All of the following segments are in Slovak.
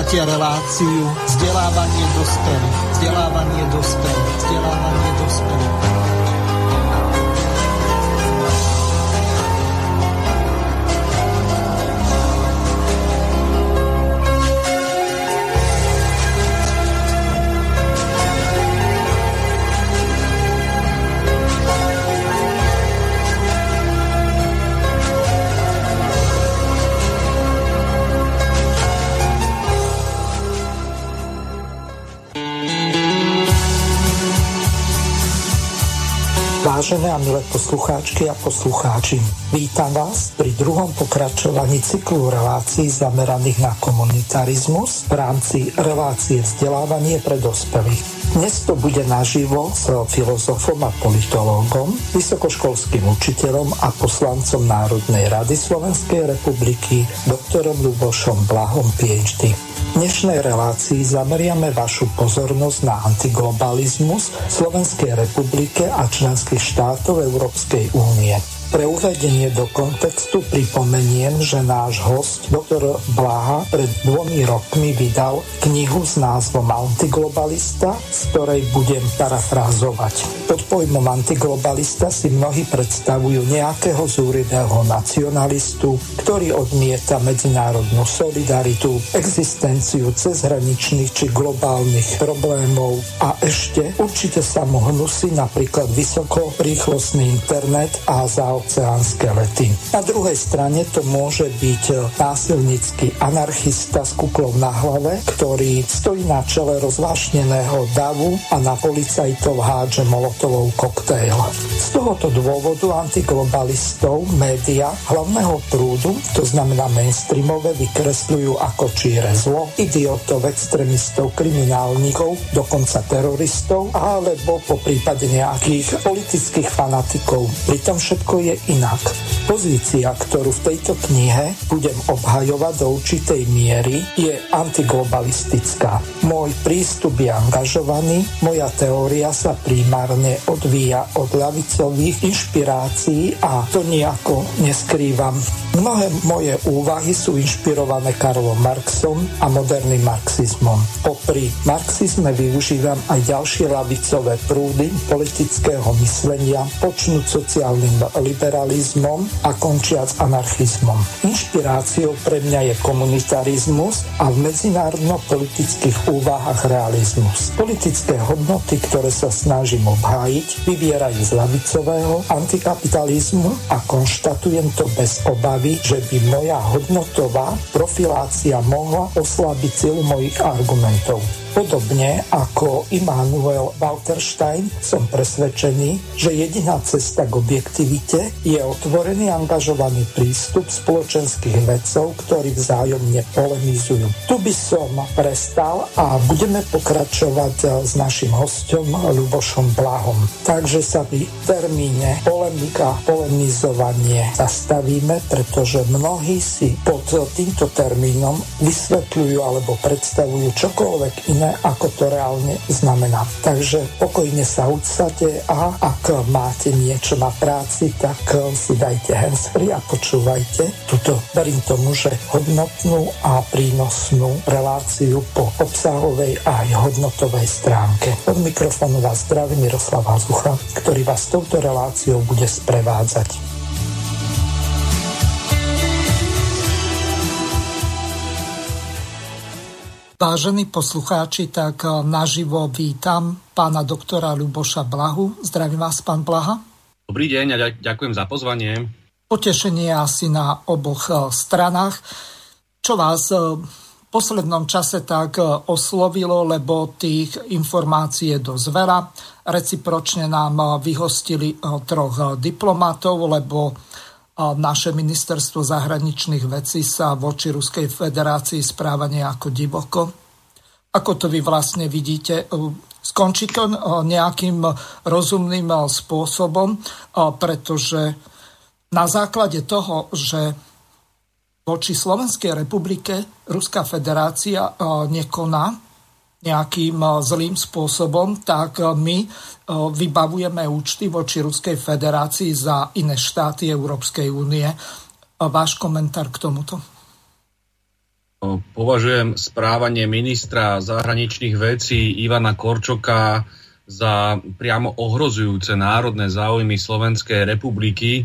Počúvate reláciu vzdelávanie dospelých. Vzdelávanie dospelých. Vzdelávanie dospelých. Vážené a milé poslucháčky a poslucháči, vítam vás pri druhom pokračovaní cyklu relácií zameraných na komunitarizmus v rámci relácie vzdelávanie pre dospelých. Dnes to bude naživo s filozofom a politológom, vysokoškolským učiteľom a poslancom Národnej rady Slovenskej republiky, doktorom Lubošom Blahom, PhD. V dnešnej relácii zameriame vašu pozornosť na antiglobalizmus Slovenskej republike a členských štátov Európskej únie. Pre uvedenie do kontextu pripomeniem, že náš host, doktor Blaha, pred dvomi rokmi vydal knihu s názvom Antiglobalista, z ktorej budem parafrázovať. Pojmom antiglobalista si mnohí predstavujú nejakého zúrivého nacionalistu, ktorý odmieta medzinárodnú solidaritu, existenciu cezhraničných či globálnych problémov a ešte určite sa mu hnusí napríklad vysokorýchlostný internet a za oceánske lety. Na druhej strane to môže byť násilnický anarchista s kuklou na hlave, ktorý stojí na čele rozvášneného davu a na policajtov hádže molotovou koktejl. Z tohoto dôvodu antiglobalistov média hlavného prúdu, to znamená mainstreamové, vykresľujú ako číre zlo, idiotov, extrémistov, kriminálnikov, dokonca teroristov, alebo po prípade nejakých politických fanatikov. Pritom všetko je inak. Pozícia, ktorú v tejto knihe budem obhajovať do určitej miery, je antiglobalistická. Môj prístup je angažovaný, moja teória sa primárne odvíja od ľavicových inšpirácií a to nejako neskrývam. Mnohé moje úvahy sú inšpirované Karlom Marxom a moderným marxizmom. Popri marxizme využívam aj ďalšie lavicové prúdy politického myslenia, počnúť sociálnym liberalizmom a končiac anarchizmom. Inšpiráciou pre mňa je komunitarizmus a v medzinárodno-politických úvahách realizmus. Politické hodnoty, ktoré sa snažím obhájiť, vyvierajú z lavicového antikapitalizmu a konštatujem to bez obavy, že by moja hodnotová profilácia mohla oslabiť silu mojich argumentov. Podobne ako Immanuel Walterstein som presvedčený, že jediná cesta k objektivite je otvorený angažovaný prístup spoločenských vedcov, ktorí vzájomne polemizujú. Tu by som prestal a budeme pokračovať s našim hostom Lubošom Blahom. Takže sa pri termíne polemika, polemizovanie zastavíme, pretože mnohí si pod týmto termínom vysvetľujú alebo predstavujú čokoľvek iné ako to reálne znamená. Takže pokojne sa udsate a ak máte niečo na práci, tak si dajte handsfree a počúvajte tuto, verím tomu, že hodnotnú a prínosnú reláciu po obsahovej aj hodnotovej stránke. Od mikrofónu vás zdraví Miroslav Azucha, ktorý vás touto reláciou bude sprevádzať. Vážení poslucháči, tak eh, naživo vítam pána doktora Luboša Blahu. Zdravím vás, pán Blaha. Dobrý deň a ďakujem za pozvanie. Potešenie asi na oboch eh, stranách. Čo vás eh, poslednom čase tak oslovilo, lebo tých informácií je dosť veľa. Recipročne nám vyhostili troch diplomatov, lebo naše ministerstvo zahraničných vecí sa voči Ruskej federácii správa nejako divoko. Ako to vy vlastne vidíte? Skončí to nejakým rozumným spôsobom, pretože na základe toho, že voči Slovenskej republike Ruská federácia nekoná, nejakým eh, zlým spôsobom, tak eh, my vybavujeme účty voči Ruskej federácii za iné štáty Európskej únie. Váš komentár k tomuto? považujem správanie ministra zahraničných vecí Ivana Korčoka za priamo ohrozujúce národné záujmy Slovenskej republiky,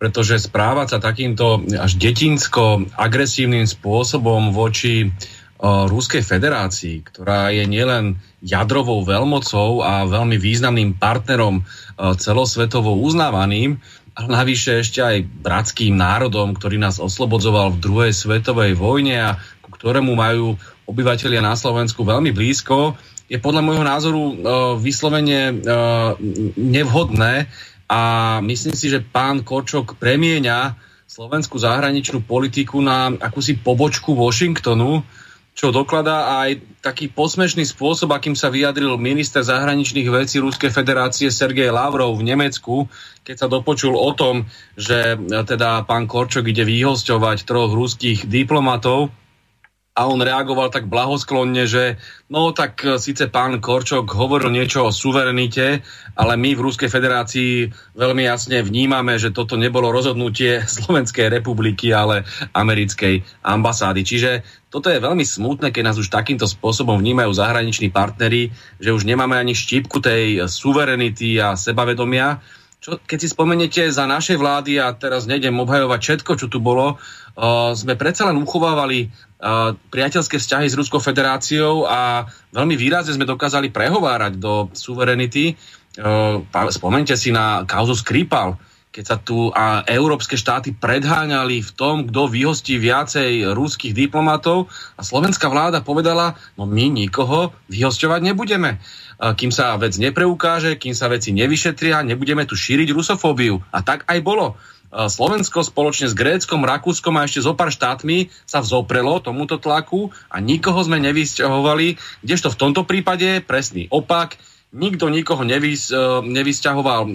pretože správať sa takýmto až detinsko agresívnym spôsobom voči Ruskej federácii, ktorá je nielen jadrovou veľmocou a veľmi významným partnerom celosvetovo uznávaným, ale navyše ešte aj bratským národom, ktorý nás oslobodzoval v druhej svetovej vojne a ku ktorému majú obyvateľia na Slovensku veľmi blízko, je podľa môjho názoru uh, vyslovene nevhodné a myslím si, že pán Korčok premieňa slovenskú zahraničnú politiku na akúsi pobočku Washingtonu, čo dokladá aj taký posmešný spôsob, akým sa vyjadril minister zahraničných vecí Ruskej federácie Sergej Lavrov v Nemecku, keď sa dopočul o tom, že teda pán Korčok ide vyhosťovať troch ruských diplomatov a on reagoval tak blahosklonne, že no tak e, síce pán Korčok hovoril niečo o suverenite, ale my v Ruskej federácii veľmi jasne vnímame, že toto nebolo rozhodnutie Slovenskej republiky, ale americkej ambasády. Čiže toto je veľmi smutné, keď nás už takýmto spôsobom vnímajú zahraniční partnery, že už nemáme ani štípku tej suverenity a sebavedomia. Čo, keď si spomeniete za našej vlády, a teraz nejdem obhajovať všetko, čo tu bolo, uh, sme predsa len uchovávali priateľské vzťahy s Ruskou federáciou a veľmi výrazne sme dokázali prehovárať do suverenity. Spomente si na kauzu Skripal, keď sa tu a európske štáty predháňali v tom, kto vyhostí viacej ruských diplomatov a slovenská vláda povedala, no my nikoho vyhosťovať nebudeme. Kým sa vec nepreukáže, kým sa veci nevyšetria, nebudeme tu šíriť rusofóbiu. A tak aj bolo. Slovensko spoločne s Gréckom, Rakúskom a ešte zo pár štátmi sa vzoprelo tomuto tlaku a nikoho sme nevysťahovali, kdežto v tomto prípade presný opak, nikto nikoho nevys, e, nevysťahoval, e,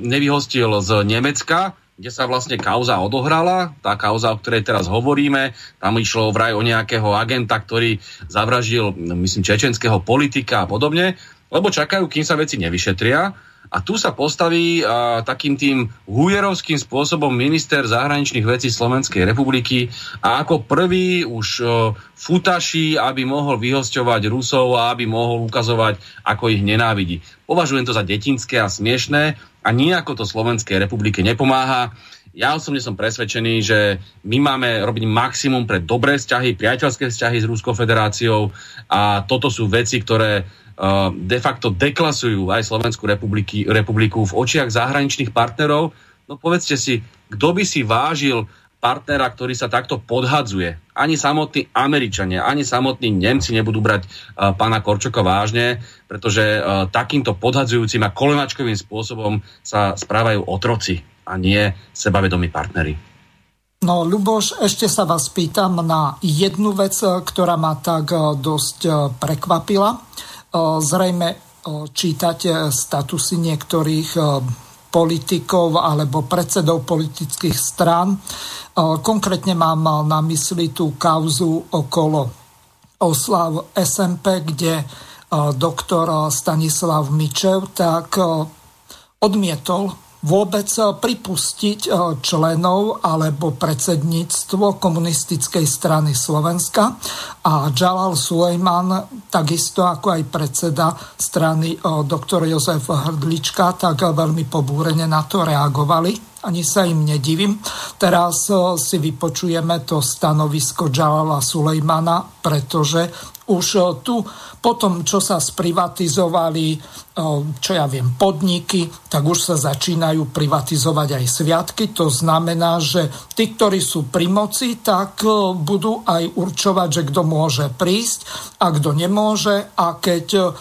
nevyhostil z Nemecka, kde sa vlastne kauza odohrala, tá kauza, o ktorej teraz hovoríme, tam išlo vraj o nejakého agenta, ktorý zavraždil, myslím, čečenského politika a podobne, lebo čakajú, kým sa veci nevyšetria a tu sa postaví a, takým tým hujerovským spôsobom minister zahraničných vecí Slovenskej republiky a ako prvý už o, futaší, aby mohol vyhosťovať Rusov a aby mohol ukazovať, ako ich nenávidí. Považujem to za detinské a smiešné a nejako to Slovenskej republike nepomáha. Ja osobne som presvedčený, že my máme robiť maximum pre dobré vzťahy, priateľské vzťahy s Ruskou federáciou a toto sú veci, ktoré de facto deklasujú aj Slovenskú republiky, republiku v očiach zahraničných partnerov, no povedzte si, kto by si vážil partnera, ktorý sa takto podhadzuje. Ani samotní Američania, ani samotní Nemci nebudú brať uh, pána Korčoka vážne, pretože uh, takýmto podhadzujúcim a kolenačkovým spôsobom sa správajú otroci a nie sebavedomí partnery. No, Ľuboš, ešte sa vás pýtam na jednu vec, ktorá ma tak dosť prekvapila. Zrejme čítate statusy niektorých politikov alebo predsedov politických strán. Konkrétne mám na mysli tú kauzu okolo oslav SMP, kde doktor Stanislav Mičev tak odmietol vôbec eh, pripustiť eh, členov alebo predsedníctvo komunistickej strany Slovenska a Jalal Sulejman, takisto ako aj predseda strany eh, doktor Jozef Hrdlička, tak veľmi pobúrene na to reagovali ani sa im nedivím. Teraz si vypočujeme to stanovisko Jalala Sulejmana, pretože už tu po tom, čo sa sprivatizovali, čo ja viem, podniky, tak už sa začínajú privatizovať aj sviatky. To znamená, že tí, ktorí sú pri moci, tak budú aj určovať, že kto môže prísť a kto nemôže. A keď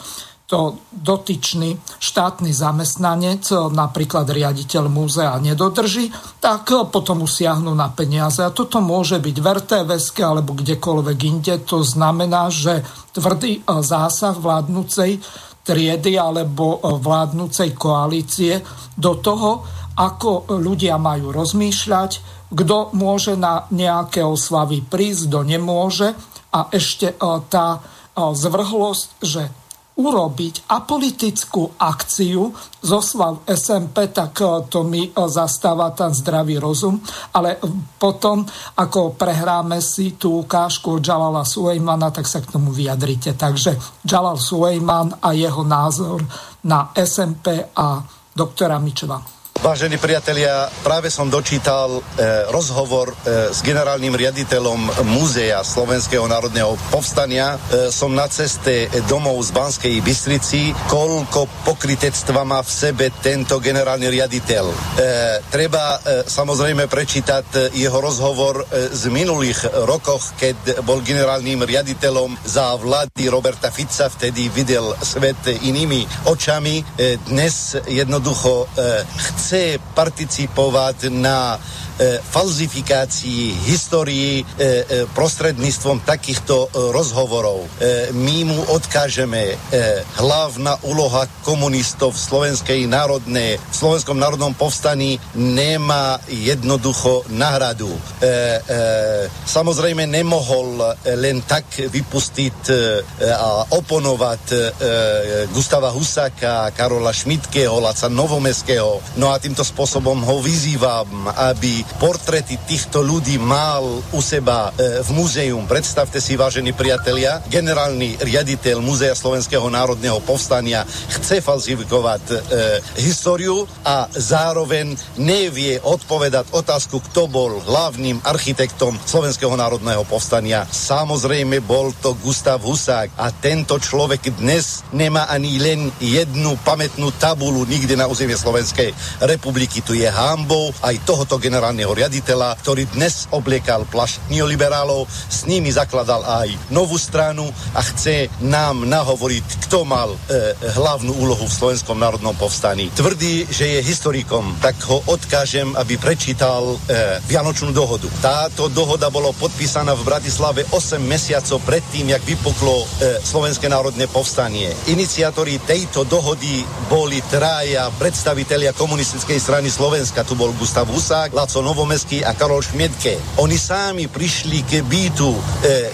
to dotyčný štátny zamestnanec, napríklad riaditeľ múzea, nedodrží, tak potom usiahnu na peniaze. A toto môže byť v RTVS alebo kdekoľvek inde. To znamená, že tvrdý zásah vládnucej triedy alebo vládnucej koalície do toho, ako ľudia majú rozmýšľať, kto môže na nejaké oslavy prísť, kto nemôže. A ešte tá zvrhlosť, že urobiť apolitickú akciu zoslav SMP, tak e, to mi e, zastáva tam zdravý rozum, ale potom, ako prehráme si tú ukážku od Jalala Sulejmana, tak sa k tomu vyjadrite. Takže Jalal Sulejman a jeho názor na SMP a doktora Mičeva. Vážení priatelia, práve som dočítal e, rozhovor e, s generálnym riaditeľom Múzea Slovenského národného povstania. E, som na ceste domov z Banskej Bystrici. Koľko pokritectva má v sebe tento generálny riaditeľ. E, treba e, samozrejme prečítať e, jeho rozhovor e, z minulých rokoch, keď bol generálnym riaditeľom za vlády Roberta Fica, vtedy videl svet inými očami. E, dnes jednoducho e, chce chce participovať na E, falzifikácii histórii e, e, prostredníctvom takýchto rozhovorov. My mu odkážeme hlavná úloha komunistov v slovenskej národnej, v slovenskom národnom povstaní nemá jednoducho náhradu. Samozrejme nemohol len tak vypustiť a oponovať Gustava Husáka, Karola Šmitkeho, Laca Novomeského. No a týmto spôsobom ho vyzývam, aby portrety týchto ľudí mal u seba e, v múzeum. Predstavte si, vážení priatelia, generálny riaditeľ Múzea Slovenského národného povstania chce falsifikovať e, históriu a zároveň nevie odpovedať otázku, kto bol hlavným architektom Slovenského národného povstania. Samozrejme bol to Gustav Husák a tento človek dnes nemá ani len jednu pamätnú tabulu nikde na územie Slovenskej republiky. Tu je hambou aj tohoto generálneho riaditeľa, ktorý dnes obliekal plašť neoliberálov, s nimi zakladal aj novú stranu a chce nám nahovoriť, kto mal e, hlavnú úlohu v Slovenskom národnom povstaní. Tvrdí, že je historikom, tak ho odkážem, aby prečítal e, Vianočnú dohodu. Táto dohoda bolo podpísaná v Bratislave 8 mesiacov predtým, jak vypuklo e, Slovenské národné povstanie. Iniciátori tejto dohody boli traja predstavitelia komunistickej strany Slovenska. Tu bol Gustav Husák, Laco Novomeský a Karol Šmietke. Oni sami prišli k bytu e,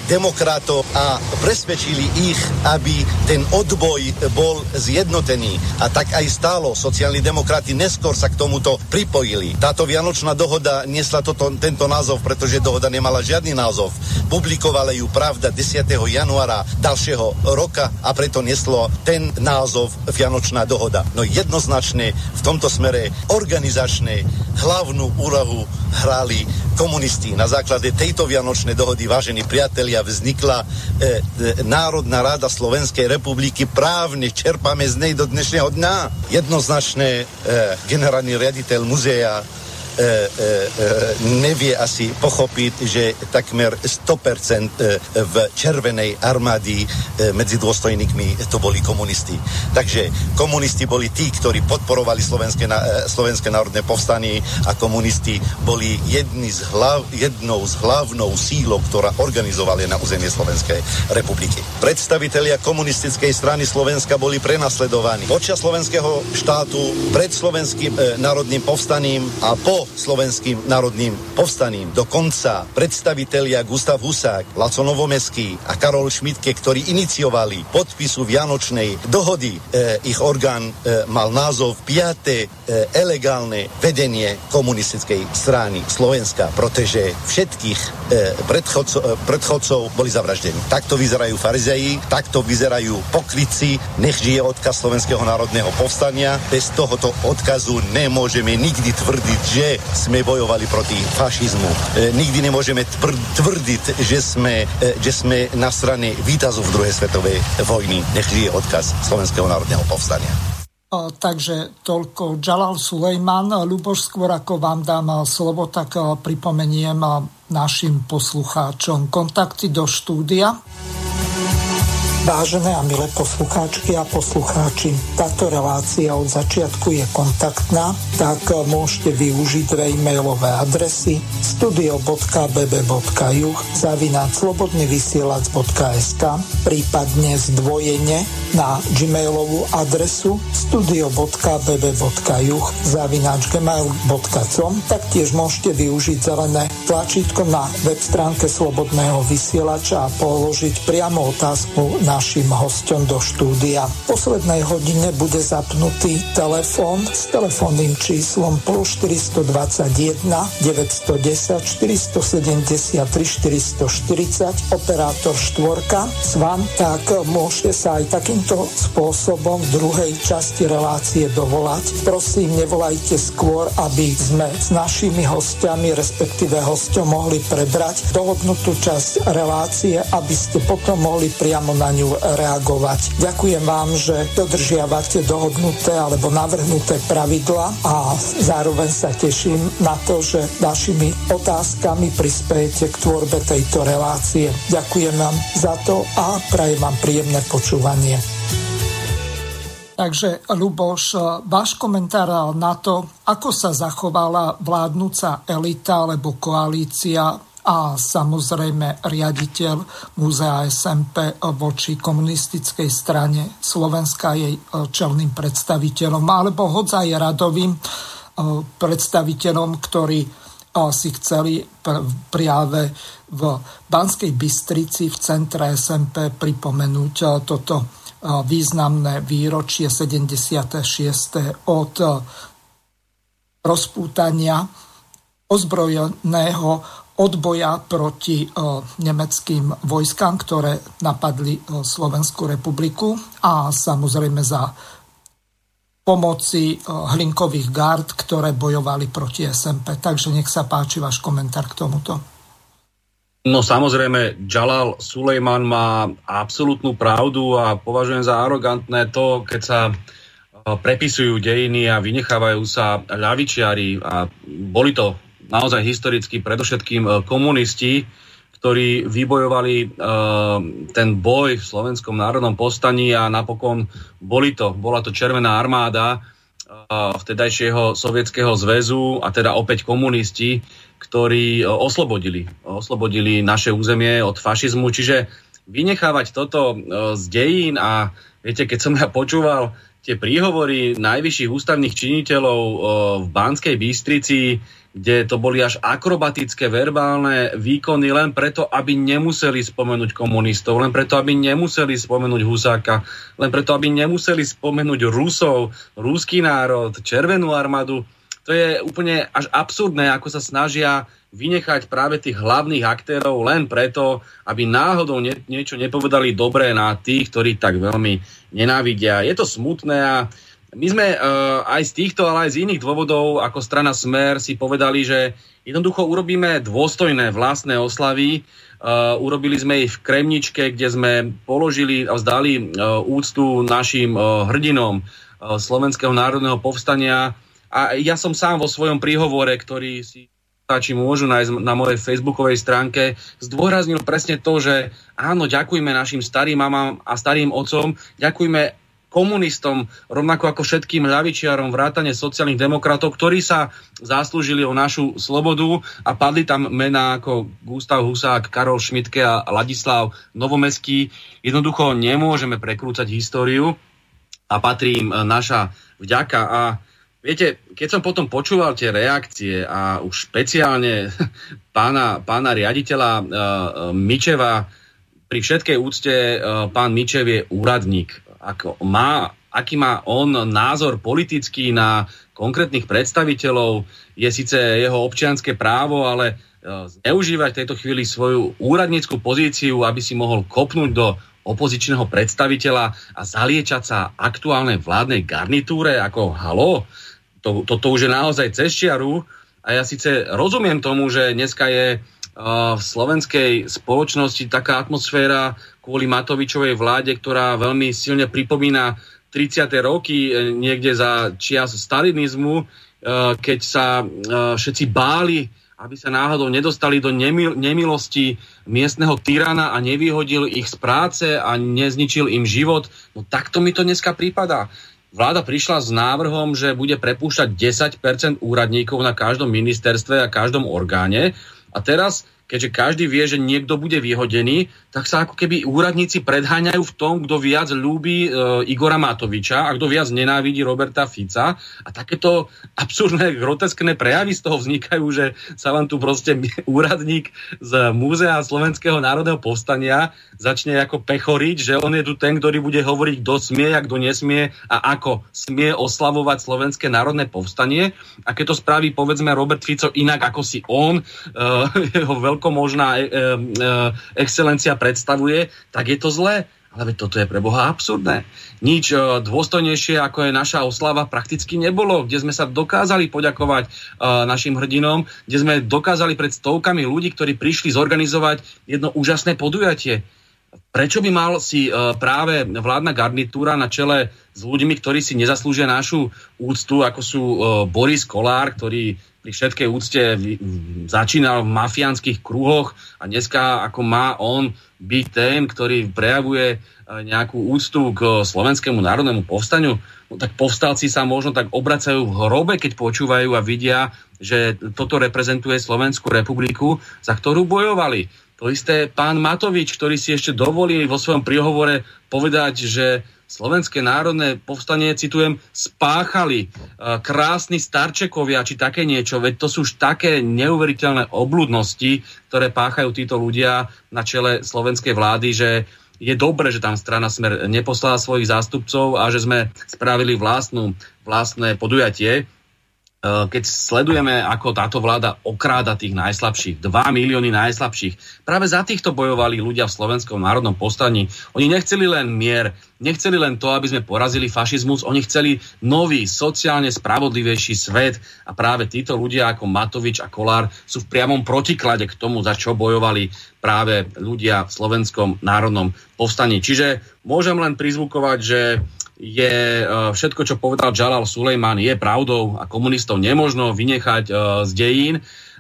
demokratov a presvedčili ich, aby ten odboj bol zjednotený. A tak aj stálo. Sociálni demokrati neskôr sa k tomuto pripojili. Táto Vianočná dohoda nesla toto, tento názov, pretože dohoda nemala žiadny názov. Publikovala ju Pravda 10. januára ďalšieho roka a preto neslo ten názov Vianočná dohoda. No jednoznačne v tomto smere organizačné hlavnú úlohu hrali komunisti. Na základe tejto Vianočnej dohody, vážení priatelia, vznikla e, e, Národná rada Slovenskej republiky. Právne čerpame z nej do dnešného dňa. Jednoznačne e, generálny riaditeľ muzea nevie asi pochopiť, že takmer 100% v červenej armády medzi dôstojníkmi to boli komunisti. Takže komunisti boli tí, ktorí podporovali Slovenské, Slovenské národné povstanie a komunisti boli jedni z hlav, jednou z hlavnou sílou, ktorá organizovala na územie Slovenskej republiky. Predstavitelia komunistickej strany Slovenska boli prenasledovaní počas slovenského štátu pred slovenským e, národným povstaním a po slovenským národným povstaním. Dokonca predstavitelia Gustav Husák, Laco Novomeský a Karol Šmitke, ktorí iniciovali podpisu Vianočnej dohody, e, ich orgán e, mal názov 5. E, elegálne vedenie komunistickej strany Slovenska, pretože všetkých e, predchodcov, e, predchodcov boli zavraždení. Takto vyzerajú farizeji, takto vyzerajú pokryci, nech žije odkaz Slovenského národného povstania. Bez tohoto odkazu nemôžeme nikdy tvrdiť, že sme bojovali proti fašizmu. E, nikdy nemôžeme tvr- tvrdiť, že sme, e, že sme na strane výtazov druhej svetovej vojny. Nech žije odkaz Slovenského národného povstania. O, takže toľko Jalal Sulejman. Luboš, skôr ako vám dám slovo, tak pripomeniem našim poslucháčom kontakty do štúdia Vážené a milé poslucháčky a poslucháči, táto relácia od začiatku je kontaktná, tak môžete využiť dve e-mailové adresy studio.bb.juh zavinať slobodnyvysielac.sk prípadne zdvojene na gmailovú adresu studio.bb.juh zavináč gmail.com taktiež môžete využiť zelené tlačítko na web stránke Slobodného vysielača a položiť priamo otázku na našim hostom do štúdia. V poslednej hodine bude zapnutý telefón s telefónnym číslom plus 421 910 473 440 operátor štvorka s vám, tak môžete sa aj takýmto spôsobom v druhej časti relácie dovolať. Prosím, nevolajte skôr, aby sme s našimi hostiami, respektíve hostom mohli prebrať dohodnutú časť relácie, aby ste potom mohli priamo na ňu reagovať. Ďakujem vám, že dodržiavate dohodnuté alebo navrhnuté pravidla a zároveň sa teším na to, že vašimi otázkami prispiejete k tvorbe tejto relácie. Ďakujem vám za to a prajem vám príjemné počúvanie. Takže, Luboš, váš komentár na to, ako sa zachovala vládnúca elita alebo koalícia a samozrejme riaditeľ Múzea SMP voči komunistickej strane Slovenska jej e, čelným predstaviteľom alebo hodzaj radovým e, predstaviteľom, ktorí e, si chceli práve v Banskej Bystrici v centre SMP pripomenúť toto významné výročie 76. od rozpútania ozbrojeného odboja proti e, nemeckým vojskám, ktoré napadli e, Slovenskú republiku a samozrejme za pomoci e, hlinkových gard, ktoré bojovali proti SMP. Takže nech sa páči váš komentár k tomuto. No samozrejme, Jalal Sulejman má absolútnu pravdu a považujem za arogantné to, keď sa prepisujú dejiny a vynechávajú sa ľavičiari a boli to naozaj historicky predovšetkým e, komunisti, ktorí vybojovali uh, ten boj v slovenskom národnom postaní a napokon boli to, bola to Červená armáda uh, vtedajšieho sovietského zväzu a teda opäť komunisti, ktorí oslobodili, oslobodili naše územie od fašizmu. Čiže vynechávať toto z dejín a viete, keď som ja počúval tie príhovory najvyšších ústavných činiteľov v Banskej Bystrici, kde to boli až akrobatické verbálne výkony len preto, aby nemuseli spomenúť komunistov, len preto, aby nemuseli spomenúť Husáka, len preto, aby nemuseli spomenúť Rusov, rúský národ, Červenú armádu. To je úplne až absurdné, ako sa snažia vynechať práve tých hlavných aktérov len preto, aby náhodou nie, niečo nepovedali dobré na tých, ktorí tak veľmi nenávidia. Je to smutné a my sme uh, aj z týchto, ale aj z iných dôvodov ako strana Smer si povedali, že jednoducho urobíme dôstojné vlastné oslavy. Uh, urobili sme ich v Kremničke, kde sme položili a vzdali uh, úctu našim uh, hrdinom uh, Slovenského národného povstania. A ja som sám vo svojom príhovore, ktorý si či môžu nájsť na mojej facebookovej stránke, zdôraznil presne to, že áno, ďakujeme našim starým mamám a starým otcom, ďakujeme komunistom, rovnako ako všetkým ľavičiarom, vrátane sociálnych demokratov, ktorí sa zaslúžili o našu slobodu a padli tam mená ako Gustav Husák, Karol Šmitke a Ladislav Novomeský. Jednoducho nemôžeme prekrúcať históriu a patrí im naša vďaka. A viete, keď som potom počúval tie reakcie a už špeciálne pána, pána riaditeľa uh, Mičeva, pri všetkej úcte pán Mičev je úradník ako má, aký má on názor politický na konkrétnych predstaviteľov, je síce jeho občianské právo, ale e, zneužívať v tejto chvíli svoju úradníckú pozíciu, aby si mohol kopnúť do opozičného predstaviteľa a zaliečať sa aktuálnej vládnej garnitúre ako halo, to, toto už je naozaj cez čiaru. A ja síce rozumiem tomu, že dneska je v slovenskej spoločnosti taká atmosféra kvôli Matovičovej vláde, ktorá veľmi silne pripomína 30. roky e, niekde za čias stalinizmu, e, keď sa e, všetci báli, aby sa náhodou nedostali do nemil- nemilosti miestneho tyrana a nevyhodil ich z práce a nezničil im život. No takto mi to dneska prípada. Vláda prišla s návrhom, že bude prepúšťať 10% úradníkov na každom ministerstve a každom orgáne. A teraz keďže každý vie, že niekto bude vyhodený, tak sa ako keby úradníci predháňajú v tom, kto viac ľúbi e, Igora Matoviča a kto viac nenávidí Roberta Fica. A takéto absurdné, groteskné prejavy z toho vznikajú, že sa vám tu proste úradník z Múzea Slovenského národného povstania začne ako pechoriť, že on je tu ten, ktorý bude hovoriť, kto smie a kto nesmie a ako smie oslavovať Slovenské národné povstanie. A keď to spraví, povedzme, Robert Fico inak ako si on, e, jeho veľkomožná e, e, excelencia predstavuje, tak je to zlé. Ale veď toto je pre Boha absurdné. Nič uh, dôstojnejšie, ako je naša oslava, prakticky nebolo, kde sme sa dokázali poďakovať uh, našim hrdinom, kde sme dokázali pred stovkami ľudí, ktorí prišli zorganizovať jedno úžasné podujatie. Prečo by mal si práve vládna garnitúra na čele s ľuďmi, ktorí si nezaslúžia našu úctu, ako sú Boris Kolár, ktorý pri všetkej úcte začínal v mafiánskych kruhoch a dneska ako má on byť ten, ktorý prejavuje e, nejakú úctu k slovenskému národnému povstaniu, no tak povstalci sa možno tak obracajú v hrobe, keď počúvajú a vidia, že toto reprezentuje Slovenskú republiku, za ktorú bojovali. To isté pán Matovič, ktorý si ešte dovolí vo svojom príhovore povedať, že Slovenské národné povstanie, citujem, spáchali uh, krásni starčekovia, či také niečo, veď to sú už také neuveriteľné obludnosti, ktoré páchajú títo ľudia na čele slovenskej vlády, že je dobré, že tam strana Smer neposlala svojich zástupcov a že sme spravili vlastnú, vlastné podujatie, keď sledujeme, ako táto vláda okráda tých najslabších, 2 milióny najslabších, práve za týchto bojovali ľudia v Slovenskom národnom postaní. Oni nechceli len mier, nechceli len to, aby sme porazili fašizmus, oni chceli nový, sociálne spravodlivejší svet a práve títo ľudia ako Matovič a Kolár sú v priamom protiklade k tomu, za čo bojovali práve ľudia v Slovenskom národnom povstaní. Čiže môžem len prizvukovať, že je e, všetko, čo povedal Jalal Sulejman, je pravdou a komunistov nemožno vynechať e, z dejín.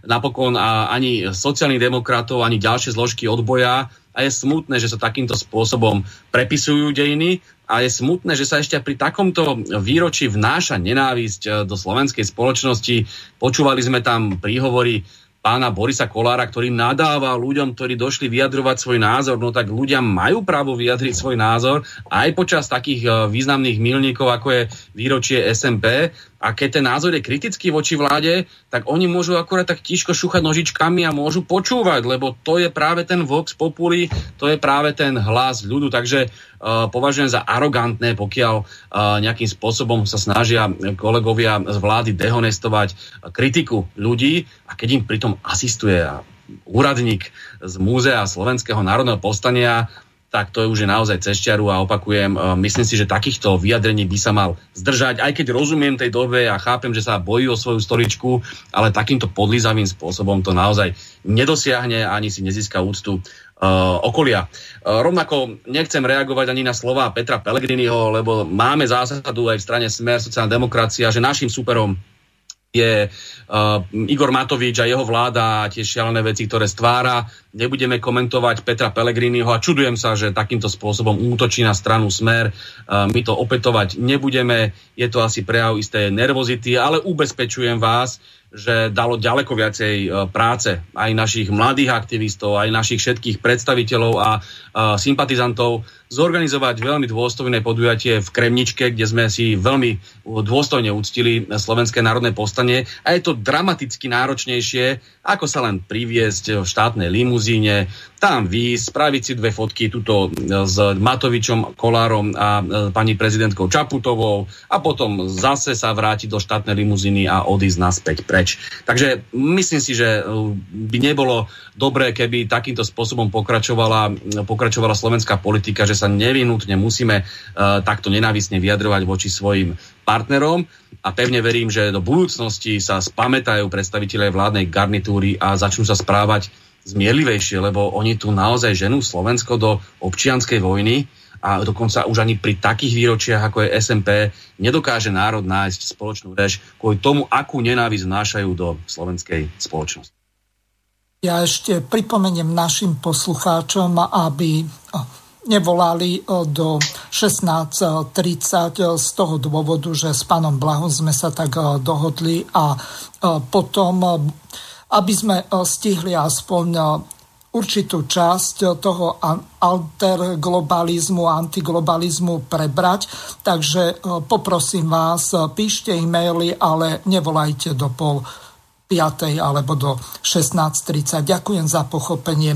Napokon ani sociálnych demokratov, ani ďalšie zložky odboja a je smutné, že sa takýmto spôsobom prepisujú dejiny a je smutné, že sa ešte pri takomto výročí vnáša nenávisť e, do slovenskej spoločnosti. Počúvali sme tam príhovory pána Borisa Kolára, ktorý nadáva ľuďom, ktorí došli vyjadrovať svoj názor, no tak ľudia majú právo vyjadriť svoj názor aj počas takých e, významných milníkov, ako je výročie SMP. A keď ten názor je kritický voči vláde, tak oni môžu akurát tak tiško šúchať nožičkami a môžu počúvať, lebo to je práve ten vox populi, to je práve ten hlas ľudu. Takže uh, považujem za arogantné, pokiaľ uh, nejakým spôsobom sa snažia kolegovia z vlády dehonestovať kritiku ľudí a keď im pritom asistuje úradník z Múzea Slovenského národného povstania, tak to je už je naozaj cešťaru a opakujem, e, myslím si, že takýchto vyjadrení by sa mal zdržať, aj keď rozumiem tej dobe a chápem, že sa bojí o svoju stoličku, ale takýmto podlizavým spôsobom to naozaj nedosiahne ani si nezíska úctu uh, okolia. Uh, rovnako nechcem reagovať ani na slova Petra Pellegriniho, lebo máme zásadu aj v strane Smer sociálna demokracia, že našim superom je uh, Igor Matovič a jeho vláda a tie šialené veci, ktoré stvára. Nebudeme komentovať Petra Pellegriniho a čudujem sa, že takýmto spôsobom útočí na stranu Smer. Uh, my to opetovať nebudeme. Je to asi prejav isté nervozity, ale ubezpečujem vás, že dalo ďaleko viacej e, práce aj našich mladých aktivistov, aj našich všetkých predstaviteľov a sympatizantov zorganizovať veľmi dôstojné podujatie v Kremničke, kde sme si veľmi dôstojne uctili Slovenské národné povstanie a je to dramaticky náročnejšie, ako sa len priviesť v štátnej limuzíne, tam výjsť, spraviť si dve fotky tuto s Matovičom, Kolárom a e, pani prezidentkou Čaputovou a potom zase sa vrátiť do štátnej limuzíny a odísť naspäť preč. Takže myslím si, že e, by nebolo dobré, keby takýmto spôsobom pokračovala, pokračovala slovenská politika, že sa nevinutne musíme uh, takto nenávisne vyjadrovať voči svojim partnerom a pevne verím, že do budúcnosti sa spamätajú predstaviteľe vládnej garnitúry a začnú sa správať zmierlivejšie, lebo oni tu naozaj ženú Slovensko do občianskej vojny a dokonca už ani pri takých výročiach, ako je SMP, nedokáže národ nájsť spoločnú reč kvôli tomu, akú nenávisť vnášajú do slovenskej spoločnosti. Ja ešte pripomeniem našim poslucháčom, aby nevolali do 16.30 z toho dôvodu, že s pánom Blahom sme sa tak dohodli a potom aby sme stihli aspoň určitú časť toho alterglobalizmu antiglobalizmu prebrať. Takže e, poprosím vás, píšte e-maily, ale nevolajte do pol 5. alebo do 16.30. Ďakujem za pochopenie.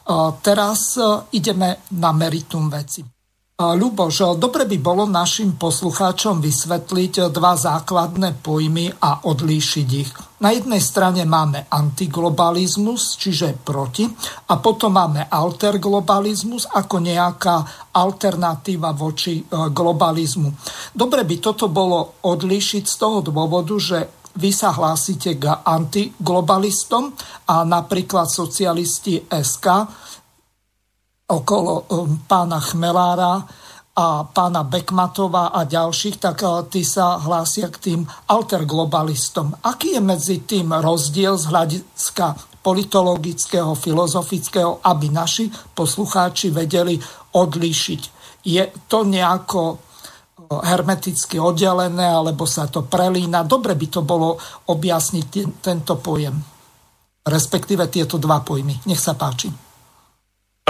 E, teraz e, ideme na meritum veci. Ľuboš, dobre by bolo našim poslucháčom vysvetliť dva základné pojmy a odlíšiť ich. Na jednej strane máme antiglobalizmus, čiže proti, a potom máme alterglobalizmus ako nejaká alternatíva voči e, globalizmu. Dobre by toto bolo odlíšiť z toho dôvodu, že vy sa hlásite k antiglobalistom a napríklad socialisti SK okolo um, pána Chmelára a pána Bekmatova a ďalších, tak uh, tí sa hlásia k tým alterglobalistom. Aký je medzi tým rozdiel z hľadiska politologického, filozofického, aby naši poslucháči vedeli odlíšiť? Je to nejako hermeticky oddelené, alebo sa to prelína. Dobre by to bolo objasniť tento pojem, respektíve tieto dva pojmy. Nech sa páči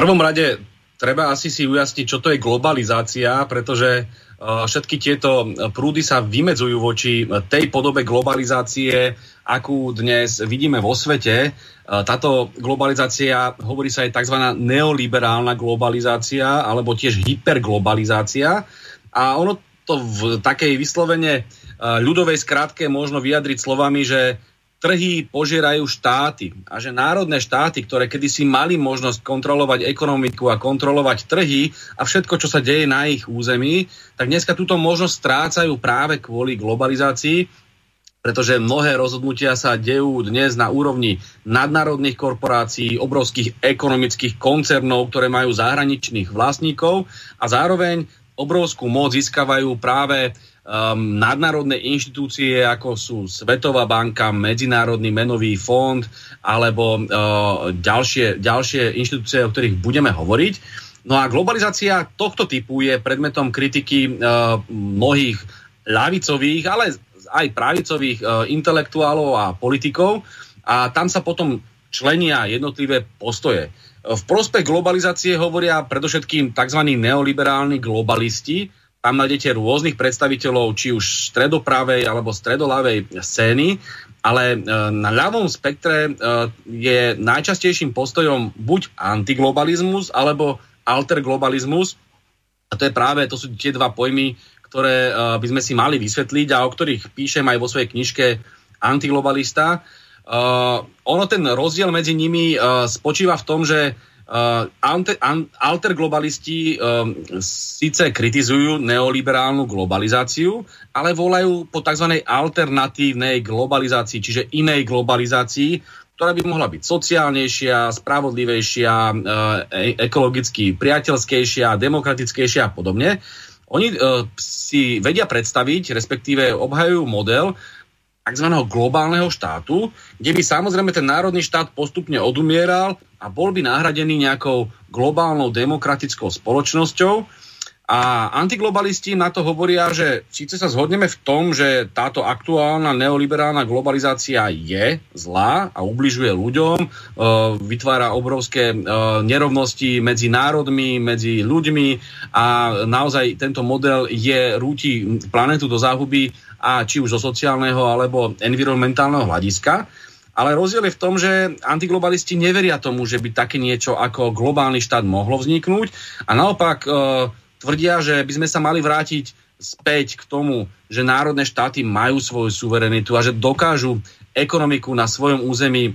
prvom rade treba asi si ujasniť, čo to je globalizácia, pretože uh, všetky tieto prúdy sa vymedzujú voči tej podobe globalizácie, akú dnes vidíme vo svete. Uh, táto globalizácia, hovorí sa aj tzv. neoliberálna globalizácia, alebo tiež hyperglobalizácia. A ono to v takej vyslovene uh, ľudovej skratke možno vyjadriť slovami, že trhy požierajú štáty a že národné štáty, ktoré kedysi mali možnosť kontrolovať ekonomiku a kontrolovať trhy a všetko, čo sa deje na ich území, tak dneska túto možnosť strácajú práve kvôli globalizácii, pretože mnohé rozhodnutia sa dejú dnes na úrovni nadnárodných korporácií, obrovských ekonomických koncernov, ktoré majú zahraničných vlastníkov a zároveň obrovskú moc získavajú práve um, nadnárodné inštitúcie, ako sú Svetová banka, Medzinárodný menový fond alebo uh, ďalšie, ďalšie inštitúcie, o ktorých budeme hovoriť. No a globalizácia tohto typu je predmetom kritiky uh, mnohých ľavicových, ale aj pravicových uh, intelektuálov a politikov a tam sa potom členia jednotlivé postoje. V prospech globalizácie hovoria predovšetkým tzv. neoliberálni globalisti, tam nájdete rôznych predstaviteľov, či už stredopravej alebo stredolavej scény, ale e, na ľavom spektre e, je najčastejším postojom buď antiglobalizmus alebo alterglobalizmus. A to je práve, to sú tie dva pojmy, ktoré e, by sme si mali vysvetliť a o ktorých píšem aj vo svojej knižke Antiglobalista. Ono ten rozdiel medzi nimi spočíva v tom, že Uh, alterglobalisti um, síce kritizujú neoliberálnu globalizáciu, ale volajú po tzv. alternatívnej globalizácii, čiže inej globalizácii, ktorá by mohla byť sociálnejšia, spravodlivejšia, uh, ekologicky priateľskejšia, demokratickejšia a podobne. Oni uh, si vedia predstaviť, respektíve obhajujú model, tzv. globálneho štátu, kde by samozrejme ten národný štát postupne odumieral a bol by nahradený nejakou globálnou demokratickou spoločnosťou. A antiglobalisti na to hovoria, že síce sa zhodneme v tom, že táto aktuálna neoliberálna globalizácia je zlá a ubližuje ľuďom, e, vytvára obrovské e, nerovnosti medzi národmi, medzi ľuďmi a naozaj tento model je rúti planetu do záhuby a či už zo sociálneho alebo environmentálneho hľadiska. Ale rozdiel je v tom, že antiglobalisti neveria tomu, že by také niečo ako globálny štát mohlo vzniknúť a naopak e, tvrdia, že by sme sa mali vrátiť späť k tomu, že národné štáty majú svoju suverenitu a že dokážu ekonomiku na svojom území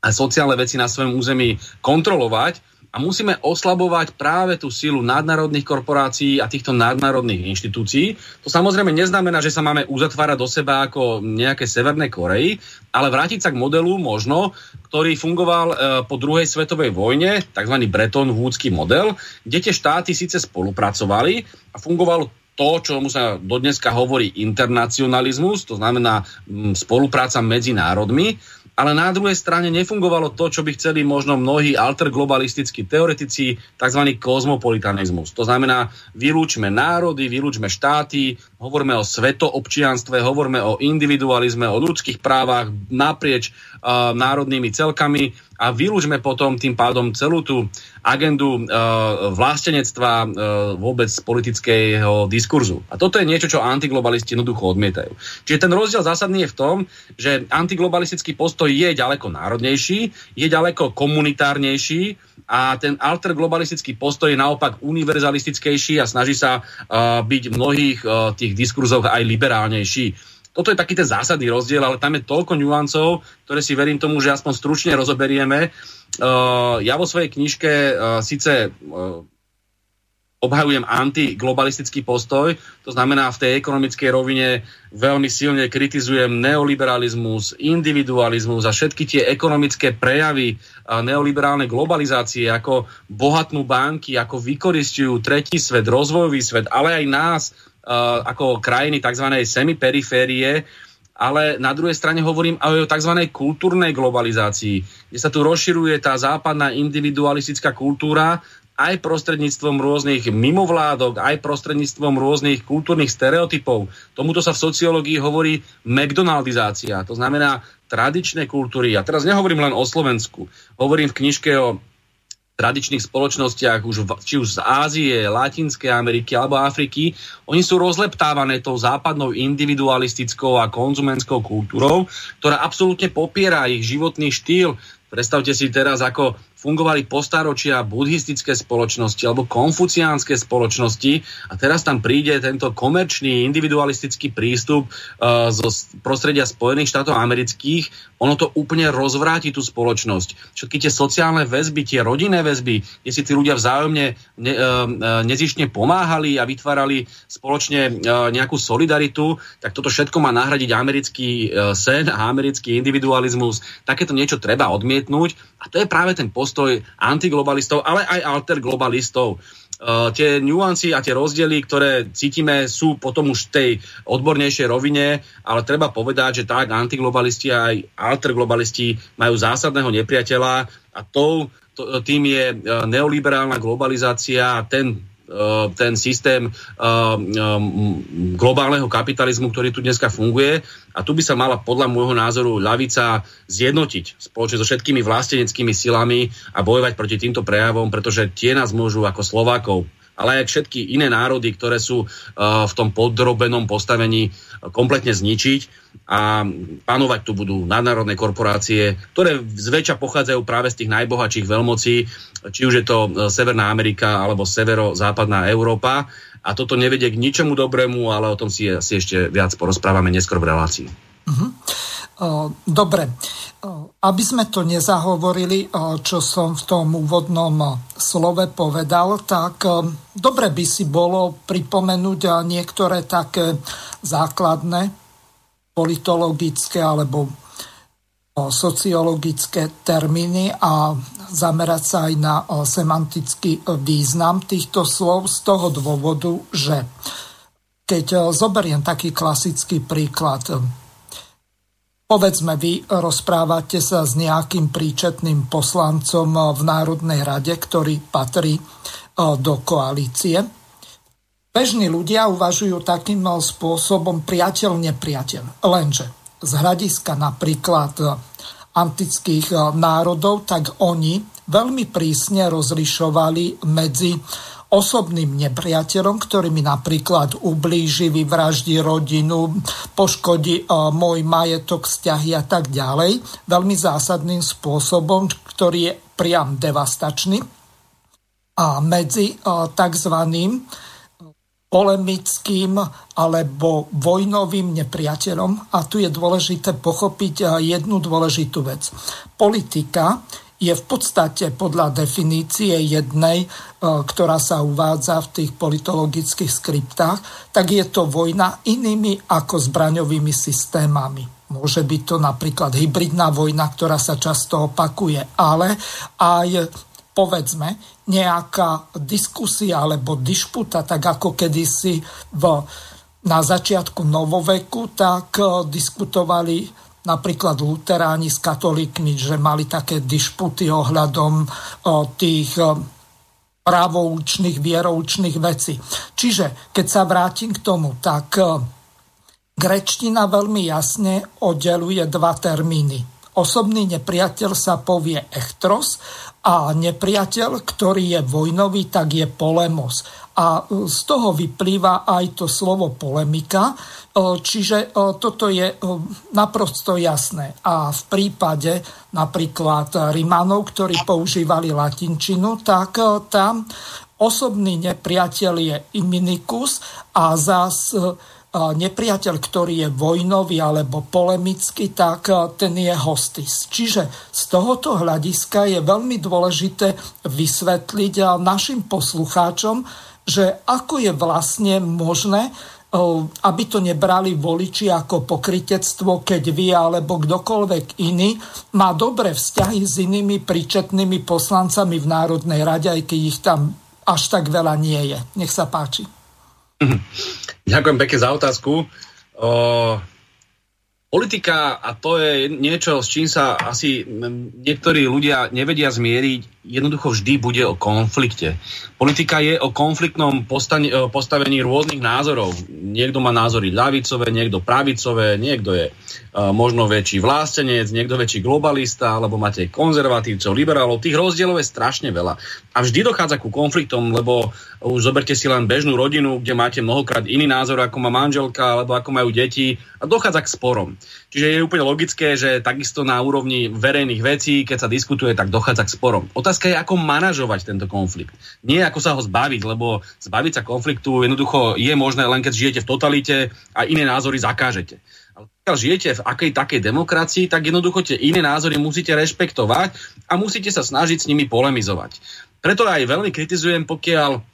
a sociálne veci na svojom území kontrolovať a musíme oslabovať práve tú silu nadnárodných korporácií a týchto nadnárodných inštitúcií. To samozrejme neznamená, že sa máme uzatvárať do seba ako nejaké Severné Koreji, ale vrátiť sa k modelu možno, ktorý fungoval e, po druhej svetovej vojne, tzv. Bretton Woodsky model, kde tie štáty síce spolupracovali a fungovalo to, čo mu sa dodneska hovorí internacionalizmus, to znamená m, spolupráca medzi národmi, ale na druhej strane nefungovalo to, čo by chceli možno mnohí alterglobalistickí teoretici, tzv. kozmopolitanizmus. To znamená, vylúčme národy, vylúčme štáty, hovoríme o svetoobčianstve, hovoríme o individualizme, o ľudských právach naprieč uh, národnými celkami a vylúžme potom tým pádom celú tú agendu uh, vlastenectva uh, vôbec politického diskurzu. A toto je niečo, čo antiglobalisti jednoducho odmietajú. Čiže ten rozdiel zásadný je v tom, že antiglobalistický postoj je ďaleko národnejší, je ďaleko komunitárnejší a ten alterglobalistický postoj je naopak univerzalistickejší a snaží sa uh, byť v mnohých uh, tých diskurzoch aj liberálnejší toto je taký ten zásadný rozdiel, ale tam je toľko nuancov, ktoré si verím tomu, že aspoň stručne rozoberieme. Uh, ja vo svojej knižke uh, síce uh, obhajujem antiglobalistický postoj, to znamená v tej ekonomickej rovine veľmi silne kritizujem neoliberalizmus, individualizmus a všetky tie ekonomické prejavy neoliberálnej globalizácie, ako bohatnú banky, ako vykoristujú tretí svet, rozvojový svet, ale aj nás, ako krajiny tzv. semiperiférie, ale na druhej strane hovorím aj o tzv. kultúrnej globalizácii, kde sa tu rozširuje tá západná individualistická kultúra aj prostredníctvom rôznych mimovládok, aj prostredníctvom rôznych kultúrnych stereotypov. Tomuto sa v sociológii hovorí McDonaldizácia, to znamená tradičné kultúry. A teraz nehovorím len o Slovensku, hovorím v knižke o tradičných spoločnostiach, už či už z Ázie, Latinskej Ameriky alebo Afriky, oni sú rozleptávané tou západnou individualistickou a konzumentskou kultúrou, ktorá absolútne popiera ich životný štýl. Predstavte si teraz, ako fungovali postaročia buddhistické spoločnosti alebo konfuciánske spoločnosti. A teraz tam príde tento komerčný individualistický prístup uh, zo prostredia Spojených štátov amerických, ono to úplne rozvráti tú spoločnosť. Všetky tie sociálne väzby, tie rodinné väzby, kde si tí ľudia vzájomne ne, uh, nezištne pomáhali a vytvárali spoločne uh, nejakú solidaritu, tak toto všetko má nahradiť americký uh, sen a americký individualizmus. Takéto niečo treba odmietnúť a to je práve ten post postoj antiglobalistov, ale aj alterglobalistov. Uh, tie nuancy a tie rozdiely, ktoré cítime, sú potom už v tej odbornejšej rovine, ale treba povedať, že tak antiglobalisti aj alterglobalisti majú zásadného nepriateľa a tou, to, tým je uh, neoliberálna globalizácia a ten Eh, ten systém eh, globálneho kapitalizmu, ktorý tu dneska funguje. A tu by sa mala podľa môjho názoru ľavica zjednotiť spoločne so všetkými vlasteneckými silami a bojovať proti týmto prejavom, pretože tie nás môžu ako Slovákov ale aj všetky iné národy, ktoré sú uh, v tom podrobenom postavení kompletne zničiť a panovať tu budú nadnárodné korporácie, ktoré zväčša pochádzajú práve z tých najbohatších veľmocí, či už je to uh, Severná Amerika alebo severo-západná Európa. A toto nevedie k ničomu dobrému, ale o tom si, si ešte viac porozprávame neskôr v relácii. Uh-huh. Dobre, aby sme to nezahovorili, čo som v tom úvodnom slove povedal, tak dobre by si bolo pripomenúť niektoré také základné politologické alebo sociologické termíny a zamerať sa aj na semantický význam týchto slov z toho dôvodu, že keď zoberiem taký klasický príklad, Povedzme, vy rozprávate sa s nejakým príčetným poslancom v Národnej rade, ktorý patrí e, do koalície. Bežní ľudia uvažujú takým spôsobom priateľ-nepriateľ. Lenže z hľadiska napríklad e, antických e, národov, tak oni veľmi prísne rozlišovali medzi osobným nepriateľom, ktorý mi napríklad ublíži, vyvraždí rodinu, poškodí e, môj majetok, vzťahy a tak ďalej, veľmi zásadným spôsobom, ktorý je priam devastačný. A medzi e, tzv polemickým alebo vojnovým nepriateľom. A tu je dôležité pochopiť e, jednu dôležitú vec. Politika je v podstate podľa definície jednej, e, ktorá sa uvádza v tých politologických skriptách, tak je to vojna inými ako zbraňovými systémami. Môže byť to napríklad hybridná vojna, ktorá sa často opakuje, ale aj povedzme nejaká diskusia alebo dišputa, tak ako kedysi v, na začiatku novoveku, tak e, diskutovali napríklad luteráni s katolíkmi, že mali také dišputy ohľadom tých právoučných, vieroučných vecí. Čiže keď sa vrátim k tomu, tak grečtina veľmi jasne oddeluje dva termíny. Osobný nepriateľ sa povie echtros a nepriateľ, ktorý je vojnový, tak je polemos. A e, z toho vyplýva aj to slovo polemika, e, čiže toto je naprosto jasné. A v prípade napríklad Rimanov, ktorí používali latinčinu, tak tam osobný nepriateľ je iminikus a zás nepriateľ, ktorý je vojnový alebo polemický, tak ten je hostis. Čiže z tohoto hľadiska je veľmi dôležité vysvetliť našim poslucháčom, že ako je vlastne možné, aby to nebrali voliči ako pokritectvo, keď vy alebo kdokoľvek iný má dobré vzťahy s inými príčetnými poslancami v Národnej rade, aj keď ich tam až tak veľa nie je. Nech sa páči. Ďakujem pekne za otázku. O, politika, a to je niečo, s čím sa asi niektorí ľudia nevedia zmieriť, jednoducho vždy bude o konflikte. Politika je o konfliktnom postavení rôznych názorov. Niekto má názory ľavicové, niekto pravicové, niekto je možno väčší vlástenec, niekto väčší globalista, alebo máte konzervatívcov, liberálov. Tých rozdielov je strašne veľa. A vždy dochádza ku konfliktom, lebo už zoberte si len bežnú rodinu, kde máte mnohokrát iný názor, ako má manželka, alebo ako majú deti a dochádza k sporom. Čiže je úplne logické, že takisto na úrovni verejných vecí, keď sa diskutuje, tak dochádza k sporom. Otázka je, ako manažovať tento konflikt. Nie ako sa ho zbaviť, lebo zbaviť sa konfliktu jednoducho je možné len keď žijete v totalite a iné názory zakážete. Ale pokiaľ žijete v akej takej demokracii, tak jednoducho tie iné názory musíte rešpektovať a musíte sa snažiť s nimi polemizovať. Preto aj veľmi kritizujem, pokiaľ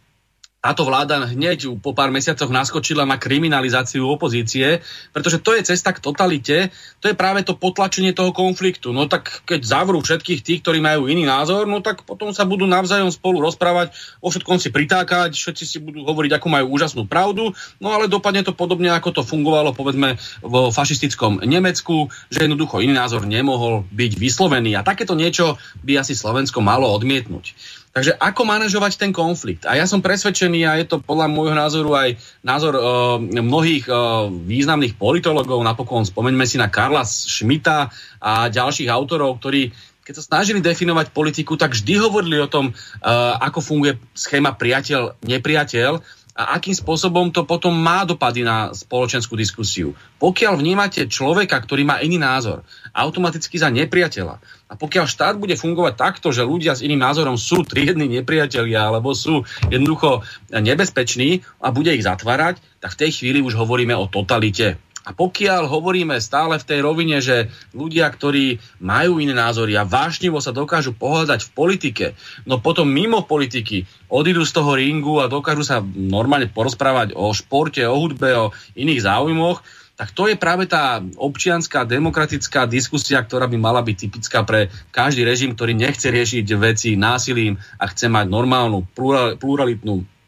táto vláda hneď po pár mesiacoch naskočila na kriminalizáciu opozície, pretože to je cesta k totalite, to je práve to potlačenie toho konfliktu. No tak keď zavrú všetkých tých, ktorí majú iný názor, no tak potom sa budú navzájom spolu rozprávať, o všetkom si pritákať, všetci si budú hovoriť, ako majú úžasnú pravdu, no ale dopadne to podobne, ako to fungovalo povedzme vo fašistickom Nemecku, že jednoducho iný názor nemohol byť vyslovený a takéto niečo by asi Slovensko malo odmietnúť. Takže ako manažovať ten konflikt? A ja som presvedčený, a je to podľa môjho názoru aj názor uh, mnohých uh, významných politologov, napokon spomeňme si na Karla Schmidta a ďalších autorov, ktorí keď sa snažili definovať politiku, tak vždy hovorili o tom, uh, ako funguje schéma priateľ-nepriateľ a akým spôsobom to potom má dopady na spoločenskú diskusiu. Pokiaľ vnímate človeka, ktorý má iný názor, automaticky za nepriateľa, a pokiaľ štát bude fungovať takto, že ľudia s iným názorom sú triedni nepriatelia alebo sú jednoducho nebezpeční a bude ich zatvárať, tak v tej chvíli už hovoríme o totalite. A pokiaľ hovoríme stále v tej rovine, že ľudia, ktorí majú iné názory a vášnivo sa dokážu pohľadať v politike, no potom mimo politiky odídu z toho ringu a dokážu sa normálne porozprávať o športe, o hudbe, o iných záujmoch, tak to je práve tá občianská demokratická diskusia, ktorá by mala byť typická pre každý režim, ktorý nechce riešiť veci násilím a chce mať normálnu pluralitnú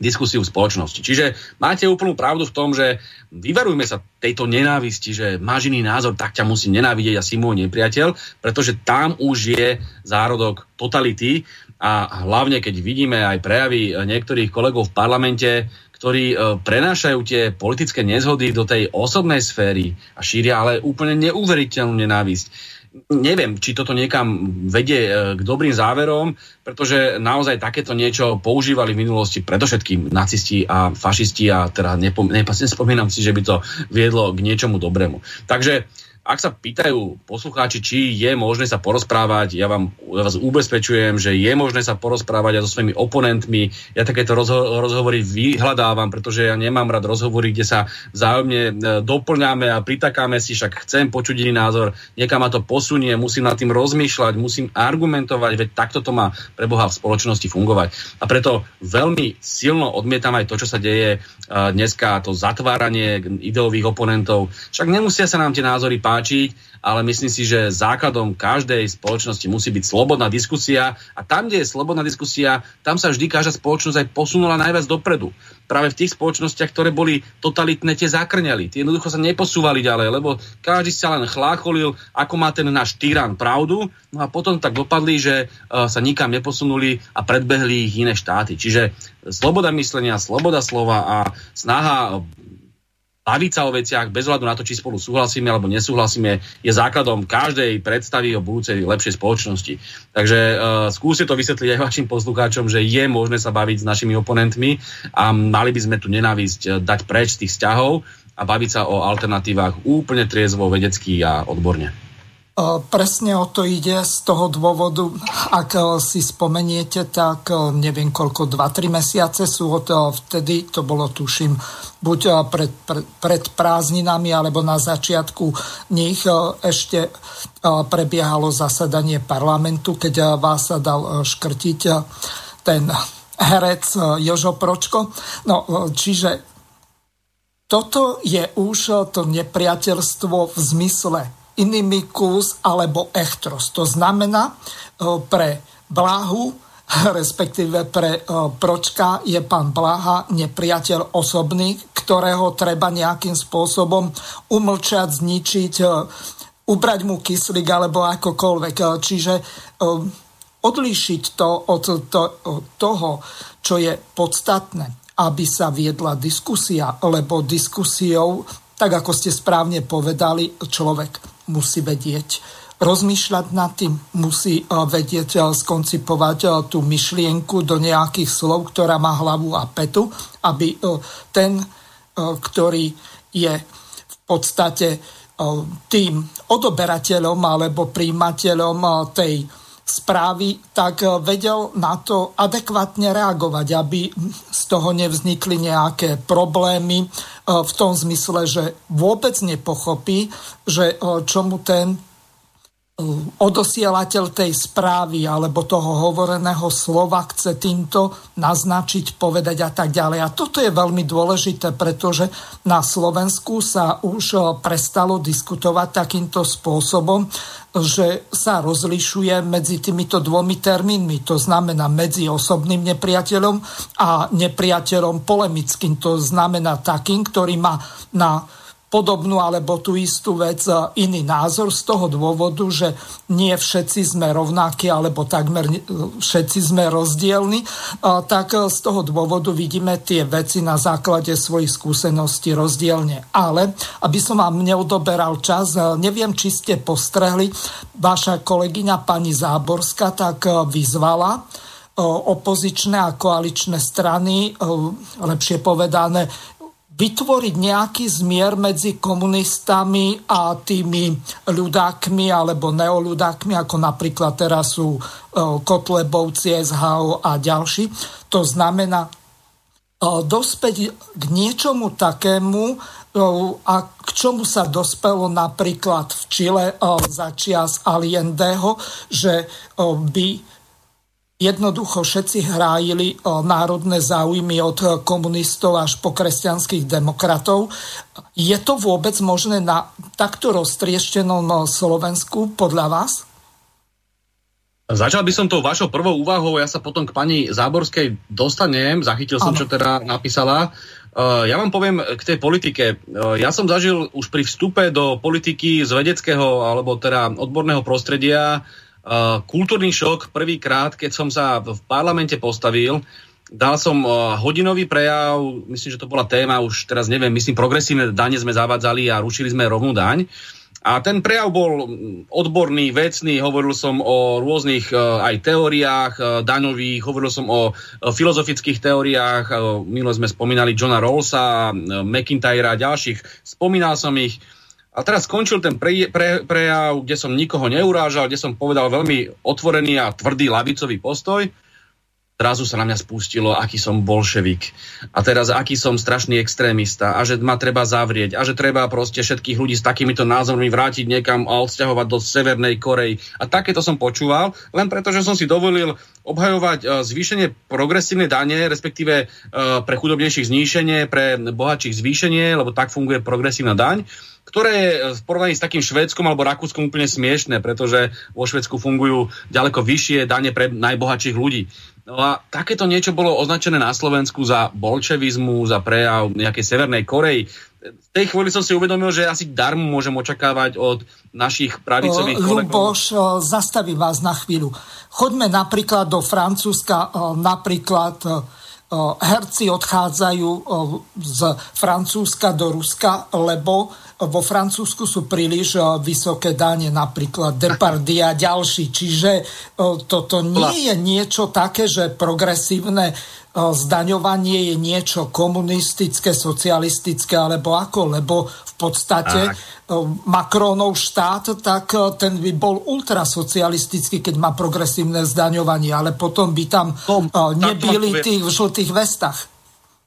diskusiu v spoločnosti. Čiže máte úplnú pravdu v tom, že vyvarujme sa tejto nenávisti, že máš iný názor, tak ťa musí nenávidieť a si môj nepriateľ, pretože tam už je zárodok totality a hlavne keď vidíme aj prejavy niektorých kolegov v parlamente, ktorí e, prenášajú tie politické nezhody do tej osobnej sféry a šíria ale úplne neuveriteľnú nenávisť neviem, či toto niekam vedie e, k dobrým záverom, pretože naozaj takéto niečo používali v minulosti predovšetkým nacisti a fašisti a teda nepom- nespomínam si, že by to viedlo k niečomu dobrému. Takže ak sa pýtajú poslucháči, či je možné sa porozprávať, ja, vám, ja vás ubezpečujem, že je možné sa porozprávať aj so svojimi oponentmi. Ja takéto rozho- rozhovory vyhľadávam, pretože ja nemám rád rozhovory, kde sa vzájomne e, doplňame a pritakáme si, však chcem počuť iný názor, niekam ma to posunie, musím nad tým rozmýšľať, musím argumentovať, veď takto to má pre Boha v spoločnosti fungovať. A preto veľmi silno odmietam aj to, čo sa deje e, dneska, to zatváranie ideových oponentov. Však nemusia sa nám tie názory páčiť ale myslím si, že základom každej spoločnosti musí byť slobodná diskusia a tam, kde je slobodná diskusia, tam sa vždy každá spoločnosť aj posunula najviac dopredu. Práve v tých spoločnostiach, ktoré boli totalitné, tie zakrňali. Tie jednoducho sa neposúvali ďalej, lebo každý sa len chlácholil, ako má ten náš tyran pravdu, no a potom tak dopadli, že uh, sa nikam neposunuli a predbehli ich iné štáty. Čiže sloboda myslenia, sloboda slova a snaha baviť sa o veciach bez hľadu na to, či spolu súhlasíme alebo nesúhlasíme, je základom každej predstavy o budúcej lepšej spoločnosti. Takže uh, skúste to vysvetliť aj vašim poslucháčom, že je možné sa baviť s našimi oponentmi a mali by sme tu nenávisť uh, dať preč tých vzťahov a baviť sa o alternatívach úplne triezvo, vedecky a odborne. Presne o to ide z toho dôvodu, ak si spomeniete, tak neviem koľko, 2-3 mesiace sú od vtedy, to bolo tuším, buď pred, pred prázdninami, alebo na začiatku nich ešte prebiehalo zasadanie parlamentu, keď vás sa dal škrtiť ten herec Jožo Pročko. No, čiže toto je už to nepriateľstvo v zmysle inimikus alebo echtros. To znamená, e, pre Bláhu, respektíve pre e, Pročka je pán Bláha nepriateľ osobný, ktorého treba nejakým spôsobom umlčať, zničiť, e, ubrať mu kyslík alebo akokoľvek. Čiže odlíšiť to od, to, od toho, čo je podstatné, aby sa viedla diskusia, lebo diskusiou, tak ako ste správne povedali, človek musí vedieť rozmýšľať nad tým, musí eh, vedieť eh, skoncipovať eh, tú myšlienku do nejakých slov, ktorá má hlavu a petu, aby ten, ktorý je v podstate tým odoberateľom alebo príjimateľom tej správy, tak vedel na to adekvátne reagovať, aby z toho nevznikli nejaké problémy, E, v tom zmysle, že vôbec nepochopí, že e, čomu ten e, odosielateľ tej správy alebo toho hovoreného slova chce týmto naznačiť, povedať a tak ďalej. A toto je veľmi dôležité, pretože na Slovensku sa už prestalo diskutovať takýmto spôsobom, že sa rozlišuje medzi týmito dvomi termínmi. To znamená medzi osobným nepriateľom a nepriateľom polemickým. To znamená takým, ktorý má na podobnú alebo tú istú vec e, iný názor z toho dôvodu, že nie všetci sme rovnakí alebo takmer všetci sme rozdielni, e, tak e, z toho dôvodu vidíme tie veci na základe svojich skúseností rozdielne. Ale, aby som vám neodoberal čas, neviem, či ste postrehli, vaša kolegyňa pani Záborská tak vyzvala opozičné a koaličné strany, lepšie povedané vytvoriť nejaký zmier medzi komunistami a tými ľudákmi alebo neoludákmi, ako napríklad teraz sú e, Kotlebovci, SHO a ďalší. To znamená e, dospäť k niečomu takému, e, a k čomu sa dospelo napríklad v Čile za čias Aliendeho, že by Jednoducho všetci hrájili o národné záujmy od komunistov až po kresťanských demokratov. Je to vôbec možné na takto roztrieštenom Slovensku podľa vás? Začal by som tou vašou prvou úvahou, ja sa potom k pani Záborskej dostanem, zachytil som, ano. čo teda napísala. Uh, ja vám poviem k tej politike. Uh, ja som zažil už pri vstupe do politiky z vedeckého alebo teda odborného prostredia kultúrny šok prvýkrát, keď som sa v parlamente postavil, dal som uh, hodinový prejav, myslím, že to bola téma, už teraz neviem, myslím, progresívne dane sme zavádzali a rušili sme rovnú daň. A ten prejav bol odborný, vecný, hovoril som o rôznych uh, aj teóriách daňových, hovoril som o filozofických teóriách, minule sme spomínali Johna Rawlsa, McIntyra a ďalších, spomínal som ich, a teraz skončil ten pre, pre, prejav, kde som nikoho neurážal, kde som povedal veľmi otvorený a tvrdý lavicový postoj. Zrazu sa na mňa spustilo, aký som bolševik. A teraz, aký som strašný extrémista. A že ma treba zavrieť. A že treba proste všetkých ľudí s takýmito názormi vrátiť niekam a odsťahovať do Severnej Korei. A takéto som počúval, len preto, že som si dovolil obhajovať uh, zvýšenie progresívnej dane, respektíve uh, pre chudobnejších zníšenie, pre bohatších zvýšenie, lebo tak funguje progresívna daň ktoré je v porovnaní s takým Švédskom alebo Rakúskom úplne smiešné, pretože vo Švedsku fungujú ďaleko vyššie dane pre najbohatších ľudí. No a takéto niečo bolo označené na Slovensku za bolševizmu, za prejav nejakej Severnej Koreji. V tej chvíli som si uvedomil, že asi darmo môžem očakávať od našich pravicových kolegov. Luboš, zastavím vás na chvíľu. Choďme napríklad do Francúzska, napríklad herci odchádzajú z Francúzska do Ruska, lebo vo Francúzsku sú príliš vysoké dáne, napríklad Depardieu a ďalší. Čiže toto nie je niečo také, že progresívne zdaňovanie je niečo komunistické, socialistické, alebo ako, lebo v podstate tak. Macronov štát, tak ten by bol ultrasocialistický, keď má progresívne zdaňovanie, ale potom by tam no, nebyli tí v žltých vestách.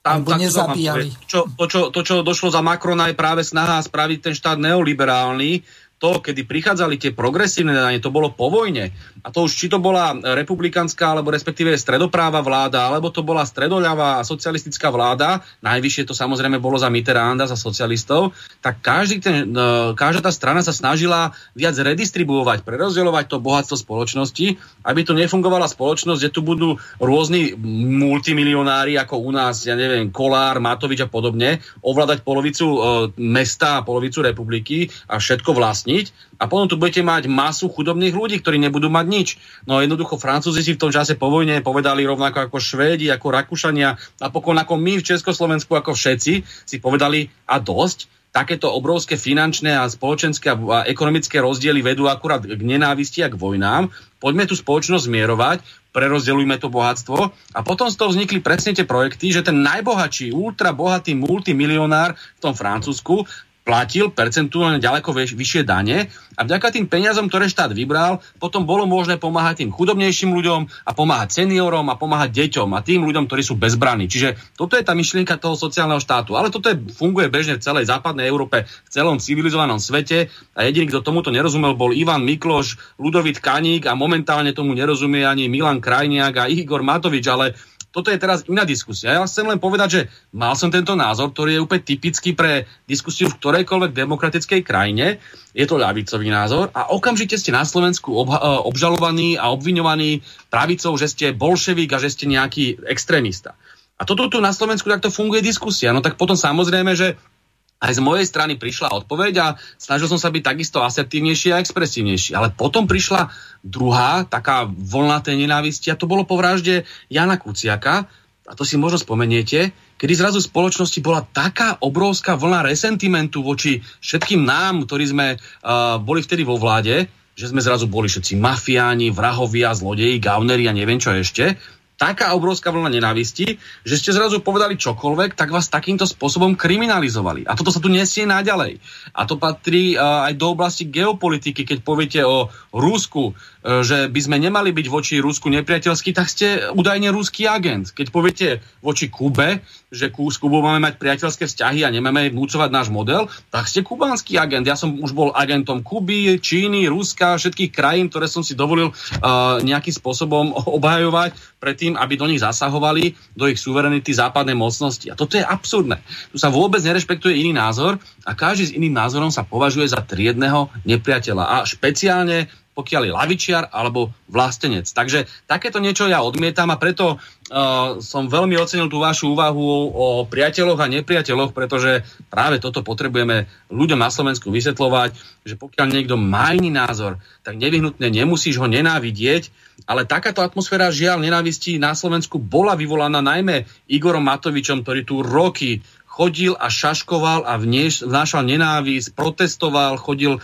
Tam, tak, nezabíjali. To, to, čo, to, čo došlo za Macrona, je práve snaha spraviť ten štát neoliberálny, to, kedy prichádzali tie progresívne dane, to bolo po vojne. A to už či to bola republikánska, alebo respektíve stredopráva vláda, alebo to bola stredoľavá socialistická vláda, najvyššie to samozrejme bolo za Mitterranda, za socialistov, tak každý ten, e, každá tá strana sa snažila viac redistribuovať, prerozdeľovať to bohatstvo spoločnosti, aby to nefungovala spoločnosť, kde tu budú rôzni multimilionári, ako u nás, ja neviem, Kolár, Matovič a podobne, ovládať polovicu e, mesta a polovicu republiky a všetko vlastní vlastniť a potom tu budete mať masu chudobných ľudí, ktorí nebudú mať nič. No jednoducho Francúzi si v tom čase po vojne povedali rovnako ako Švédi, ako Rakúšania, napokon ako my v Československu, ako všetci, si povedali a dosť, takéto obrovské finančné a spoločenské a ekonomické rozdiely vedú akurát k nenávisti a k vojnám. Poďme tú spoločnosť zmierovať, prerozdeľujme to bohatstvo a potom z toho vznikli presne tie projekty, že ten najbohatší, ultra bohatý multimilionár v tom Francúzsku platil percentuálne ďaleko vyššie dane a vďaka tým peniazom, ktoré štát vybral, potom bolo možné pomáhať tým chudobnejším ľuďom a pomáhať seniorom a pomáhať deťom a tým ľuďom, ktorí sú bezbraní. Čiže toto je tá myšlienka toho sociálneho štátu. Ale toto je, funguje bežne v celej západnej Európe, v celom civilizovanom svete a jediný, kto tomuto nerozumel, bol Ivan Mikloš, Ludovit Kaník a momentálne tomu nerozumie ani Milan Krajniak a Igor Matovič, ale toto je teraz iná diskusia. Ja chcem len povedať, že mal som tento názor, ktorý je úplne typický pre diskusiu v ktorejkoľvek demokratickej krajine. Je to ľavicový názor a okamžite ste na Slovensku obha- e, obžalovaní a obviňovaní pravicou, že ste bolševík a že ste nejaký extrémista. A toto tu na Slovensku takto funguje diskusia. No tak potom samozrejme, že aj z mojej strany prišla odpoveď a snažil som sa byť takisto asertívnejší a expresívnejší. Ale potom prišla druhá taká vlna tej nenávisti a to bolo po vražde Jana Kuciaka, a to si možno spomeniete, kedy zrazu v spoločnosti bola taká obrovská vlna resentimentu voči všetkým nám, ktorí sme uh, boli vtedy vo vláde, že sme zrazu boli všetci mafiáni, vrahovia, zlodeji, gauneri a neviem čo ešte taká obrovská vlna nenávisti, že ste zrazu povedali čokoľvek, tak vás takýmto spôsobom kriminalizovali. A toto sa tu nesie naďalej. A to patrí uh, aj do oblasti geopolitiky, keď poviete o Rúsku, uh, že by sme nemali byť voči Rusku nepriateľskí, tak ste údajne ruský agent. Keď poviete voči Kube, že s Kubou máme mať priateľské vzťahy a nemáme vnúcovať náš model, tak ste kubánsky agent. Ja som už bol agentom Kuby, Číny, Ruska, všetkých krajín, ktoré som si dovolil uh, nejakým spôsobom obhajovať predtým, aby do nich zasahovali do ich suverenity západnej mocnosti. A toto je absurdné. Tu sa vôbec nerešpektuje iný názor a každý s iným názorom sa považuje za triedného nepriateľa. A špeciálne pokiaľ je lavičiar alebo vlastenec. Takže takéto niečo ja odmietam a preto uh, som veľmi ocenil tú vašu úvahu o priateľoch a nepriateľoch, pretože práve toto potrebujeme ľuďom na Slovensku vysvetľovať, že pokiaľ niekto má iný názor, tak nevyhnutne nemusíš ho nenávidieť, ale takáto atmosféra žiaľ nenávistí na Slovensku bola vyvolaná najmä Igorom Matovičom, ktorý tu roky chodil a šaškoval a vnášal nenávisť, protestoval, chodil uh,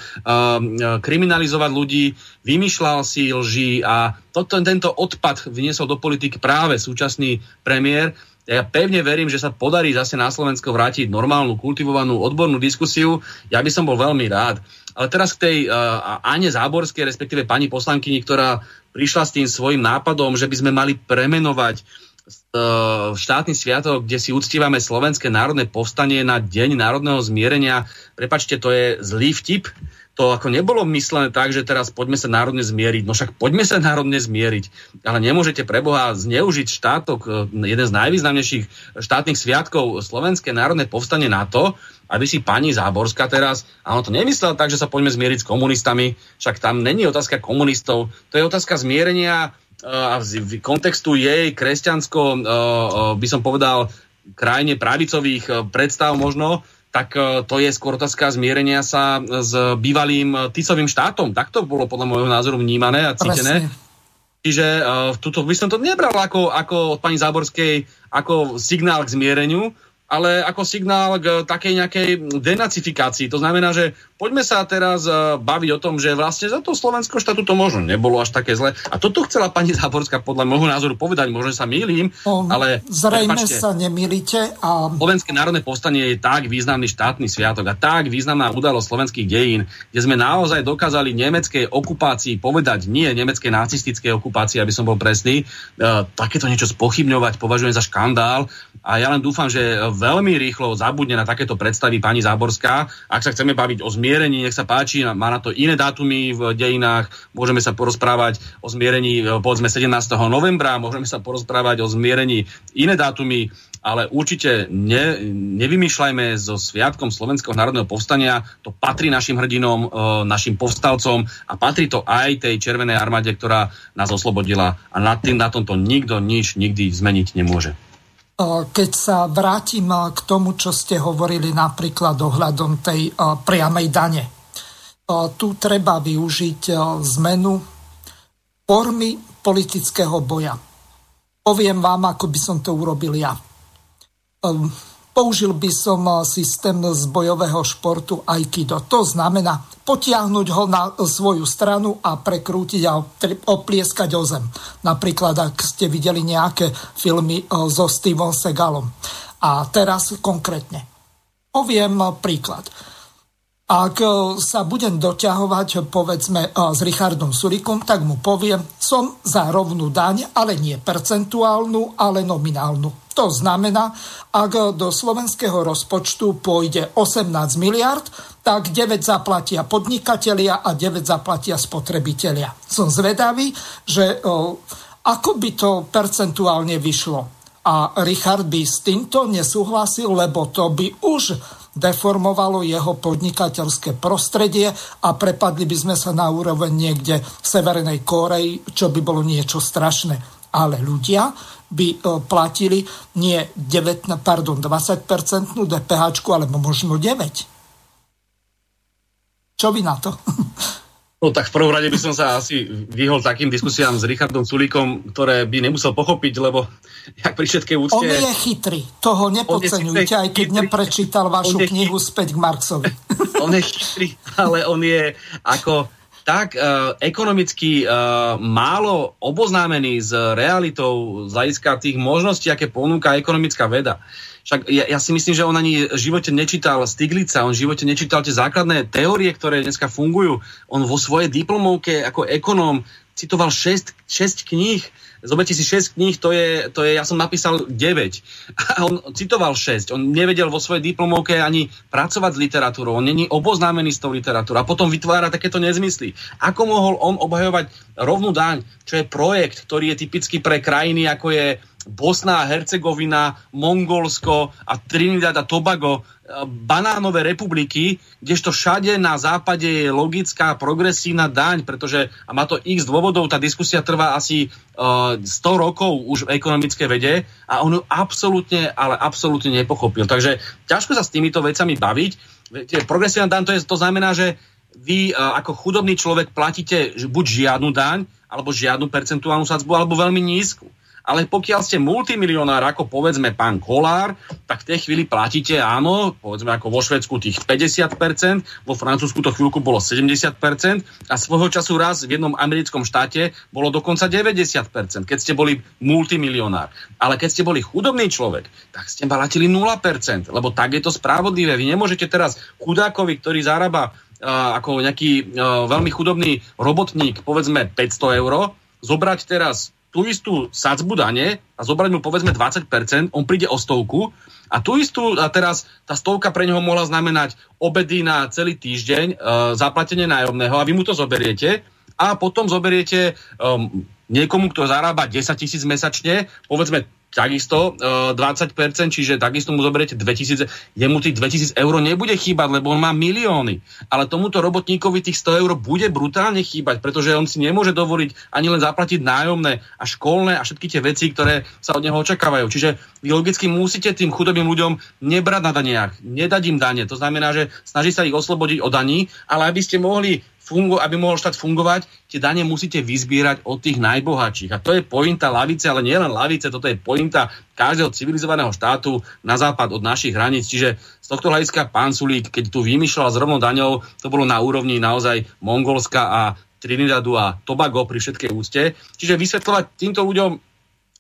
kriminalizovať ľudí, vymýšľal si lži a toto, tento odpad vniesol do politiky práve súčasný premiér. Ja pevne verím, že sa podarí zase na Slovensko vrátiť normálnu, kultivovanú, odbornú diskusiu. Ja by som bol veľmi rád. Ale teraz k tej uh, Ane Záborskej, respektíve pani poslankyni, ktorá prišla s tým svojim nápadom, že by sme mali premenovať E, štátny sviatok, kde si uctívame slovenské národné povstanie na Deň národného zmierenia. Prepačte, to je zlý vtip. to ako nebolo myslené tak, že teraz poďme sa národne zmieriť. No však poďme sa národne zmieriť. Ale nemôžete preboha zneužiť štátok, e, jeden z najvýznamnejších štátnych sviatkov Slovenské národné povstanie na to, aby si pani Záborská teraz, a on to nemyslel tak, že sa poďme zmieriť s komunistami, však tam není otázka komunistov, to je otázka zmierenia a v kontextu jej kresťansko, e, by som povedal, krajine pravicových predstav možno, tak e, to je skôr otázka zmierenia sa s bývalým e, Ticovým štátom. Tak to bolo podľa môjho názoru vnímané a cítené. Presne. Čiže uh, tuto by som to nebral ako, ako od pani Záborskej ako signál k zmiereniu, ale ako signál k takej nejakej denacifikácii. To znamená, že poďme sa teraz uh, baviť o tom, že vlastne za to Slovensko štátu to možno nebolo až také zle. A toto chcela pani Záborská podľa môjho názoru povedať, možno sa mýlim, um, ale... Zrejme prepačte, sa nemýlite. A... Slovenské národné povstanie je tak významný štátny sviatok a tak významná udalosť slovenských dejín, kde sme naozaj dokázali nemeckej okupácii povedať, nie nemeckej nacistickej okupácii, aby som bol presný, uh, takéto niečo spochybňovať považujem za škandál a ja len dúfam, že veľmi rýchlo zabudne na takéto predstavy pani Záborská. Ak sa chceme baviť o zmierení, nech sa páči, má na to iné dátumy v dejinách, môžeme sa porozprávať o zmierení e, povedzme 17. novembra, môžeme sa porozprávať o zmierení iné dátumy, ale určite ne, nevymýšľajme so Sviatkom Slovenského národného povstania, to patrí našim hrdinom, e, našim povstalcom a patrí to aj tej Červenej armáde, ktorá nás oslobodila a nad tým na tomto nikto nič nikdy zmeniť nemôže. Keď sa vrátim k tomu, čo ste hovorili napríklad ohľadom tej priamej dane. Tu treba využiť zmenu formy politického boja. Poviem vám, ako by som to urobil ja. Použil by som systém z bojového športu Aikido. To znamená potiahnuť ho na svoju stranu a prekrútiť a oplieskať o zem. Napríklad, ak ste videli nejaké filmy so Steven Segalom. A teraz konkrétne. Poviem príklad. Ak sa budem doťahovať, povedzme, s Richardom Surikom, tak mu poviem, som za rovnú daň, ale nie percentuálnu, ale nominálnu. To znamená, ak do slovenského rozpočtu pôjde 18 miliard, tak 9 zaplatia podnikatelia a 9 zaplatia spotrebitelia. Som zvedavý, že ako by to percentuálne vyšlo. A Richard by s týmto nesúhlasil, lebo to by už deformovalo jeho podnikateľské prostredie a prepadli by sme sa na úroveň niekde v Severnej Koreji, čo by bolo niečo strašné. Ale ľudia by e, platili nie 9, pardon, 20% DPH, alebo možno 9. Čo vy na to? No tak v prvom rade by som sa asi vyhol takým diskusiám s Richardom Sulíkom, ktoré by nemusel pochopiť, lebo jak pri všetkej úcte... On je chytrý, toho nepodceňujte, aj keď chytrý, neprečítal vašu knihu späť k Marxovi. On je chytrý, ale on je ako tak uh, ekonomicky uh, málo oboznámený s realitou z hľadiska tých možností, aké ponúka ekonomická veda. Však ja, ja si myslím, že on ani v živote nečítal Stiglica, on v živote nečítal tie základné teórie, ktoré dneska fungujú. On vo svojej diplomovke ako ekonóm citoval 6, 6 kníh. Zoberte si 6 kníh, to je, to je, ja som napísal 9. A on citoval 6. On nevedel vo svojej diplomovke ani pracovať s literatúrou. On není oboznámený s tou literatúrou. A potom vytvára takéto nezmysly. Ako mohol on obhajovať rovnú daň, čo je projekt, ktorý je typický pre krajiny, ako je Bosna a Hercegovina, Mongolsko a Trinidad a Tobago, e, banánové republiky, kdežto všade na západe je logická progresívna daň, pretože a má to x dôvodov, tá diskusia trvá asi uh, e, 100 rokov už v ekonomickej vede a on ju absolútne, ale absolútne nepochopil. Takže ťažko sa s týmito vecami baviť. Viete, progresívna daň to, je, to znamená, že vy uh, ako chudobný človek platíte buď žiadnu daň, alebo žiadnu percentuálnu sadzbu, alebo veľmi nízku ale pokiaľ ste multimilionár, ako povedzme pán Kolár, tak v tej chvíli platíte, áno, povedzme ako vo Švedsku tých 50%, vo Francúzsku to chvíľku bolo 70% a svojho času raz v jednom americkom štáte bolo dokonca 90%, keď ste boli multimilionár. Ale keď ste boli chudobný človek, tak ste platili 0%, lebo tak je to spravodlivé. Vy nemôžete teraz chudákovi, ktorý zarába uh, ako nejaký uh, veľmi chudobný robotník, povedzme 500 eur, zobrať teraz tú istú sadzbu dane a zobrať mu povedzme 20%, on príde o stovku a tú istú, a teraz tá stovka pre neho mohla znamenať obedy na celý týždeň, e, zaplatenie nájomného a vy mu to zoberiete a potom zoberiete um, niekomu, kto zarába 10 tisíc mesačne, povedzme takisto e, 20%, čiže takisto mu zoberiete 2000, jemu tých 2000 eur nebude chýbať, lebo on má milióny. Ale tomuto robotníkovi tých 100 eur bude brutálne chýbať, pretože on si nemôže dovoliť ani len zaplatiť nájomné a školné a všetky tie veci, ktoré sa od neho očakávajú. Čiže vy logicky musíte tým chudobným ľuďom nebrať na daniach, nedať im dane. To znamená, že snaží sa ich oslobodiť od daní, ale aby ste mohli fungu, aby mohol štát fungovať, tie dane musíte vyzbierať od tých najbohatších. A to je pointa lavice, ale nie len lavice, toto je pointa každého civilizovaného štátu na západ od našich hraníc. Čiže z tohto hľadiska pán Sulík, keď tu vymýšľal s rovnou daňou, to bolo na úrovni naozaj Mongolska a Trinidadu a Tobago pri všetkej úste. Čiže vysvetľovať týmto ľuďom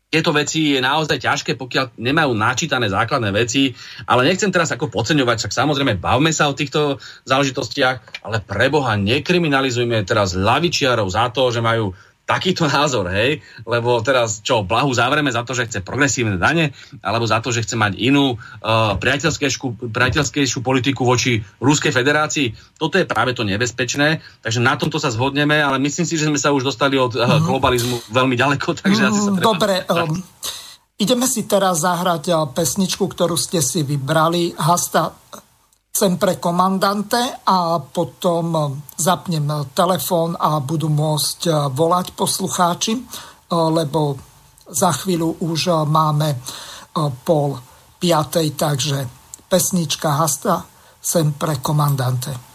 tieto veci je naozaj ťažké, pokiaľ nemajú načítané základné veci, ale nechcem teraz ako podceňovať, však samozrejme bavme sa o týchto záležitostiach, ale preboha nekriminalizujme teraz lavičiarov za to, že majú takýto názor, hej, lebo teraz čo, Blahu zavreme za to, že chce progresívne dane, alebo za to, že chce mať inú uh, priateľskejšiu, priateľskejšiu politiku voči Ruskej federácii. Toto je práve to nebezpečné, takže na tomto sa zhodneme, ale myslím si, že sme sa už dostali od uh, globalizmu veľmi ďaleko, takže mm, asi sa treba... Dobre, um, ideme si teraz zahrať uh, pesničku, ktorú ste si vybrali. Hasta sem pre komandante a potom eh, zapnem eh, telefón a budú môcť eh, volať poslucháči, lebo za chvíľu už máme pol piatej, takže pesnička Hasta sem pre komandante.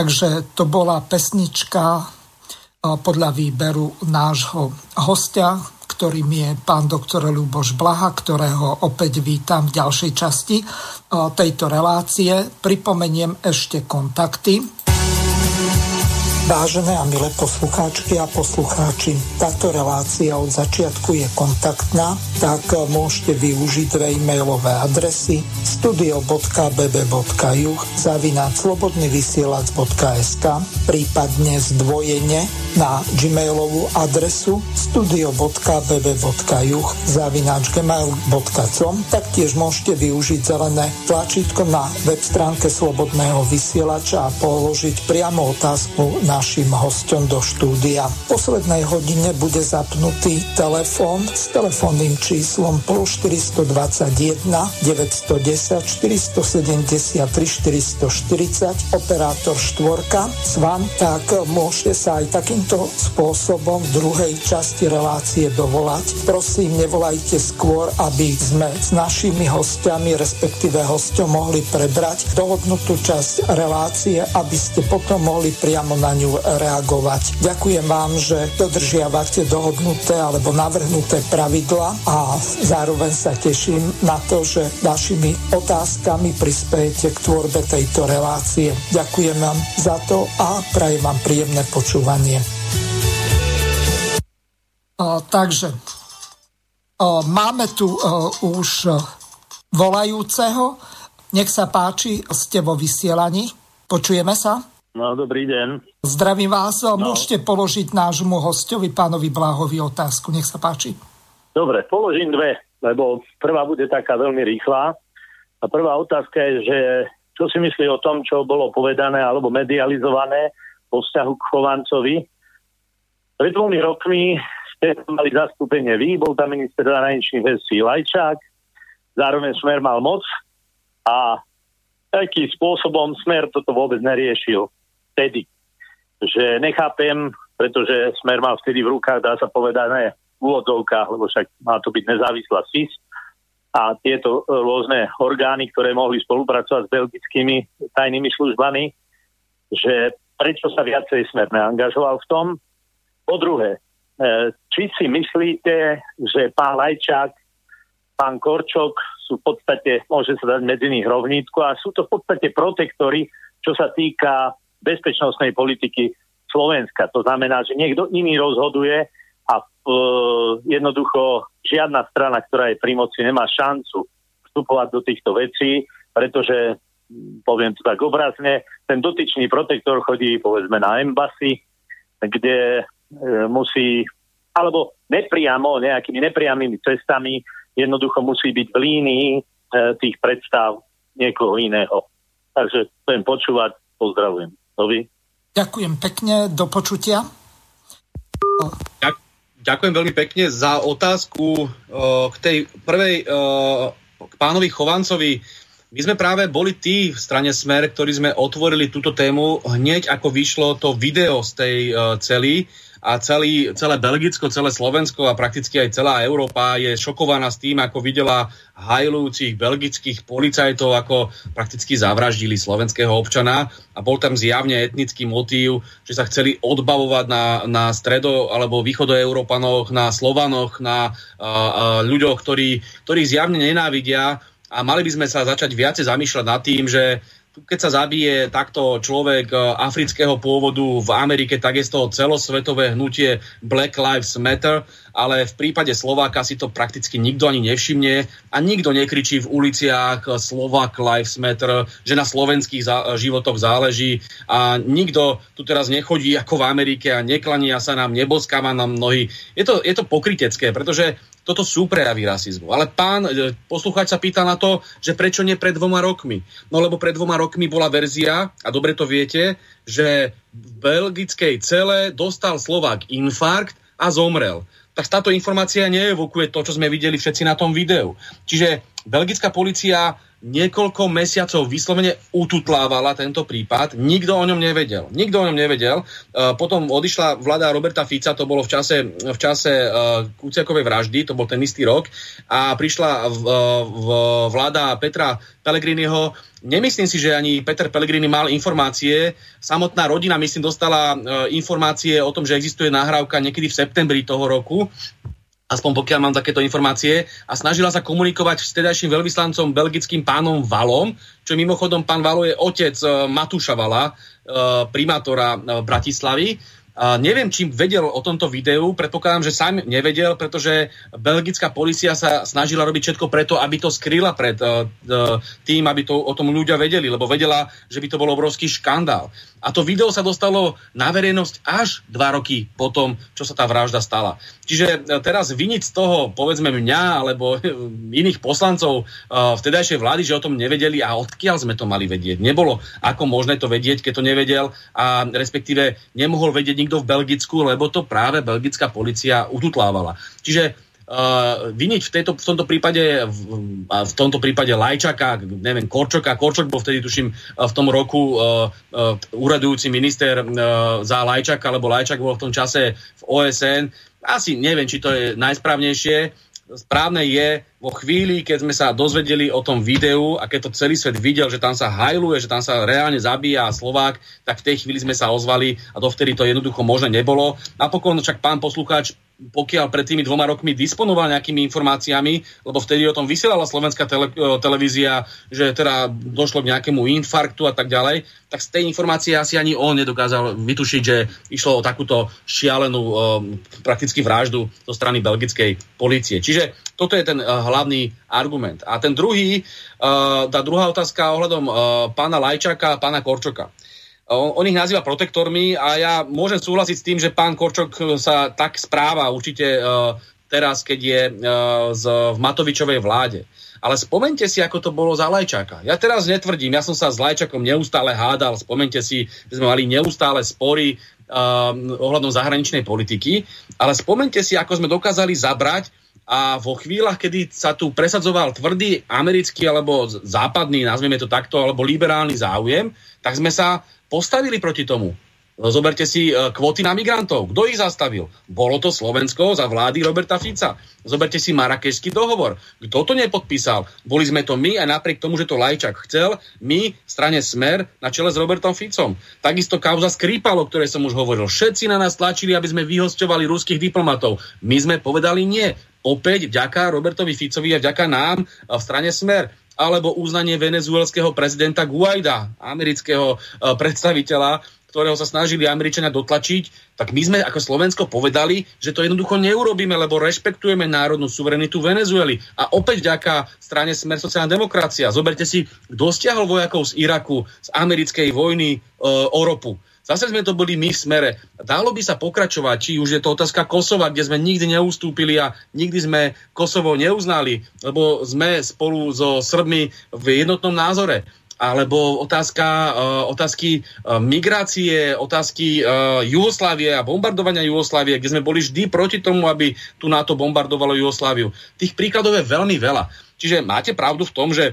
Takže to bola pesnička podľa výberu nášho hostia, ktorým je pán doktor Luboš Blaha, ktorého opäť vítam v ďalšej časti tejto relácie. Pripomeniem ešte kontakty Vážené a milé poslucháčky a poslucháči, táto relácia od začiatku je kontaktná, tak môžete využiť dve e-mailové adresy studio.bb.juh zavináč slobodnyvysielac.sk prípadne zdvojene na gmailovú adresu studio.bb.juh zavináč gmail.com taktiež môžete využiť zelené tlačítko na web stránke Slobodného vysielača a položiť priamo otázku na našim hostom do štúdia. V poslednej hodine bude zapnutý telefón s telefónnym číslom plus 421 910 473 440 operátor štvorka s vám, tak môžete sa aj takýmto spôsobom v druhej časti relácie dovolať. Prosím, nevolajte skôr, aby sme s našimi hostiami, respektíve hostom mohli prebrať dohodnutú časť relácie, aby ste potom mohli priamo na ňu reagovať. Ďakujem vám, že dodržiavate dohodnuté alebo navrhnuté pravidla a zároveň sa teším na to, že vašimi otázkami prispiejete k tvorbe tejto relácie. Ďakujem vám za to a prajem vám príjemné počúvanie. O, takže o, máme tu o, už volajúceho. Nech sa páči, ste vo vysielaní. Počujeme sa? No, dobrý deň. Zdravím vás. No. Môžete položiť nášmu hostovi, pánovi Bláhovi, otázku. Nech sa páči. Dobre, položím dve, lebo prvá bude taká veľmi rýchla. A prvá otázka je, že čo si myslí o tom, čo bolo povedané alebo medializované po vzťahu k Chovancovi. Pred dvomi rokmi ste mali zastúpenie vy, bol tam minister zahraničných vecí Lajčák, zároveň Smer mal moc a akým spôsobom Smer toto vôbec neriešil vtedy. Že nechápem, pretože Smer mal vtedy v rukách, dá sa povedať, v úvodzovkách, lebo však má to byť nezávislá SIS a tieto rôzne orgány, ktoré mohli spolupracovať s belgickými tajnými službami, že prečo sa viacej Smer neangažoval v tom. Po druhé, e, či si myslíte, že pán Lajčák, pán Korčok sú v podstate, môže sa dať medzi nich rovnítko a sú to v podstate protektory, čo sa týka bezpečnostnej politiky Slovenska. To znamená, že niekto iný rozhoduje a e, jednoducho žiadna strana, ktorá je pri moci, nemá šancu vstupovať do týchto vecí, pretože, poviem to tak obrazne, ten dotyčný protektor chodí povedzme na embassy, kde e, musí, alebo nepriamo, nejakými nepriamými cestami jednoducho musí byť v línii e, tých predstav niekoho iného. Takže budem počúvať, pozdravujem. Novi. Ďakujem pekne, do počutia. Ďakujem veľmi pekne za otázku k tej prvej k pánovi Chovancovi. My sme práve boli tí v strane Smer, ktorí sme otvorili túto tému hneď ako vyšlo to video z tej celý a celý, celé Belgicko, celé Slovensko a prakticky aj celá Európa je šokovaná s tým, ako videla hajlujúcich belgických policajtov, ako prakticky zavraždili slovenského občana. A bol tam zjavne etnický motív, že sa chceli odbavovať na, na stredo- alebo východoeurópanoch, na Slovanoch, na uh, uh, ľuďoch, ktorí, ktorí zjavne nenávidia. A mali by sme sa začať viacej zamýšľať nad tým, že keď sa zabije takto človek e, afrického pôvodu v Amerike, tak je z celosvetové hnutie Black Lives Matter, ale v prípade Slováka si to prakticky nikto ani nevšimne a nikto nekričí v uliciach Slovak Lives Matter, že na slovenských životoch záleží a nikto tu teraz nechodí ako v Amerike a neklania sa nám, neboskáva nám nohy. Je to, je to pokrytecké, pretože toto sú prejavy rasizmu. Ale pán e, poslucháč sa pýta na to, že prečo nie pred dvoma rokmi. No lebo pred dvoma rokmi bola verzia, a dobre to viete, že v belgickej cele dostal Slovák infarkt a zomrel. Tak táto informácia neevokuje to, čo sme videli všetci na tom videu. Čiže belgická policia niekoľko mesiacov vyslovene ututlávala tento prípad. Nikto o ňom nevedel. Nikto o ňom nevedel. Uh, potom odišla vláda Roberta Fica, to bolo v čase, v čase uh, Kuciakovej vraždy, to bol ten istý rok, a prišla v, v vláda Petra Pellegriniho. Nemyslím si, že ani Peter Pellegrini mal informácie. Samotná rodina, myslím, dostala informácie o tom, že existuje nahrávka niekedy v septembri toho roku aspoň pokiaľ mám takéto informácie, a snažila sa komunikovať s tedajším veľvyslancom belgickým pánom Valom, čo mimochodom pán Valo je otec uh, Matúša Vala, uh, primátora uh, Bratislavy. Uh, neviem, či vedel o tomto videu, predpokladám, že sám nevedel, pretože belgická policia sa snažila robiť všetko preto, aby to skryla pred uh, tým, aby to o tom ľudia vedeli, lebo vedela, že by to bol obrovský škandál. A to video sa dostalo na verejnosť až dva roky potom, čo sa tá vražda stala. Čiže e, teraz vyniť z toho, povedzme mňa, alebo iných poslancov uh, vtedajšej vlády, že o tom nevedeli a odkiaľ sme to mali vedieť. Nebolo ako možné to vedieť, keď to nevedel a respektíve nemohol vedieť nikto v Belgicku, lebo to práve belgická policia ututlávala. Čiže uh, viniť v, tejto, v tomto prípade v, v tomto prípade Lajčaka, neviem, Korčoka, Korčok bol vtedy tuším v tom roku uh, uh, uradujúci minister uh, za Lajčaka, lebo Lajčak bol v tom čase v OSN. Asi neviem, či to je najsprávnejšie. Správne je vo chvíli, keď sme sa dozvedeli o tom videu a keď to celý svet videl, že tam sa hajluje, že tam sa reálne zabíja Slovák, tak v tej chvíli sme sa ozvali a dovtedy to jednoducho možné nebolo. Napokon však pán poslucháč pokiaľ pred tými dvoma rokmi disponoval nejakými informáciami, lebo vtedy o tom vysielala slovenská tele, televízia, že teda došlo k nejakému infarktu a tak ďalej, tak z tej informácie asi ani on nedokázal vytušiť, že išlo o takúto šialenú um, prakticky vraždu zo strany belgickej policie. Čiže toto je ten uh, hlavný argument. A ten druhý, uh, tá druhá otázka ohľadom uh, pána Lajčaka a pána Korčoka. On, on ich nazýva protektormi a ja môžem súhlasiť s tým, že pán Korčok sa tak správa určite uh, teraz, keď je uh, z, v Matovičovej vláde. Ale spomente si, ako to bolo za Lajčáka. Ja teraz netvrdím, ja som sa s Lajčakom neustále hádal, spomente si, že sme mali neustále spory uh, ohľadom zahraničnej politiky, ale spomente si, ako sme dokázali zabrať a vo chvíľach, kedy sa tu presadzoval tvrdý americký alebo západný, nazvieme to takto, alebo liberálny záujem, tak sme sa postavili proti tomu. Zoberte si e, kvóty na migrantov. Kto ich zastavil? Bolo to Slovensko za vlády Roberta Fica. Zoberte si Marakešský dohovor. Kto to nepodpísal? Boli sme to my a napriek tomu, že to Lajčak chcel, my, strane Smer, na čele s Robertom Ficom. Takisto kauza Skripal, o ktorej som už hovoril. Všetci na nás tlačili, aby sme vyhosťovali ruských diplomatov. My sme povedali nie. Opäť vďaka Robertovi Ficovi a vďaka nám v strane Smer alebo uznanie venezuelského prezidenta Guaida, amerického e, predstaviteľa, ktorého sa snažili Američania dotlačiť, tak my sme ako Slovensko povedali, že to jednoducho neurobíme, lebo rešpektujeme národnú suverenitu Venezuely. A opäť vďaka strane Smer sociálna demokracia. Zoberte si, kto stiahol vojakov z Iraku, z americkej vojny e, o ropu. Zase sme to boli my v smere. Dalo by sa pokračovať, či už je to otázka Kosova, kde sme nikdy neustúpili a nikdy sme Kosovo neuznali, lebo sme spolu so Srbmi v jednotnom názore alebo otázka, uh, otázky uh, migrácie, otázky uh, Jugoslávie a bombardovania Jugoslávie, kde sme boli vždy proti tomu, aby tu NATO bombardovalo Jugosláviu. Tých príkladov je veľmi veľa. Čiže máte pravdu v tom, že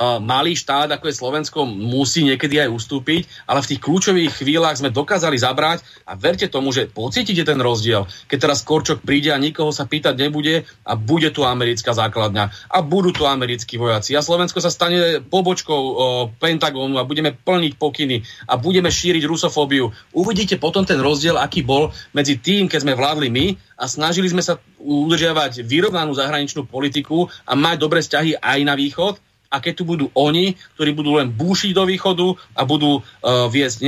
malý štát, ako je Slovensko, musí niekedy aj ustúpiť, ale v tých kľúčových chvíľach sme dokázali zabrať a verte tomu, že pocítite ten rozdiel, keď teraz Korčok príde a nikoho sa pýtať nebude a bude tu americká základňa a budú tu americkí vojaci a Slovensko sa stane pobočkou o, Pentagónu a budeme plniť pokyny a budeme šíriť rusofóbiu. Uvidíte potom ten rozdiel, aký bol medzi tým, keď sme vládli my a snažili sme sa udržiavať vyrovnanú zahraničnú politiku a mať dobré vzťahy aj na východ a keď tu budú oni, ktorí budú len búšiť do východu a budú uh, viesť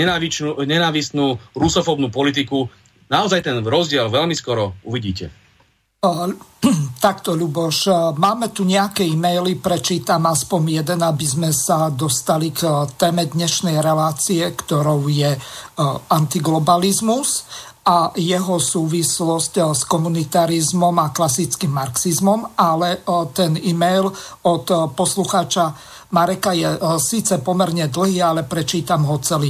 nenávistnú rusofobnú politiku, naozaj ten rozdiel veľmi skoro uvidíte. Takto, Ľuboš, máme tu nejaké e-maily, prečítam aspoň jeden, aby sme sa dostali k téme dnešnej relácie, ktorou je antiglobalizmus a jeho súvislosť eh, s komunitarizmom a klasickým marxizmom, ale eh, ten e-mail od eh, poslucháča Mareka je síce pomerne dlhý, ale prečítam ho celý.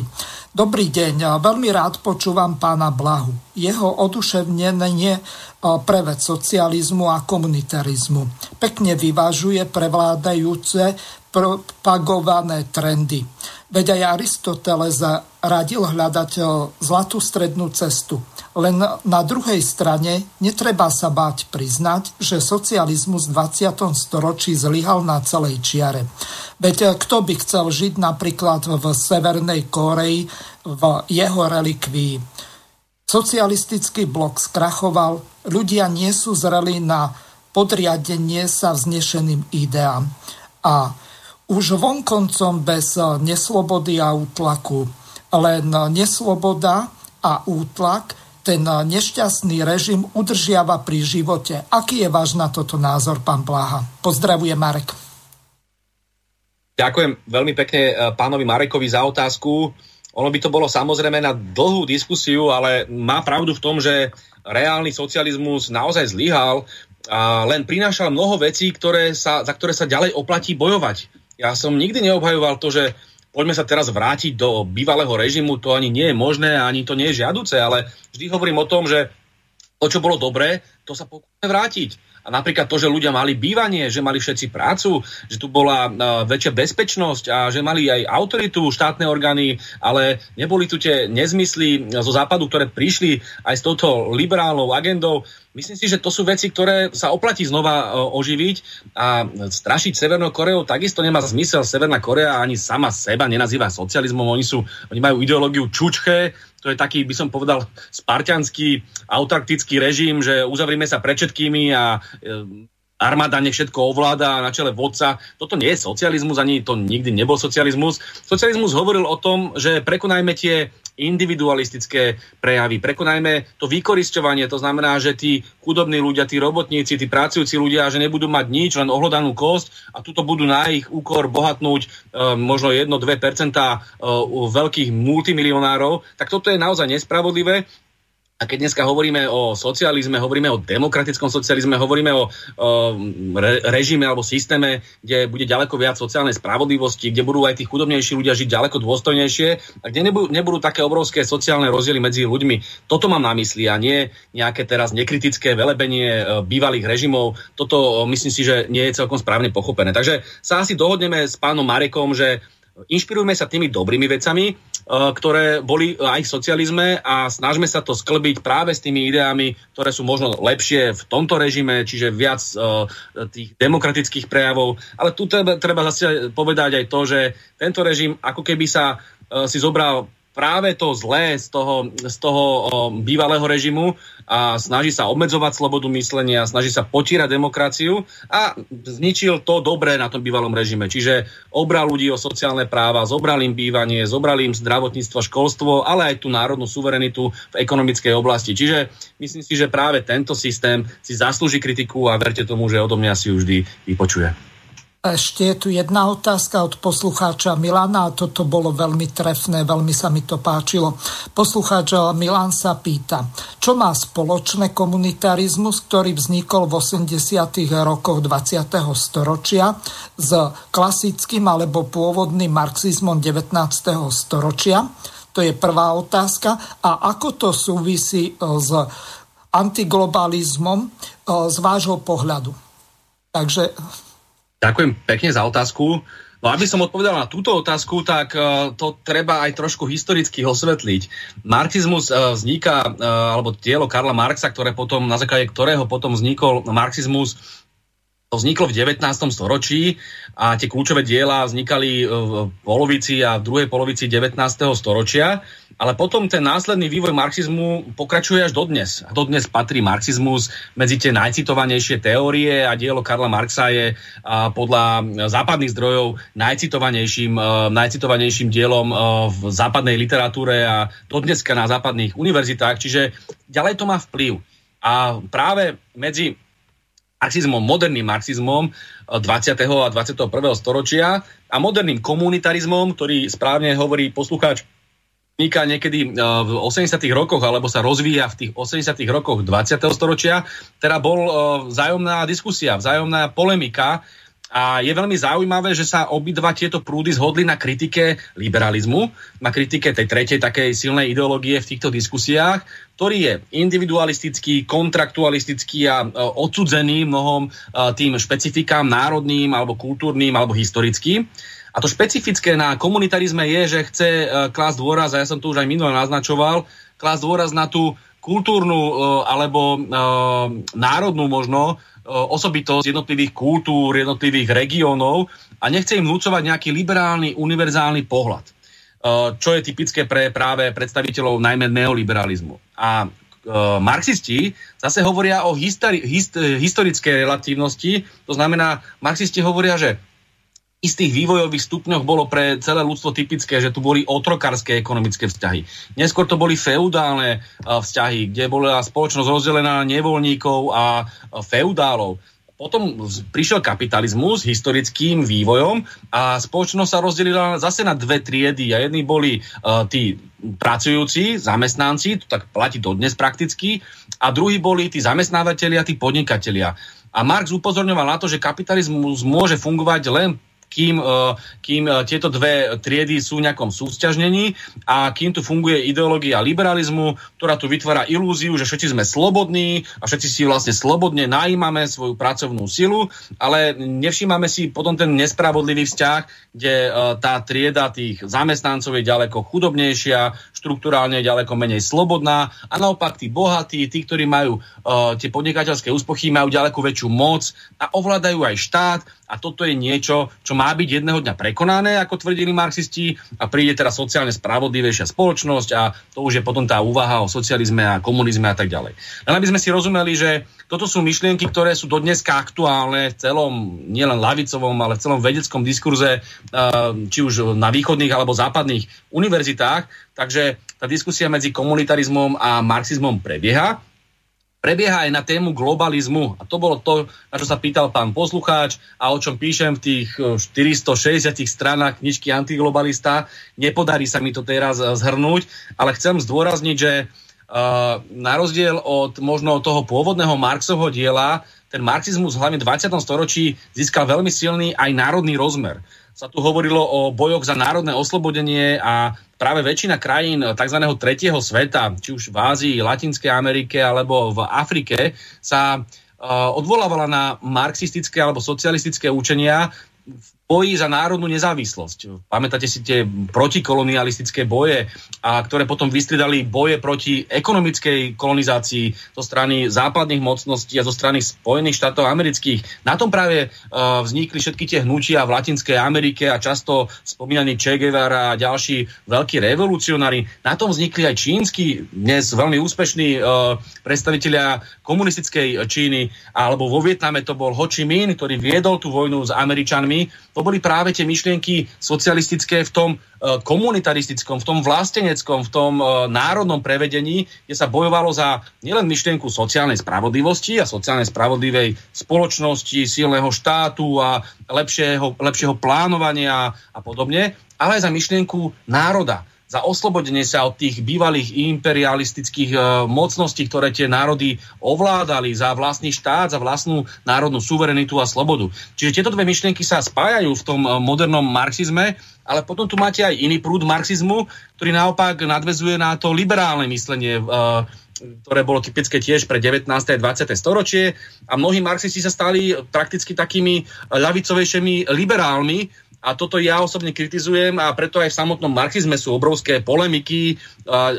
Dobrý deň, veľmi rád počúvam pána Blahu. Jeho oduševnenie preved socializmu a komunitarizmu. Pekne vyvážuje prevládajúce propagované trendy. Veď aj Aristoteles radil hľadať zlatú strednú cestu. Len na druhej strane netreba sa báť priznať, že socializmus v 20. storočí zlyhal na celej čiare. Veď kto by chcel žiť napríklad v Severnej Koreji v jeho relikvii? Socialistický blok skrachoval, ľudia nie sú zreli na podriadenie sa vznešeným ideám. A už vonkoncom bez neslobody a útlaku. Len nesloboda a útlak ten nešťastný režim udržiava pri živote. Aký je váš na toto názor, pán Bláha? Pozdravuje Marek. Ďakujem veľmi pekne eh, pánovi Marekovi za otázku. Ono by to bolo samozrejme na dlhú diskusiu, ale má pravdu v tom, že reálny socializmus naozaj zlyhal a len prinášal mnoho vecí, ktoré sa, za ktoré sa ďalej oplatí bojovať. Ja som nikdy neobhajoval to, že poďme sa teraz vrátiť do bývalého režimu, to ani nie je možné, ani to nie je žiaduce, ale vždy hovorím o tom, že to, čo bolo dobré, to sa pokúsime vrátiť. A napríklad to, že ľudia mali bývanie, že mali všetci prácu, že tu bola uh, väčšia bezpečnosť a že mali aj autoritu štátne orgány, ale neboli tu tie nezmysly zo západu, ktoré prišli aj s touto liberálnou agendou. Myslím si, že to sú veci, ktoré sa oplatí znova uh, oživiť a strašiť Severnou Koreou takisto nemá zmysel. Severná Korea ani sama seba nenazýva socializmom. Oni, sú, oni majú ideológiu čučche, to je taký, by som povedal, spartianský autarktický režim, že uzavrime sa pred všetkými a e, armáda nech všetko ovláda na čele vodca. Toto nie je socializmus, ani to nikdy nebol socializmus. Socializmus hovoril o tom, že prekonajme tie individualistické prejavy. Prekonajme to vykorisťovanie, to znamená, že tí chudobní ľudia, tí robotníci, tí pracujúci ľudia, že nebudú mať nič, len ohlodanú kosť a tuto budú na ich úkor bohatnúť e, možno 1-2% e, veľkých multimilionárov, tak toto je naozaj nespravodlivé a keď dneska hovoríme o socializme, hovoríme o demokratickom socializme, hovoríme o, o re, režime alebo systéme, kde bude ďaleko viac sociálnej spravodlivosti, kde budú aj tí chudobnejší ľudia žiť ďaleko dôstojnejšie a kde nebudú, nebudú také obrovské sociálne rozdiely medzi ľuďmi. Toto mám na mysli a nie nejaké teraz nekritické velebenie e, bývalých režimov. Toto e, myslím si, že nie je celkom správne pochopené. Takže sa asi dohodneme s pánom Marekom, že inšpirujme sa tými dobrými vecami, e, ktoré boli aj v socializme a snažme sa to sklbiť práve s tými ideami, ktoré sú možno lepšie v tomto režime, čiže viac e, tých demokratických prejavov. Ale tu treba, treba zase povedať aj to, že tento režim ako keby sa e, si zobral práve to zlé z toho, z toho bývalého režimu a snaží sa obmedzovať slobodu myslenia, snaží sa potírať demokraciu a zničil to dobré na tom bývalom režime. Čiže obral ľudí o sociálne práva, zobral im bývanie, zobral im zdravotníctvo, školstvo, ale aj tú národnú suverenitu v ekonomickej oblasti. Čiže myslím si, že práve tento systém si zaslúži kritiku a verte tomu, že odo mňa si už vždy vypočuje. Ešte je tu jedna otázka od poslucháča Milana a toto bolo veľmi trefné, veľmi sa mi to páčilo. Poslucháč Milan sa pýta, čo má spoločné komunitarizmus, ktorý vznikol v 80. rokoch 20. storočia s klasickým alebo pôvodným marxizmom 19. storočia? To je prvá otázka. A ako to súvisí s antiglobalizmom z vášho pohľadu? Takže Ďakujem pekne za otázku. No aby som odpovedal na túto otázku, tak uh, to treba aj trošku historicky osvetliť. Marxizmus uh, vzniká, uh, alebo dielo Karla Marxa, ktoré potom, na základe ktorého potom vznikol marxizmus, to vzniklo v 19. storočí a tie kľúčové diela vznikali v polovici a v druhej polovici 19. storočia, ale potom ten následný vývoj marxizmu pokračuje až dodnes. A dodnes patrí marxizmus medzi tie najcitovanejšie teórie a dielo Karla Marxa je podľa západných zdrojov najcitovanejším, najcitovanejším dielom v západnej literatúre a dodneska na západných univerzitách, čiže ďalej to má vplyv. A práve medzi marxizmom, moderným marxizmom 20. Eh, a 21. storočia a moderným komunitarizmom, ktorý správne hovorí poslucháč vzniká niekedy eh, v 80. rokoch alebo sa rozvíja v tých 80. rokoch 20. storočia, teda bol eh, vzájomná diskusia, vzájomná polemika A je veľmi zaujímavé, že sa obidva tieto prúdy zhodli na kritike liberalizmu, na kritike tej tretej takej silnej ideológie v týchto diskusiách, ktorý je individualistický, kontraktualistický a e, odsudzený mnohom e, tým špecifikám národným alebo kultúrnym alebo historickým. A to špecifické na komunitarizme je, že chce e, klásť dôraz, a ja som to už aj minule naznačoval, klásť dôraz na tú kultúrnu alebo národnú možno osobitosť jednotlivých kultúr, jednotlivých regiónov a nechce im vnúcovať nejaký liberálny, univerzálny pohľad, čo je typické pre práve predstaviteľov najmä neoliberalizmu. A marxisti zase hovoria o histori- hist- historickej relatívnosti, to znamená, marxisti hovoria, že istých vývojových stupňoch bolo pre celé ľudstvo typické, že tu boli otrokárske ekonomické vzťahy. Neskôr to boli feudálne vzťahy, kde bola spoločnosť rozdelená nevoľníkov a feudálov. Potom prišiel kapitalizmus historickým vývojom a spoločnosť sa rozdelila zase na dve triedy. A jedni boli uh, tí pracujúci, zamestnanci, to tak platí dodnes prakticky, a druhí boli tí zamestnávateľia, tí podnikatelia. A Marx upozorňoval na to, že kapitalizmus môže fungovať len kým, e, kým e, tieto dve triedy sú v nejakom súťažnení a kým tu funguje ideológia liberalizmu, ktorá tu vytvára ilúziu, že všetci sme slobodní a všetci si vlastne slobodne najímame svoju pracovnú silu, ale nevšímame si potom ten nespravodlivý vzťah, kde e, tá trieda tých zamestnancov je ďaleko chudobnejšia, štruktúrálne ďaleko menej slobodná a naopak tí bohatí, tí, ktorí majú tie podnikateľské úspochy, majú ďaleko väčšiu moc a ovládajú aj štát a toto je niečo, čo má byť jedného dňa prekonané, ako tvrdili marxisti, a príde teda sociálne spravodlivejšia spoločnosť a to už je potom tá úvaha o socializme a komunizme a tak ďalej. Len aby sme si rozumeli, že toto sú myšlienky, ktoré sú dodneska aktuálne v celom, nielen lavicovom, ale v celom vedeckom diskurze, či už na východných alebo západných univerzitách. Takže tá diskusia medzi komunitarizmom a marxizmom prebieha prebieha aj na tému globalizmu. A to bolo to, na čo sa pýtal pán poslucháč a o čom píšem v tých 460 eh, stranách knižky Antiglobalista. Nepodarí sa mi to teraz eh, zhrnúť, ale chcem zdôrazniť, že uh, na rozdiel od možno toho pôvodného Marxovho diela, ten marxizmus hlavne v 20. storočí získal veľmi silný aj národný rozmer sa tu hovorilo o bojoch za národné oslobodenie a práve väčšina krajín tzv. tretieho sveta, či už v Ázii, Latinskej Amerike alebo v Afrike, sa odvolávala na marxistické alebo socialistické učenia boji za národnú nezávislosť. Pamätáte si tie protikolonialistické boje, a ktoré potom vystridali boje proti ekonomickej kolonizácii zo strany západných mocností a zo strany Spojených štátov amerických. Na tom práve uh, vznikli všetky tie hnutia v Latinskej Amerike a často spomínaný Che Guevara a ďalší veľkí revolucionári. Na tom vznikli aj čínsky, dnes veľmi úspešní uh, predstavitelia komunistickej Číny, alebo vo Vietname to bol Ho Chi Minh, ktorý viedol tú vojnu s Američanmi. To boli práve tie myšlienky socialistické v tom e, komunitaristickom, v tom vlasteneckom, v tom e, národnom prevedení, kde sa bojovalo za nielen myšlienku sociálnej spravodlivosti a sociálnej spravodlivej spoločnosti, silného štátu a lepšieho, lepšieho plánovania a podobne, ale aj za myšlienku národa za oslobodenie sa od tých bývalých imperialistických e, mocností, ktoré tie národy ovládali, za vlastný štát, za vlastnú národnú suverenitu a slobodu. Čiže tieto dve myšlienky sa spájajú v tom e, modernom marxizme, ale potom tu máte aj iný prúd marxizmu, ktorý naopak nadvezuje na to liberálne myslenie, e, ktoré bolo typické tiež pre 19. a 20. storočie a mnohí marxisti sa stali prakticky takými ľavicovejšími liberálmi, a toto ja osobne kritizujem a preto aj v samotnom marxizme sú obrovské polemiky.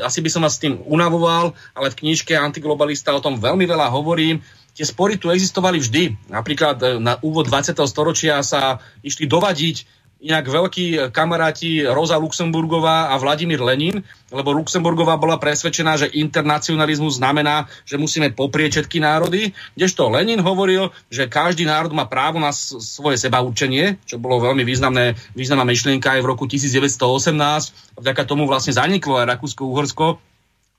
Asi by som vás s tým unavoval, ale v knižke Antiglobalista o tom veľmi veľa hovorím. Tie spory tu existovali vždy. Napríklad e, na úvod 20. storočia sa išli dovadiť inak veľkí kamaráti Rosa Luxemburgová a Vladimír Lenin, lebo Luxemburgová bola presvedčená, že internacionalizmus znamená, že musíme poprieť všetky národy, kdežto Lenin hovoril, že každý národ má právo na svoje sebaúčenie, čo bolo veľmi významné, významná myšlienka aj v roku 1918. Vďaka tomu vlastne zaniklo aj Rakúsko-Uhorsko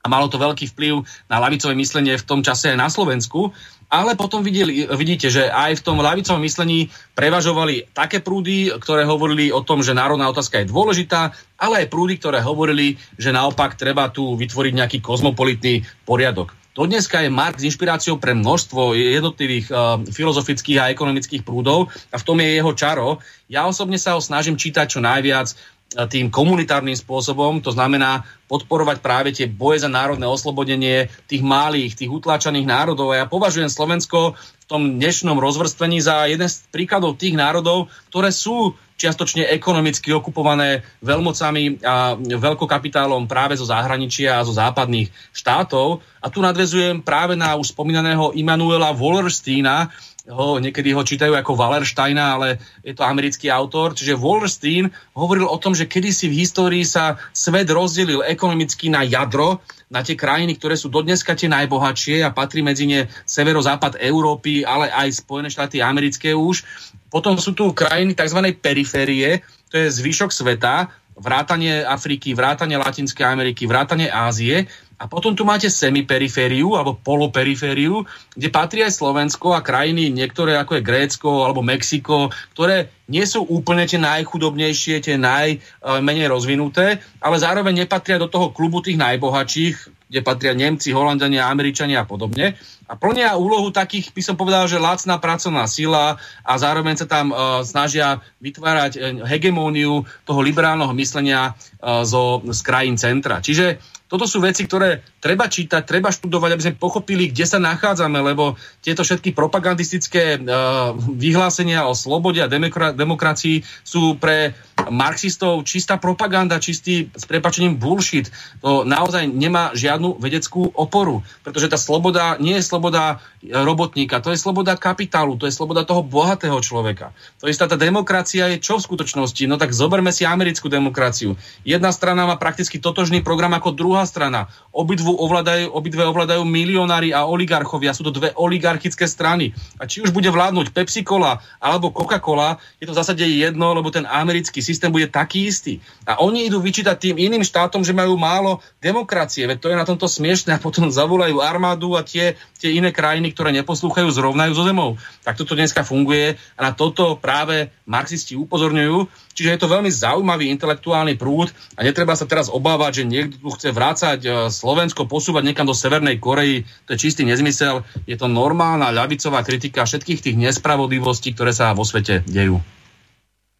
a malo to veľký vplyv na lavicové myslenie v tom čase aj na Slovensku. Ale potom videli, vidíte, že aj v tom lavicovom myslení prevažovali také prúdy, ktoré hovorili o tom, že národná otázka je dôležitá, ale aj prúdy, ktoré hovorili, že naopak treba tu vytvoriť nejaký kozmopolitný poriadok. To dneska je Marx inšpiráciou pre množstvo jednotlivých uh, filozofických a ekonomických prúdov a v tom je jeho čaro. Ja osobne sa ho snažím čítať čo najviac tým komunitárnym spôsobom, to znamená podporovať práve tie boje za národné oslobodenie tých malých, tých utláčaných národov. A ja považujem Slovensko v tom dnešnom rozvrstvení za jeden z príkladov tých národov, ktoré sú čiastočne ekonomicky okupované veľmocami a veľkokapitálom práve zo zahraničia a zo západných štátov. A tu nadvezujem práve na už spomínaného Immanuela Wallersteina, ho, niekedy ho čítajú ako Wallersteina, ale je to americký autor. Čiže Wallerstein hovoril o tom, že kedysi v histórii sa svet rozdelil ekonomicky na jadro, na tie krajiny, ktoré sú dodneska tie najbohatšie a patrí medzi ne severozápad Európy, ale aj Spojené štáty americké už. Potom sú tu krajiny tzv. periférie, to je zvyšok sveta, vrátanie Afriky, vrátanie Latinskej Ameriky, vrátanie Ázie a potom tu máte semiperifériu alebo poloperifériu, kde patrí aj Slovensko a krajiny niektoré ako je Grécko alebo Mexiko, ktoré nie sú úplne tie najchudobnejšie, tie najmenej rozvinuté, ale zároveň nepatria do toho klubu tých najbohatších, kde patria Nemci, Holandania, Američania a podobne. A plnia úlohu takých, by som povedal, že lacná pracovná sila a zároveň sa tam uh, snažia vytvárať uh, hegemóniu toho liberálneho myslenia uh, zo, z krajín centra. Čiže toto sú veci, ktoré treba čítať, treba študovať, aby sme pochopili, kde sa nachádzame, lebo tieto všetky propagandistické uh, vyhlásenia o slobode a demokra- demokracii sú pre marxistov čistá propaganda, čistý s prepačením bullshit. To naozaj nemá žiadnu vedeckú oporu, pretože tá sloboda nie je sloboda robotníka, to je sloboda kapitálu, to je sloboda toho bohatého človeka. To je tá demokracia je čo v skutočnosti? No tak zoberme si americkú demokraciu. Jedna strana má prakticky totožný program ako druhá strana. Obidvu ovládajú, obidve ovládajú milionári a oligarchovia. Sú to dve oligarchické strany. A či už bude vládnuť Pepsi Cola alebo Coca-Cola, je to v zásade jedno, lebo ten americký systém bude taký istý. A oni idú vyčítať tým iným štátom, že majú málo demokracie. Veď to je na tomto smiešne a potom zavolajú armádu a tie, tie iné krajiny, ktoré neposlúchajú, zrovnajú zo zemou. Tak toto dneska funguje a na toto práve marxisti upozorňujú. Čiže je to veľmi zaujímavý intelektuálny prúd a netreba sa teraz obávať, že niekto tu chce vrácať e, Slovensko, posúvať niekam do Severnej Korei. To je čistý nezmysel. Je to normálna ľavicová kritika všetkých tých nespravodlivostí, ktoré sa vo svete dejú.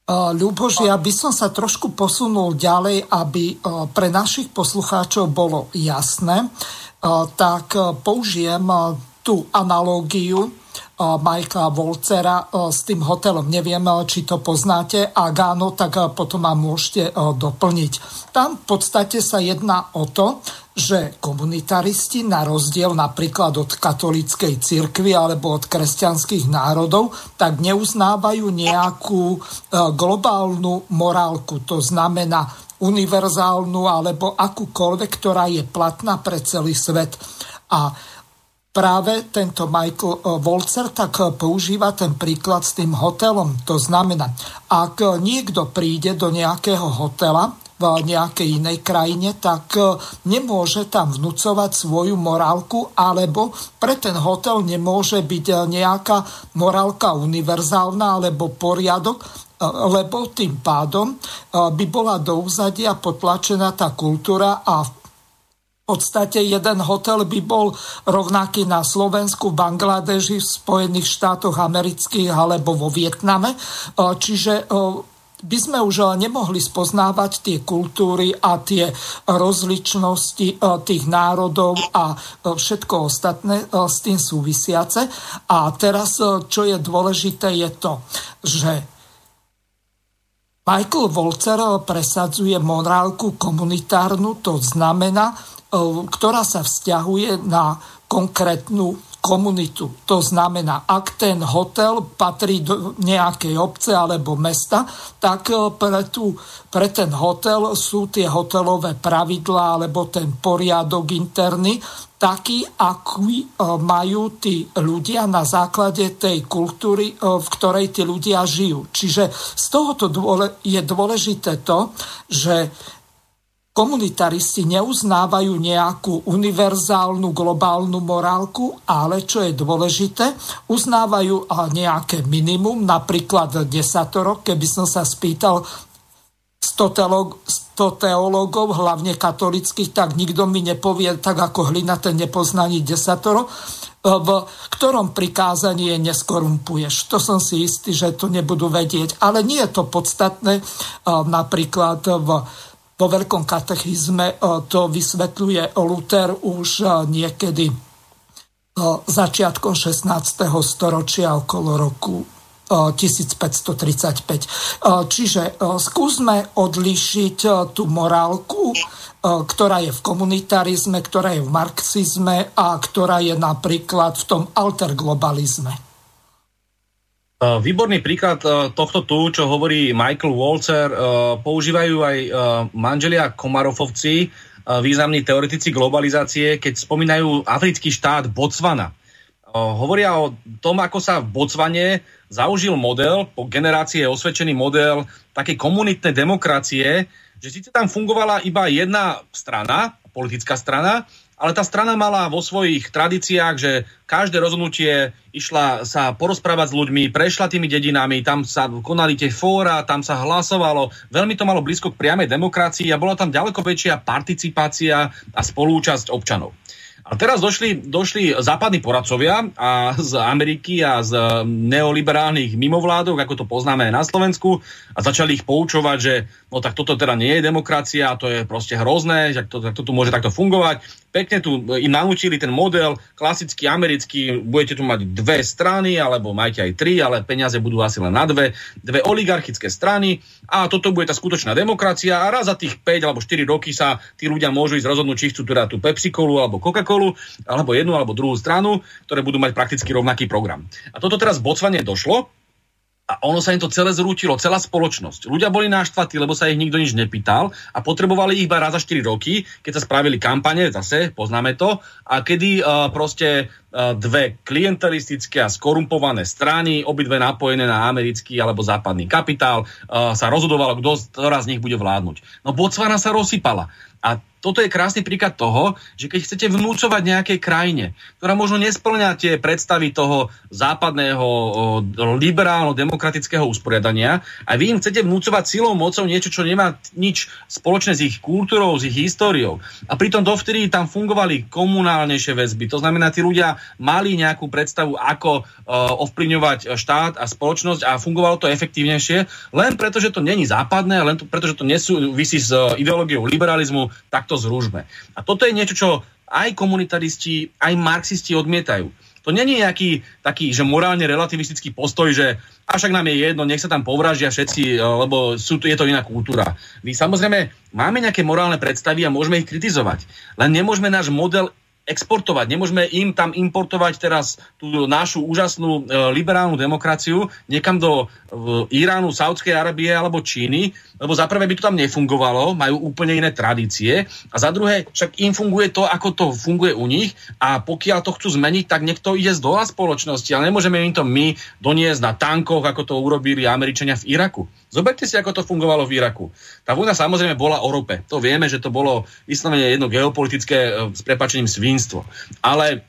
Ľubož, ja by som sa trošku posunul ďalej, aby e, pre našich poslucháčov bolo jasné, e, tak použijem tú analógiu, Majka Volcera s tým hotelom. Neviem, či to poznáte. Ak áno, tak potom ma môžete doplniť. Tam v podstate sa jedná o to, že komunitaristi na rozdiel napríklad od katolíckej cirkvi alebo od kresťanských národov, tak neuznávajú nejakú globálnu morálku. To znamená univerzálnu alebo akúkoľvek, ktorá je platná pre celý svet. A práve tento Michael Volcer eh, tak eh, používa ten príklad s tým hotelom. To znamená, ak niekto príde do nejakého hotela v nejakej inej krajine, tak eh, nemôže tam vnúcovať svoju morálku, alebo pre ten hotel nemôže byť nejaká morálka univerzálna alebo poriadok, lebo tým pádom by bola do úzadia potlačená tá kultúra a v podstate jeden hotel by bol rovnaký na Slovensku, Bangladeži, v Spojených štátoch amerických alebo vo Vietname. E, čiže e, by sme už nemohli spoznávať tie kultúry a tie rozličnosti e, tých národov a všetko ostatné s tým súvisiace. A teraz, čo je dôležité, je to, že Michael Volcer presadzuje morálku komunitárnu, to znamená, ktorá sa vzťahuje na konkrétnu komunitu. To znamená, ak ten hotel patrí do nejakej obce alebo mesta, tak e, pre, tú, pre ten hotel sú tie hotelové pravidlá alebo ten poriadok interný taký, aký e, majú tí ľudia na základe tej kultúry, v ktorej tí ľudia žijú. Čiže z tohoto je dôležité to, že Komunitaristi neuznávajú nejakú univerzálnu globálnu morálku, ale čo je dôležité, uznávajú nejaké minimum, napríklad desatoro. Keby som sa spýtal 100 teológ, 100 teológov, hlavne katolických, tak nikto mi nepovie, tak ako hlina ten nepoznaní desatoro, v ktorom prikázaní je neskorumpuješ. To som si istý, že to nebudú vedieť. Ale nie je to podstatné. Napríklad v vo Veľkom katechizme to vysvetľuje Luther už niekedy začiatkom 16. storočia okolo roku 1535. Čiže skúsme odlišiť tú morálku, ktorá je v komunitarizme, ktorá je v marxizme a ktorá je napríklad v tom alterglobalizme. Výborný príklad tohto tu, čo hovorí Michael Walzer, používajú aj manželia Komarofovci, významní teoretici globalizácie, keď spomínajú africký štát Botswana. Hovoria o tom, ako sa v Botsvane zaužil model, po generácie osvedčený model takej komunitnej demokracie, že síce tam fungovala iba jedna strana, politická strana, ale tá strana mala vo svojich tradíciách, že každé rozhodnutie išla sa porozprávať s ľuďmi, prešla tými dedinami, tam sa konali tie fóra, tam sa hlasovalo, veľmi to malo blízko k priamej demokracii a bola tam ďaleko väčšia participácia a spolúčasť občanov. A teraz došli, došli západní poradcovia a z Ameriky a z neoliberálnych mimovládok, ako to poznáme aj na Slovensku, a začali ich poučovať, že no tak toto teda nie je demokracia, to je proste hrozné, že to, to tu môže takto fungovať. Pekne tu im nanúčili ten model, klasický americký, budete tu mať dve strany, alebo majte aj tri, ale peniaze budú asi len na dve, dve oligarchické strany. A toto bude tá skutočná demokracia a raz za tých 5 alebo 4 roky sa tí ľudia môžu ísť rozhodnúť, či chcú teda tú Pepsi Colu alebo Coca-Colu, alebo jednu alebo druhú stranu, ktoré budú mať prakticky rovnaký program. A toto teraz v Botsvane došlo, a ono sa im to celé zrútilo, celá spoločnosť. Ľudia boli náštvatí, lebo sa ich nikto nič nepýtal a potrebovali ich iba raz za 4 roky, keď sa spravili kampane, zase poznáme to, a kedy uh, proste uh, dve klientelistické a skorumpované strany, obidve napojené na americký alebo západný kapitál, uh, sa rozhodovalo, kto, ktorá z nich bude vládnuť. No Botswana sa rozsypala. A toto je krásny príklad toho, že keď chcete vnúcovať nejakej krajine, ktorá možno nesplňa tie predstavy toho západného liberálno-demokratického usporiadania a vy im chcete vnúcovať silou, mocou niečo, čo nemá nič spoločné s ich kultúrou, s ich históriou. A pritom dovtedy tam fungovali komunálnejšie väzby. To znamená, tí ľudia mali nejakú predstavu, ako ovplyvňovať štát a spoločnosť a fungovalo to efektívnejšie, len preto, že to není západné, len to, preto, že to nesúvisí s ideológiou liberalizmu, takto zružme. A toto je niečo, čo aj komunitaristi, aj marxisti odmietajú. To není nejaký taký, že morálne relativistický postoj, že a však nám je jedno, nech sa tam povražia všetci, lebo sú, je to iná kultúra. My samozrejme máme nejaké morálne predstavy a môžeme ich kritizovať. Len nemôžeme náš model exportovať. Nemôžeme im tam importovať teraz tú našu úžasnú e, liberálnu demokraciu niekam do e, Iránu, Saudskej Arábie alebo Číny, lebo za prvé by to tam nefungovalo, majú úplne iné tradície a za druhé však im funguje to, ako to funguje u nich a pokiaľ to chcú zmeniť, tak niekto ide z dola spoločnosti, ale nemôžeme im to my doniesť na tankoch, ako to urobili Američania v Iraku. Zoberte si, ako to fungovalo v Iraku. Tá vojna samozrejme bola o rope. To vieme, že to bolo vyslovene jedno geopolitické e, s prepačením svinstvo. Ale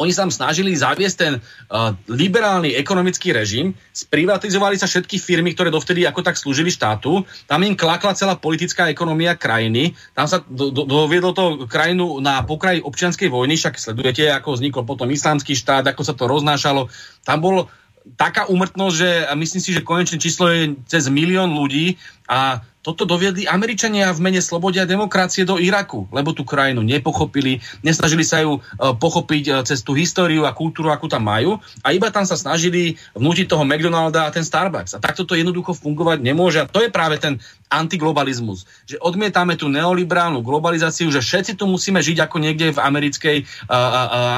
oni sa tam snažili zaviesť ten uh, liberálny ekonomický režim, sprivatizovali sa všetky firmy, ktoré dovtedy ako tak slúžili štátu, tam im klakla celá politická ekonomia krajiny, tam sa do, do, doviedlo to krajinu na pokraji občianskej vojny, však sledujete, ako vznikol potom islamský štát, ako sa to roznášalo. Tam bol taká úmrtnosť, že myslím si, že konečné číslo je cez milión ľudí a toto doviedli Američania v mene slobode a demokracie do Iraku, lebo tú krajinu nepochopili, nesnažili sa ju e, pochopiť e, cez tú históriu a kultúru, akú tam majú a iba tam sa snažili vnútiť toho McDonalda a ten Starbucks. A takto to jednoducho fungovať nemôže. A to je práve ten antiglobalizmus. Že odmietame tú neoliberálnu globalizáciu, že všetci tu musíme žiť ako niekde v americkej, a, a,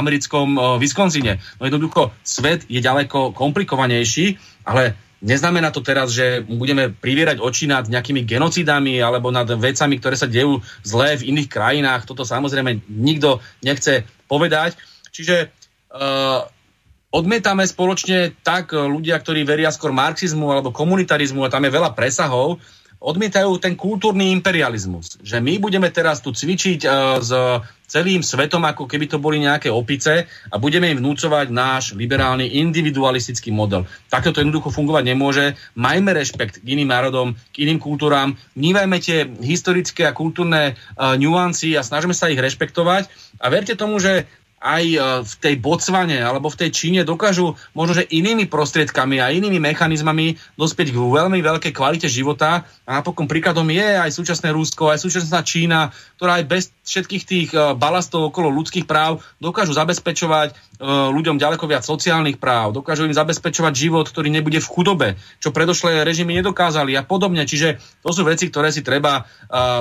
americkom Wisconsine. No jednoducho svet je ďaleko komplikovanejší, ale Neznamená to teraz, že budeme privierať oči nad nejakými genocidami alebo nad vecami, ktoré sa dejú zlé v iných krajinách. Toto samozrejme nikto nechce povedať. Čiže uh, odmietame spoločne tak ľudia, ktorí veria skôr marxizmu alebo komunitarizmu a tam je veľa presahov, odmietajú ten kultúrny imperializmus. Že my budeme teraz tu cvičiť uh, s celým svetom, ako keby to boli nejaké opice a budeme im vnúcovať náš liberálny individualistický model. Takto to jednoducho fungovať nemôže. Majme rešpekt k iným národom, k iným kultúram, vnívajme tie historické a kultúrne uh, nuancy a snažíme sa ich rešpektovať a verte tomu, že aj e, v tej Botsvane alebo v tej Číne dokážu možno, že inými prostriedkami a inými mechanizmami dospieť k veľmi veľkej kvalite života. A napokon príkladom je aj súčasné Rusko, aj súčasná Čína, ktorá aj bez všetkých tých e, balastov okolo ľudských práv dokážu zabezpečovať e, ľuďom ďaleko viac sociálnych práv, dokážu im zabezpečovať život, ktorý nebude v chudobe, čo predošlé režimy nedokázali a podobne. Čiže to sú veci, ktoré si treba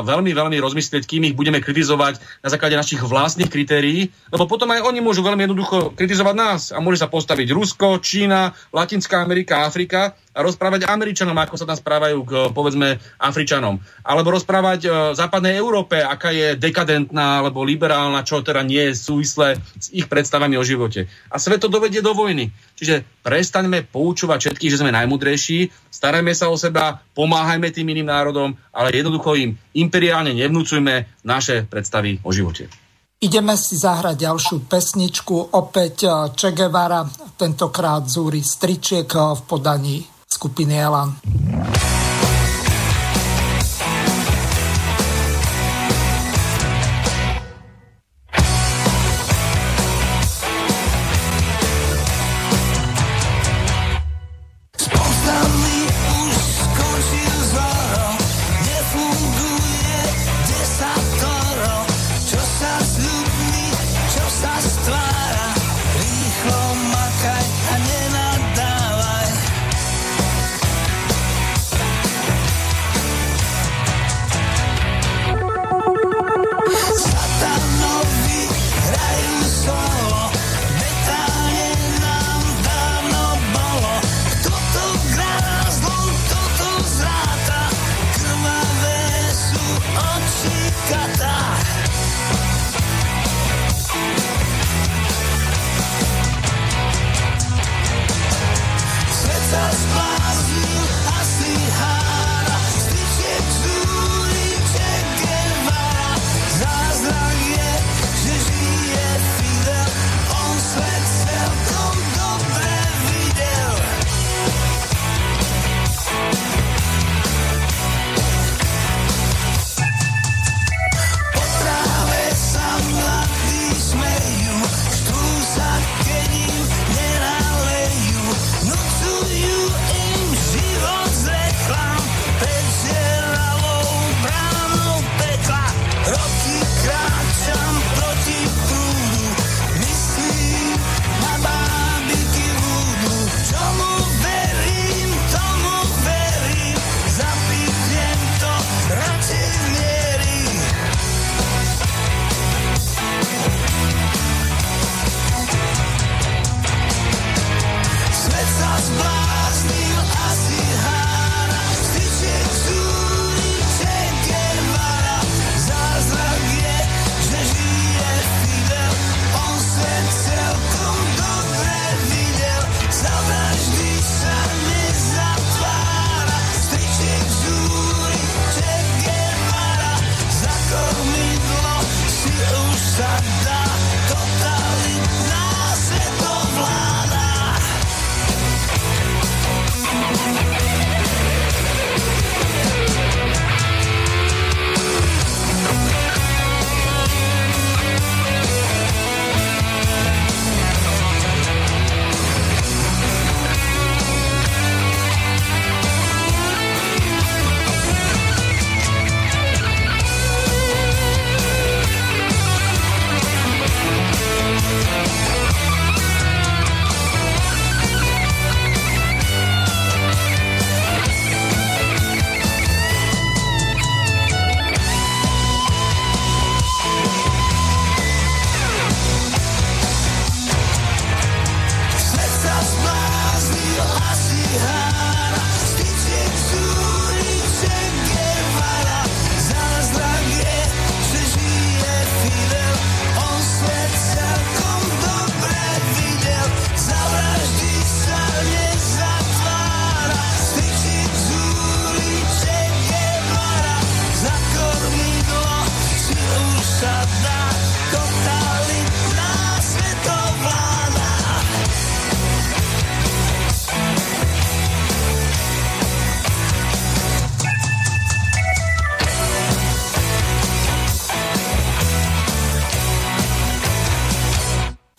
veľmi, veľmi rozmyslieť, kým ich budeme kritizovať na základe našich vlastných kritérií, lebo potom aj oni môžu veľmi jednoducho kritizovať nás a môže sa postaviť Rusko, Čína, Latinská Amerika, Afrika a rozprávať Američanom, ako sa tam správajú k, povedzme, Afričanom. Alebo rozprávať e, západnej Európe, aká je dekadentná alebo liberálna, čo teda nie je súvislé s ich predstavami o živote. A svet to dovedie do vojny. Čiže prestaňme poučovať všetkých, že sme najmudrejší, starajme sa o seba, pomáhajme tým iným národom, ale jednoducho im imperiálne nevnúcujme naše predstavy o živote. Ideme si zahrať ďalšiu pesničku, opäť eh, Che tentokrát Zúri Stričiek eh, v podaní skupiny Elan.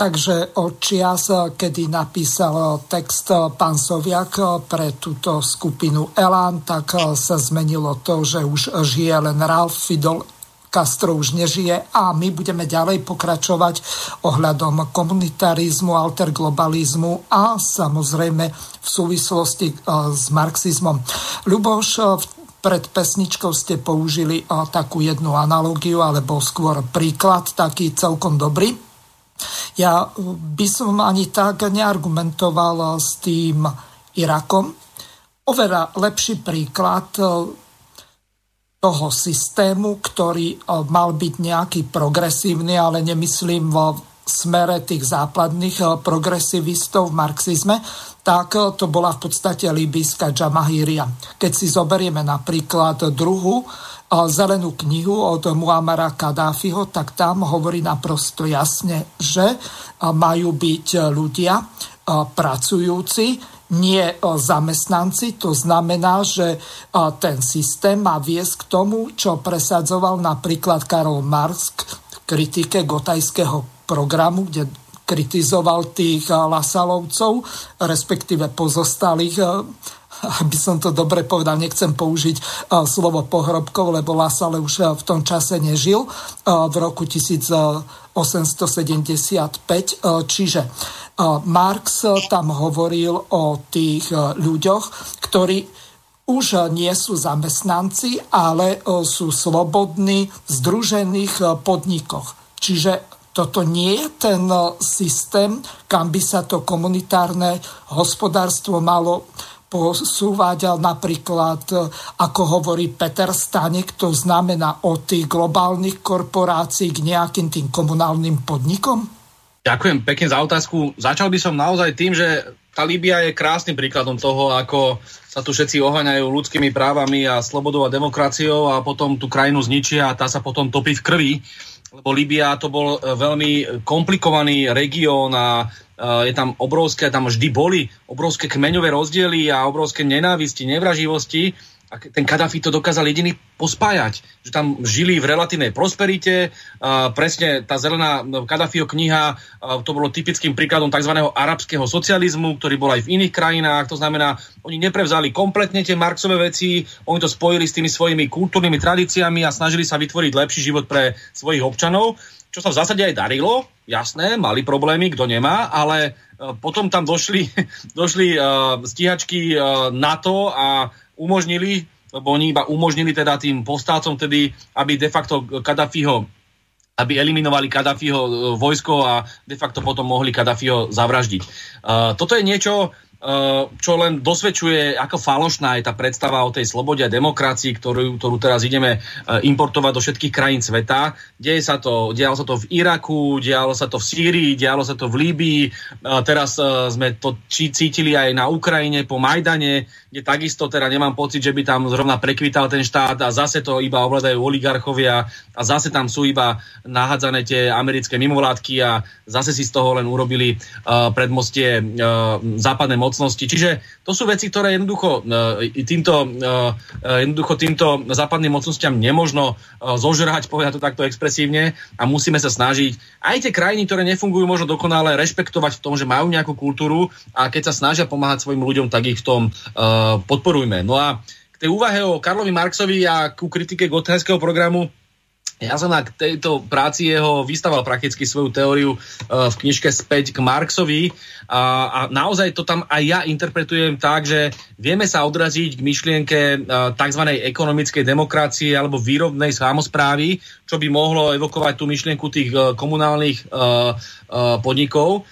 Takže od čias, kedy napísal text pán Soviak pre túto skupinu Elán, tak sa zmenilo to, že už žije len Ralf Fidel Castro už nežije a my budeme ďalej pokračovať ohľadom komunitarizmu, alterglobalizmu a samozrejme v súvislosti s marxizmom. Ľuboš, pred pesničkou ste použili takú jednu analogiu, alebo skôr príklad, taký celkom dobrý ja by som ani tak neargumentoval s tým Irakom. Oveľa lepší príklad e, toho systému, ktorý mal byť nejaký progresívny, ale nemyslím vo smere tých západných progresivistov v marxizme, tak to bola v podstate libyská Jamahíria. Keď si zoberieme napríklad druhú zelenú knihu od Muamara Kadáfiho, tak tam hovorí naprosto jasne, že majú byť ľudia pracujúci, nie zamestnanci. To znamená, že ten systém má viesť k tomu, čo presadzoval napríklad Karol Marx v kritike gotajského programu, kde kritizoval tých lasalovcov, respektíve pozostalých aby som to dobre povedal, nechcem použiť uh, slovo pohrobkov, lebo Lasale už uh, v tom čase nežil uh, v roku 1875, čiže Marx tam hovoril o tých ľuďoch, ktorí už nie sú zamestnanci, ale sú slobodní v združených podnikoch. Čiže toto nie je ten systém, kam by sa to komunitárne hospodárstvo malo posúvať napríklad, e, ako hovorí Peter Stanek, to znamená od tých globálnych korporácií k nejakým tým komunálnym podnikom? Ďakujem pekne za otázku. Začal by som naozaj tým, že tá Líbia je krásnym príkladom toho, ako sa tu všetci oháňajú ľudskými právami a slobodou a demokraciou a potom tú krajinu zničia a tá sa potom topí v krvi lebo Libia to bol e, veľmi komplikovaný región a je tam obrovské, tam vždy boli obrovské kmeňové rozdiely a obrovské nenávisti, nevraživosti. A ten Kadafi to dokázal jediný pospájať, že tam žili v relatívnej prosperite, uh, presne tá zelená Kadafiho kniha, uh, to bolo typickým príkladom tzv. arabského socializmu, ktorý bol aj v iných krajinách, to znamená, oni neprevzali kompletne tie Marxové veci, oni to spojili s tými svojimi kultúrnymi tradíciami a snažili sa vytvoriť lepší život pre svojich občanov čo sa v zásade aj darilo, jasné, mali problémy, kto nemá, ale e, potom tam došli, došli uh, stíhačky uh, NATO a umožnili, lebo oni iba umožnili teda tým povstalcom tedy, aby de facto Kadafiho aby eliminovali Kadafiho vojsko a de facto potom mohli Kadafiho zavraždiť. Toto je niečo, čo len dosvedčuje, ako falošná je tá predstava o tej slobode a demokracii, ktorú, ktorú teraz ideme eh, importovať do všetkých krajín sveta. Deje sa to, dialo sa to v Iraku, dialo sa to v Sýrii, dialo sa to v Líbii, eh, teraz sme to cítili aj na Ukrajine po Majdane, kde takisto teda nemám pocit, že by tam zrovna prekvital ten štát a zase to iba ovládajú oligarchovia a zase tam sú iba nahádzané tie americké mimovládky a zase si z toho len urobili predmostie západné moci mocnosti. Čiže to sú veci, ktoré jednoducho e, týmto, e, e, jednoducho týmto západným mocnostiam nemožno zožrať, povedať to takto expresívne a musíme sa snažiť aj tie krajiny, ktoré nefungujú možno dokonale, rešpektovať v tom, že majú nejakú kultúru a keď sa snažia pomáhať svojim ľuďom, tak ich v tom podporujme. No a k tej úvahe o Karlovi Marxovi a ku kritike gothajského programu ja som na tejto práci jeho vystaval prakticky svoju teóriu e, v knižke Späť k Marxovi a, a naozaj to tam aj ja interpretujem tak, že vieme sa odraziť k myšlienke e, tzv. ekonomickej demokracie alebo výrobnej samozprávy, čo by mohlo evokovať tú myšlienku tých e, komunálnych podnikov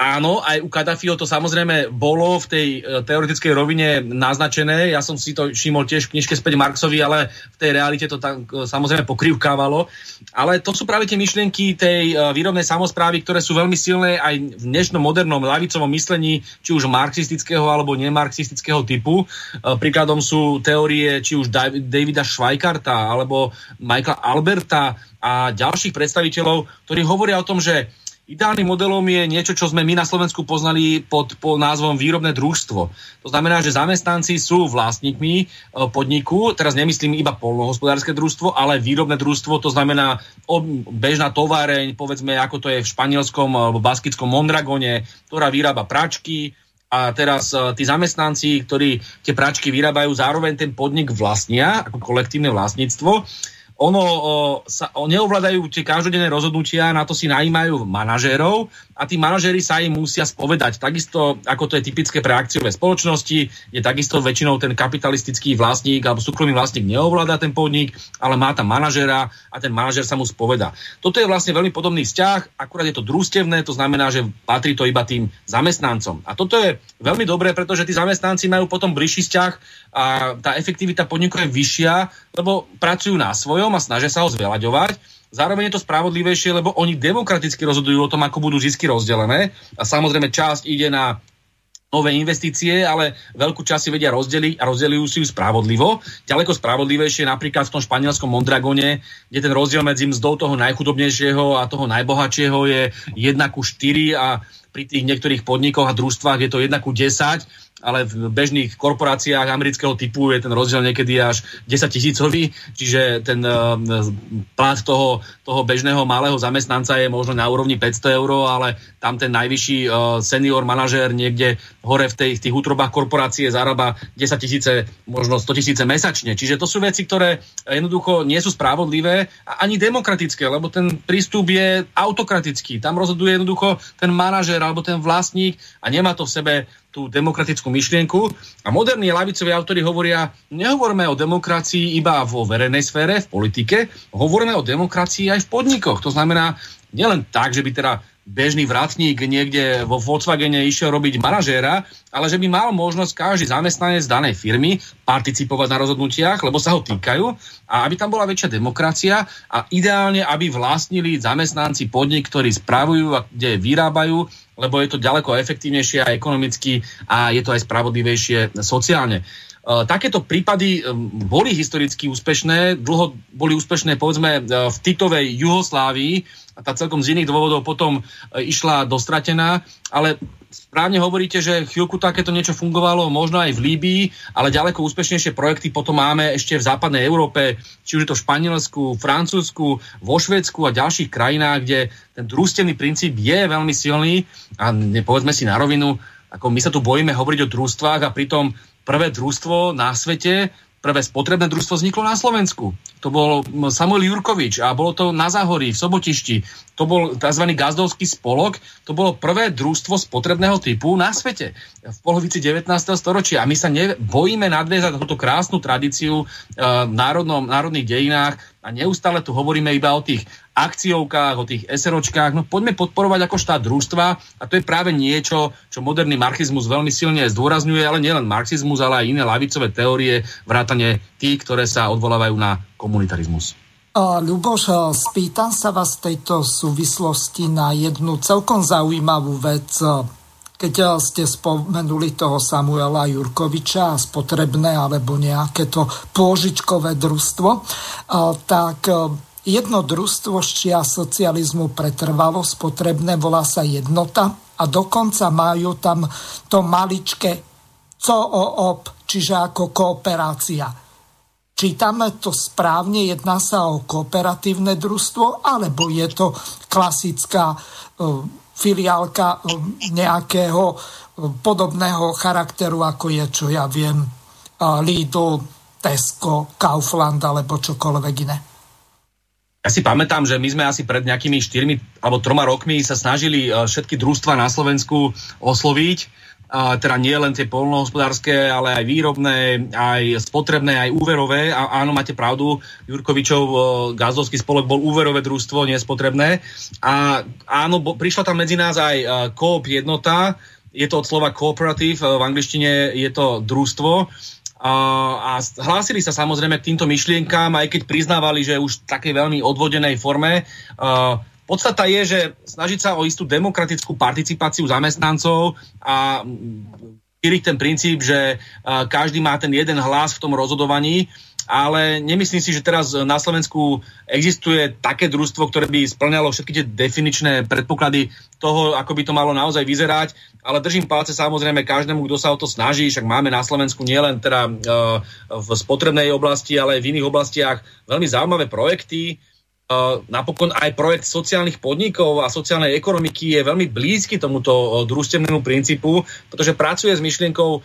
Áno, aj u Kadafiho to samozrejme bolo v tej e, teoretickej rovine naznačené. Ja som si to všimol tiež v knižke späť Marxovi, ale v tej realite to tak e, samozrejme pokrývkávalo. Ale to sú práve tie myšlienky tej e, výrobnej samozprávy, ktoré sú veľmi silné aj v dnešnom modernom lavicovom myslení, či už marxistického alebo nemarxistického typu. Príkladom sú teórie či už Davida Schweikarta alebo Michaela Alberta a ďalších predstaviteľov, ktorí hovoria o tom, že Ideálnym modelom je niečo, čo sme my na Slovensku poznali pod, pod názvom výrobné družstvo. To znamená, že zamestnanci sú vlastníkmi e, podniku, teraz nemyslím iba polnohospodárske družstvo, ale výrobné družstvo, to znamená bežná továreň, povedzme, ako to je v španielskom alebo baskickom Mondragone, ktorá vyrába pračky, a teraz uh, tí zamestnanci, ktorí tie práčky vyrábajú, zároveň ten podnik vlastnia, ako kolektívne vlastníctvo ono sa, o, neovládajú tie každodenné rozhodnutia, na to si najímajú manažérov a tí manažéri sa im musia spovedať. Takisto, ako to je typické pre akciové spoločnosti, je takisto väčšinou ten kapitalistický vlastník alebo súkromný vlastník neovláda ten podnik, ale má tam manažéra a ten manažér sa mu spoveda. Toto je vlastne veľmi podobný vzťah, akurát je to družstevné, to znamená, že patrí to iba tým zamestnancom. A toto je veľmi dobré, pretože tí zamestnanci majú potom bližší vzťah a tá efektivita podniku je vyššia, lebo pracujú na svojom a snažia sa ho zveľaďovať Zároveň je to spravodlivejšie, lebo oni demokraticky rozhodujú o tom, ako budú zisky rozdelené. A samozrejme časť ide na nové investície, ale veľkú časť si vedia rozdeliť a rozdelujú si ju spravodlivo. Ďaleko spravodlivejšie napríklad v tom španielskom Mondragone, kde ten rozdiel medzi mzdou toho najchudobnejšieho a toho najbohatšieho je 1 ku 4 a pri tých niektorých podnikoch a družstvách je to 1 ku 10 ale v bežných korporáciách amerického typu je ten rozdiel niekedy až 10 tisícový, čiže ten uh, plat toho, toho bežného malého zamestnanca je možno na úrovni 500 eur, ale tam ten najvyšší uh, senior manažér niekde hore v, tej, tých útrobách korporácie zarába 10 tisíce, možno 100 tisíce mesačne. Čiže to sú veci, ktoré jednoducho nie sú spravodlivé a ani demokratické, lebo ten prístup je autokratický. Tam rozhoduje jednoducho ten manažér alebo ten vlastník a nemá to v sebe tú demokratickú myšlienku. A moderní lavicoví autori hovoria, nehovorme o demokracii iba vo verejnej sfére, v politike, hovoríme o demokracii aj v podnikoch. To znamená, nielen tak, že by teda bežný vratník niekde vo Volkswagene išiel robiť manažéra, ale že by mal možnosť každý zamestnanec danej firmy participovať na rozhodnutiach, lebo sa ho týkajú a aby tam bola väčšia demokracia a ideálne, aby vlastnili zamestnanci podnik, ktorí spravujú a kde vyrábajú, lebo je to ďaleko efektívnejšie a ekonomicky a je to aj spravodlivejšie sociálne. Takéto prípady boli historicky úspešné, dlho boli úspešné povedzme v Titovej Juhoslávii, a tá celkom z iných dôvodov potom e, išla dostratená, ale správne hovoríte, že chvíľku takéto niečo fungovalo možno aj v Líbii, ale ďaleko úspešnejšie projekty potom máme ešte v západnej Európe, či už je to v Španielsku, Francúzsku, vo Švedsku a ďalších krajinách, kde ten družstevný princíp je veľmi silný. A nepovedzme si na rovinu, ako my sa tu bojíme hovoriť o družstvách a pritom prvé družstvo na svete prvé spotrebné družstvo vzniklo na Slovensku. To bol Samuel Jurkovič a bolo to na Záhorí, v Sobotišti. To bol tzv. gazdovský spolok. To bolo prvé družstvo spotrebného typu na svete v polovici 19. storočia. A my sa nebojíme nadviezať na túto krásnu tradíciu e, v národnom, národných dejinách a neustále tu hovoríme iba o tých akciovkách, o tých SROčkách. No poďme podporovať ako štát družstva a to je práve niečo, čo moderný marxizmus veľmi silne zdôrazňuje, ale nielen marxizmus, ale aj iné lavicové teórie, vrátane tých, ktoré sa odvolávajú na komunitarizmus. Ľuboš, spýtam sa vás v tejto súvislosti na jednu celkom zaujímavú vec. Keď ste spomenuli toho Samuela Jurkoviča, spotrebné alebo nejaké to pôžičkové družstvo, tak jedno družstvo šťia socializmu pretrvalo, spotrebné, volá sa jednota a dokonca majú tam to maličké COOP, čiže ako kooperácia. Čítame to správne, jedná sa o kooperatívne družstvo, alebo je to klasická filiálka eh, nejakého eh, podobného charakteru, ako je, čo ja viem, Lidl, Tesco, Kaufland alebo čokoľvek iné. Ja si pamätám, že my sme asi pred nejakými 4 alebo 3 rokmi sa snažili všetky družstva na Slovensku osloviť teda nie len tie polnohospodárske, ale aj výrobné, aj spotrebné, aj úverové. A áno, máte pravdu, Jurkovičov gazdovský spolok bol úverové družstvo, nie spotrebné. A áno, bo, prišla tam medzi nás aj Coop jednota, je to od slova cooperative, v angličtine je to družstvo. A hlásili sa samozrejme k týmto myšlienkám, aj keď priznávali, že už v takej veľmi odvodenej forme. Podstata je, že snažiť sa o istú demokratickú participáciu zamestnancov a šíriť ten princíp, že každý má ten jeden hlas v tom rozhodovaní ale nemyslím si, že teraz na Slovensku existuje také družstvo, ktoré by splňalo všetky tie definičné predpoklady toho, ako by to malo naozaj vyzerať, ale držím palce samozrejme každému, kto sa o to snaží, však máme na Slovensku nielen teda uh, v spotrebnej oblasti, ale aj v iných oblastiach veľmi zaujímavé projekty, napokon aj projekt sociálnych podnikov a sociálnej ekonomiky je veľmi blízky tomuto družstevnému princípu, pretože pracuje s myšlienkou,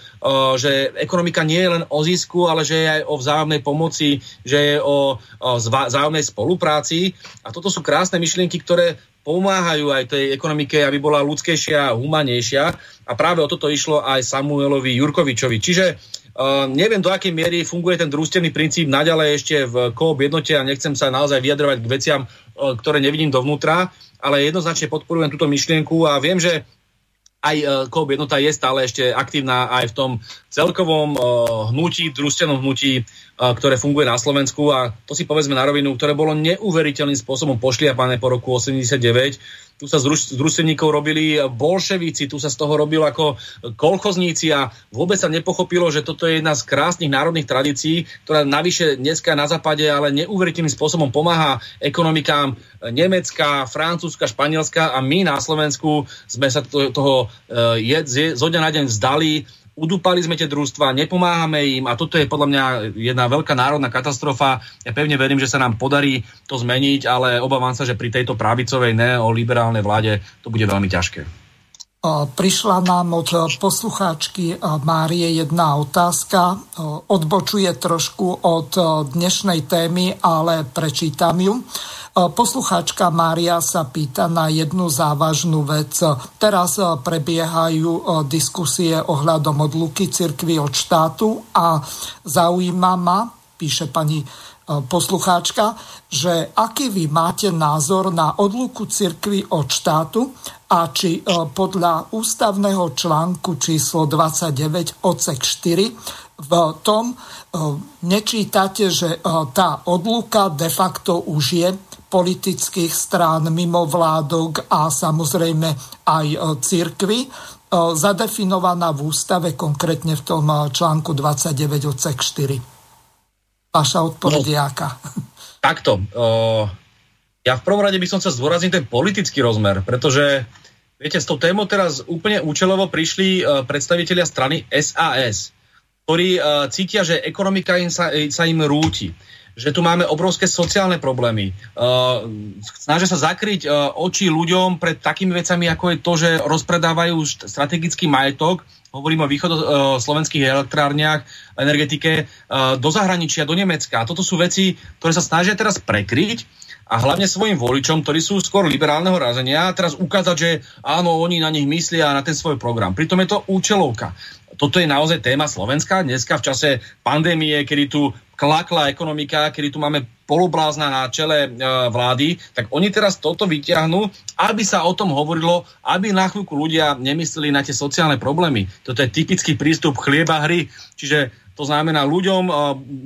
že ekonomika nie je len o zisku, ale že je aj o vzájomnej pomoci, že je o vzájomnej spolupráci. A toto sú krásne myšlienky, ktoré pomáhajú aj tej ekonomike, aby bola ľudskejšia a humanejšia. A práve o toto išlo aj Samuelovi Jurkovičovi. Čiže Uh, neviem, do akej miery funguje ten družstevný princíp naďalej ešte v koop jednote a nechcem sa naozaj vyjadrovať k veciam, uh, ktoré nevidím dovnútra, ale jednoznačne podporujem túto myšlienku a viem, že aj uh, koop jednota je stále ešte aktívna aj v tom celkovom uh, hnutí, družstevnom hnutí, ktoré funguje na Slovensku a to si povedzme na rovinu, ktoré bolo neuveriteľným spôsobom pošliapané po roku 89 tu sa z družstevníkov robili bolševíci, tu sa z toho robil ako kolchozníci a vôbec sa nepochopilo, že toto je jedna z krásnych národných tradícií, ktorá navyše dneska na západe ale neuveriteľným spôsobom pomáha ekonomikám Nemecka, Francúzska, Španielska a my na Slovensku sme sa toho je, zo dňa na deň vzdali udúpali sme tie družstva, nepomáhame im a toto je podľa mňa jedna veľká národná katastrofa. Ja pevne verím, že sa nám podarí to zmeniť, ale obávam sa, že pri tejto pravicovej neoliberálnej vláde to bude veľmi ťažké. Prišla nám od poslucháčky Márie jedna otázka. Odbočuje trošku od dnešnej témy, ale prečítam ju. Poslucháčka Mária sa pýta na jednu závažnú vec. Teraz prebiehajú diskusie ohľadom odluky cirkvy od štátu a zaujíma ma, píše pani poslucháčka, že aký vy máte názor na odluku cirkvy od štátu a či e, podľa ústavného článku číslo 29 odsek 4 v tom e, nečítate, že e, tá odluka de facto už je politických strán, mimovládok a samozrejme aj církvy zadefinovaná v ústave, konkrétne v tom článku 29 odsek 4. Vaša odpoveď no, aká? Takto. Uh ja v prvom rade by som chcel zdôrazniť ten politický rozmer, pretože viete, s tou témou teraz úplne účelovo prišli uh, predstavitelia strany SAS, ktorí uh, cítia, že ekonomika im sa, sa im rúti že tu máme obrovské sociálne problémy. Uh, snažia sa zakryť uh, oči ľuďom pred takými vecami, ako je to, že rozpredávajú strategický majetok, hovorím o východoslovenských elektrárniach, energetike, uh, do zahraničia, do Nemecka. A toto sú veci, ktoré sa snažia teraz prekryť a hlavne svojim voličom, ktorí sú skôr liberálneho razenia, teraz ukázať, že áno, oni na nich myslia na ten svoj program. Pritom je to účelovka. Toto je naozaj téma Slovenska. Dneska v čase pandémie, kedy tu klakla ekonomika, kedy tu máme polublázna na čele e, vlády, tak oni teraz toto vyťahnú, aby sa o tom hovorilo, aby na chvíľku ľudia nemysleli na tie sociálne problémy. Toto je typický prístup chlieba hry, čiže to znamená, ľuďom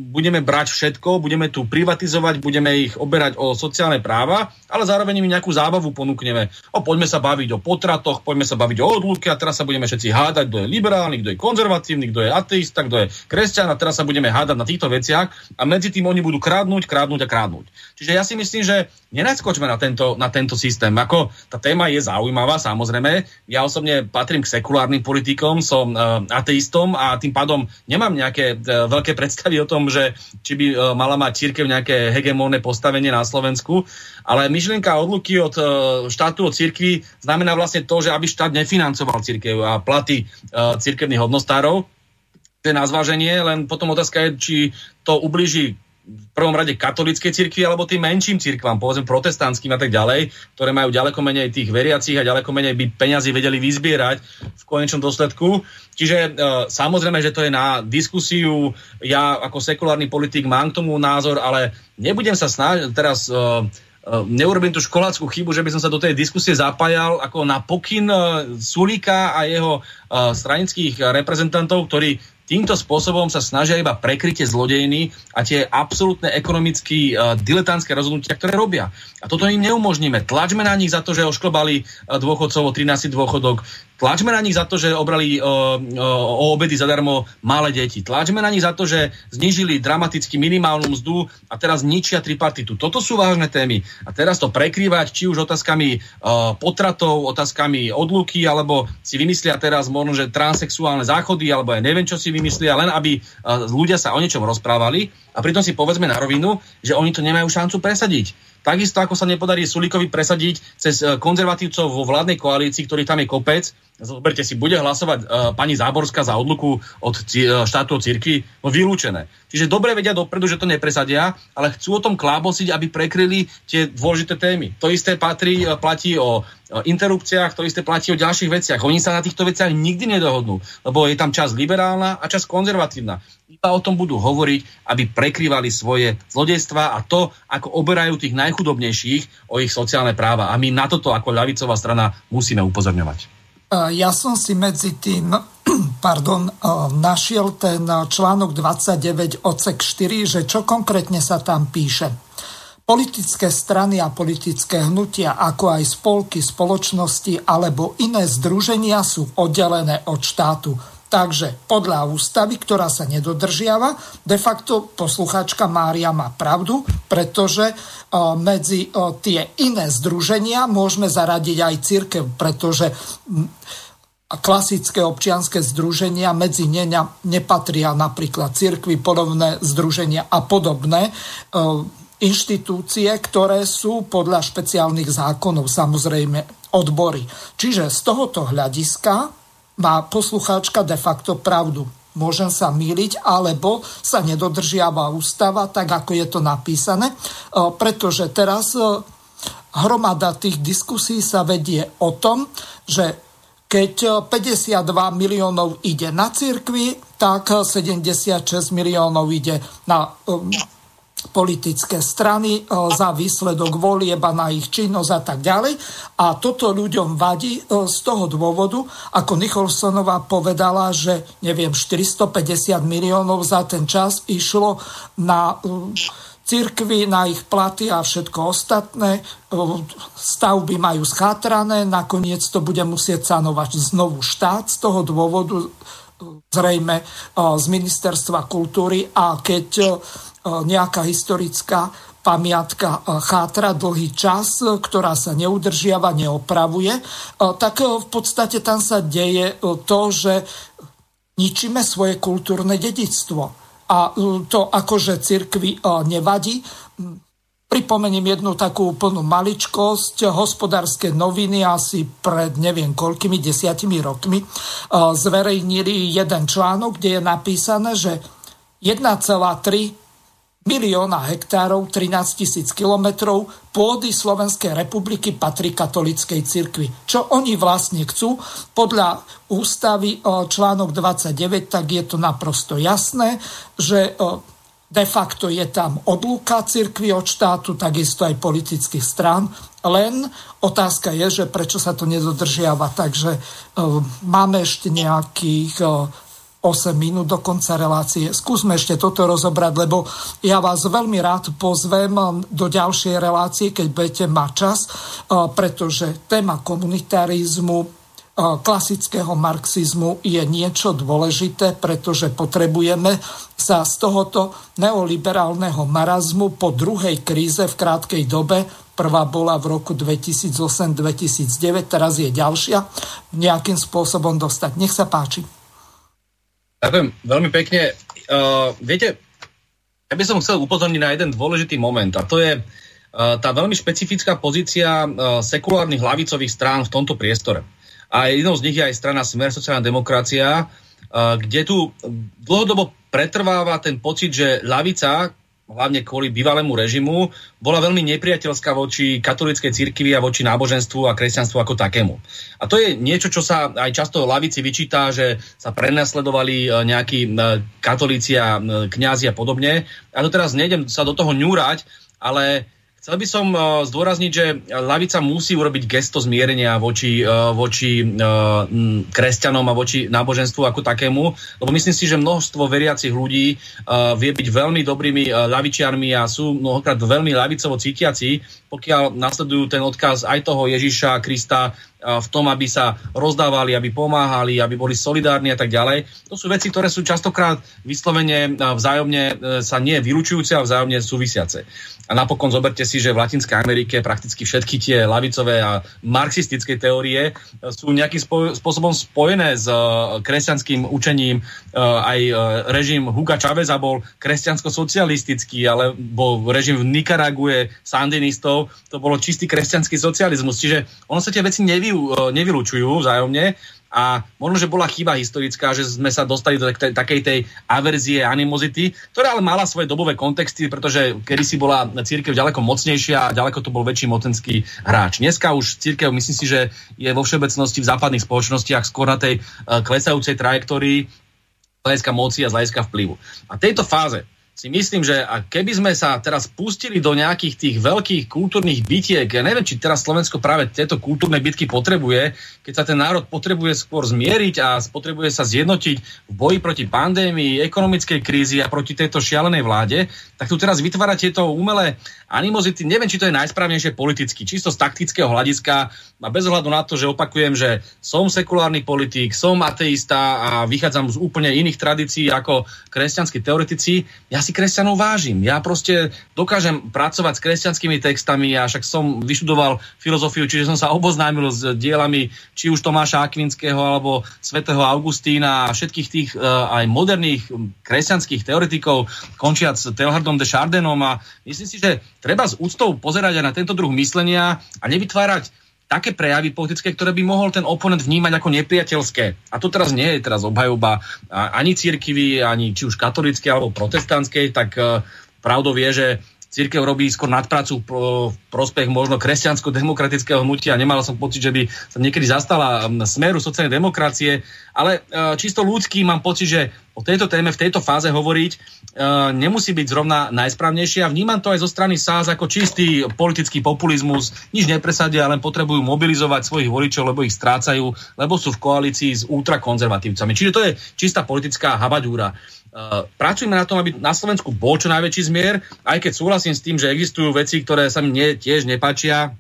budeme brať všetko, budeme tu privatizovať, budeme ich oberať o sociálne práva, ale zároveň im nejakú zábavu ponúkneme. O, poďme sa baviť o potratoch, poďme sa baviť o odlúke a teraz sa budeme všetci hádať, kto je liberálny, kto je konzervatívny, kto je ateista, kto je kresťan a teraz sa budeme hádať na týchto veciach a medzi tým oni budú krádnuť, krádnuť a krádnuť. Čiže ja si myslím, že nenaskočme na tento, na tento systém. Ako tá téma je zaujímavá, samozrejme. Ja osobne patrím k sekulárnym politikom, som uh, ateistom a tým pádom nemám nejaké nejaké e, veľké predstavy o tom, že či by e, mala mať církev nejaké hegemónne postavenie na Slovensku, ale myšlienka odluky od e, štátu od církvy znamená vlastne to, že aby štát nefinancoval církev a platy církevných hodnostárov. To je na zváženie, len potom otázka je, či to ubliží v prvom rade katolíckej cirkvi alebo tým menším cirkvám, povedzme protestantským a tak ďalej, ktoré majú ďaleko menej tých veriacich a ďaleko menej by peňazí vedeli vyzbierať v konečnom dôsledku. Čiže e, samozrejme, že to je na diskusiu. Ja ako sekulárny politik mám k tomu názor, ale nebudem sa snažiť teraz e, e, neurobím tú školáckú chybu, že by som sa do tej diskusie zapájal ako na pokyn Sulíka a jeho stranických reprezentantov, ktorí týmto spôsobom sa snažia iba prekrytie zlodejiny a tie absolútne ekonomicky uh, diletantské rozhodnutia, ktoré robia. A toto im neumožníme. Tlačme na nich za to, že ošklobali uh, dôchodcov o 13 dôchodok. Tlačme na nich za to, že obrali o, o obedy zadarmo malé deti. Tlačme na nich za to, že znížili dramaticky minimálnu mzdu a teraz ničia tripartitu. Toto sú vážne témy. A teraz to prekrývať či už otázkami o, potratov, otázkami odluky, alebo si vymyslia teraz možno, že transexuálne záchody, alebo ja neviem, čo si vymyslia, len aby o, ľudia sa o niečom rozprávali a pritom si povedzme na rovinu, že oni to nemajú šancu presadiť. Takisto ako sa nepodarí Sulikovi presadiť cez e, konzervatívcov vo vládnej koalícii, ktorý tam je kopec, zoberte si, bude hlasovať uh, pani Záborská za odluku od uh, štátu od cirkvi, no vylúčené. Čiže dobre vedia dopredu, že to nepresadia, ale chcú o tom klábosiť, aby prekryli tie dôležité témy. To isté patrí, platí o interrupciách, to isté platí o ďalších veciach. Oni sa na týchto veciach nikdy nedohodnú, lebo je tam čas liberálna a čas konzervatívna iba o tom budú hovoriť, aby prekrývali svoje zlodejstva a to, ako oberajú tých najchudobnejších o ich sociálne práva. A my na toto ako ľavicová strana musíme upozorňovať. E, ja som si medzi tým pardon, e, našiel ten článok 29 odsek 4, že čo konkrétne sa tam píše. Politické strany a politické hnutia, ako aj spolky, spoločnosti alebo iné združenia sú oddelené od štátu. Takže podľa ústavy, ktorá sa nedodržiava, de facto poslucháčka Mária má pravdu, pretože medzi tie iné združenia môžeme zaradiť aj církev, pretože klasické občianské združenia, medzi ne nepatria napríklad církvy, podobné združenia a podobné inštitúcie, ktoré sú podľa špeciálnych zákonov, samozrejme odbory. Čiže z tohoto hľadiska má poslucháčka de facto pravdu. Môžem sa míliť, alebo sa nedodržiava ústava, tak ako je to napísané, e, pretože teraz e, hromada tých diskusí sa vedie o tom, že keď 52 miliónov ide na cirkvi, tak 76 miliónov ide na e, politické strany e, za výsledok volieba na ich činnosť a tak ďalej. A toto ľuďom vadí e, z toho dôvodu, ako Nicholsonová povedala, že neviem, 450 miliónov za ten čas išlo na e, cirkvy, na ich platy a všetko ostatné. Stavby majú schátrané, nakoniec to bude musieť sanovať znovu štát z toho dôvodu zrejme z ministerstva kultúry a keď nejaká historická pamiatka chátra dlhý čas, ktorá sa neudržiava, neopravuje, tak v podstate tam sa deje to, že ničíme svoje kultúrne dedictvo. A to akože cirkvi nevadí. Pripomeniem jednu takú úplnú maličkosť. Hospodárske noviny asi pred neviem koľkými desiatimi rokmi zverejnili jeden článok, kde je napísané, že 1,3 milióna hektárov, 13 tisíc kilometrov pôdy Slovenskej republiky patrí katolickej cirkvi. Čo oni vlastne chcú? Podľa ústavy článok 29, tak je to naprosto jasné, že de facto je tam odlúka cirkvi od štátu, takisto aj politických strán. Len otázka je, že prečo sa to nedodržiava. Takže máme ešte nejakých 8 minút do konca relácie. Skúsme ešte toto rozobrať, lebo ja vás veľmi rád pozvem do ďalšej relácie, keď budete mať čas, pretože téma komunitarizmu, klasického marxizmu je niečo dôležité, pretože potrebujeme sa z tohoto neoliberálneho marazmu po druhej kríze v krátkej dobe Prvá bola v roku 2008-2009, teraz je ďalšia, nejakým spôsobom dostať. Nech sa páči. Ďakujem veľmi pekne. Uh, viete, ja by som chcel upozorniť na jeden dôležitý moment a to je uh, tá veľmi špecifická pozícia uh, sekulárnych hlavicových strán v tomto priestore. A jednou z nich je aj strana Smer sociálna demokracia, uh, kde tu dlhodobo pretrváva ten pocit, že ľavica, hlavne kvôli bývalému režimu, bola veľmi nepriateľská voči katolíckej cirkvi a voči náboženstvu a kresťanstvu ako takému. A to je niečo, čo sa aj často lavici vyčíta, že sa prenasledovali e, nejakí e, katolíci a e, kňazi a podobne. Ja to teraz nejdem sa do toho ňúrať, ale Chcel by som uh, zdôrazniť, že lavica musí urobiť gesto zmierenia voči, uh, voči uh, kresťanom a voči náboženstvu ako takému, lebo myslím si, že množstvo veriacich ľudí vie byť veľmi dobrými lavičiarmi a sú mnohokrát veľmi lavicovo cítiaci, pokiaľ nasledujú ten odkaz aj toho Ježiša Krista, v tom, aby sa rozdávali, aby pomáhali, aby boli solidárni a tak ďalej. To sú veci, ktoré sú častokrát vyslovene vzájomne sa nie vylúčujúce a vzájomne súvisiace. A napokon zoberte si, že v Latinskej Amerike prakticky všetky tie lavicové a marxistické teórie sú nejakým spôsobom spojené s kresťanským učením. Aj režim Huga Chaveza bol kresťansko-socialistický, alebo režim v Nikarague sandinistov, to bolo čistý kresťanský socializmus. Čiže ono sa tie veci nevy, nevylučujú vzájomne a možno, že bola chyba historická, že sme sa dostali do takej tej averzie, animozity, ktorá ale mala svoje dobové kontexty, pretože kedysi bola církev ďaleko mocnejšia a ďaleko to bol väčší mocenský hráč. Dneska už církev, myslím si, že je vo všeobecnosti v západných spoločnostiach skôr na tej uh, klesajúcej trajektórii z hľadiska moci a z hľadiska vplyvu. A tejto fáze si myslím, že a keby sme sa teraz pustili do nejakých tých veľkých kultúrnych bitiek, ja neviem, či teraz Slovensko práve tieto kultúrne bitky potrebuje, keď sa ten národ potrebuje skôr zmieriť a potrebuje sa zjednotiť v boji proti pandémii, ekonomickej krízi a proti tejto šialenej vláde, tak tu teraz vytvára tieto umelé animozity. Neviem, či to je najsprávnejšie politicky, čisto z taktického hľadiska a bez ohľadu na to, že opakujem, že som sekulárny politik, som ateista a vychádzam z úplne iných tradícií ako kresťanskí teoretici. Ja si kresťanov vážim. Ja proste dokážem pracovať s kresťanskými textami a však som vyštudoval filozofiu, čiže som sa oboznámil s dielami či už Tomáša Akvinského alebo svätého Augustína a všetkých tých uh, aj moderných kresťanských teoretikov, končiac Teilhardom de Chardénom a myslím si, že treba s úctou pozerať aj na tento druh myslenia a nevytvárať také prejavy politické, ktoré by mohol ten oponent vnímať ako nepriateľské. A to teraz nie je teraz obhajoba ani církvy, ani či už katolíckej alebo protestantskej, tak uh, pravdou vie, že církev robí skôr nadpracu v prospech možno kresťansko-demokratického hnutia. Nemal som pocit, že by sa niekedy zastala smeru sociálnej demokracie, ale e, čisto ľudský mám pocit, že o tejto téme v tejto fáze hovoriť e, nemusí byť zrovna najsprávnejšie a vnímam to aj zo strany SAS ako čistý politický populizmus. Nič nepresadia, len potrebujú mobilizovať svojich voličov, lebo ich strácajú, lebo sú v koalícii s ultrakonzervatívcami. Čiže to je čistá politická habadúra. Uh, pracujeme na tom, aby na Slovensku bol čo najväčší zmier, aj keď súhlasím s tým, že existujú veci, ktoré sa mi tiež nepačia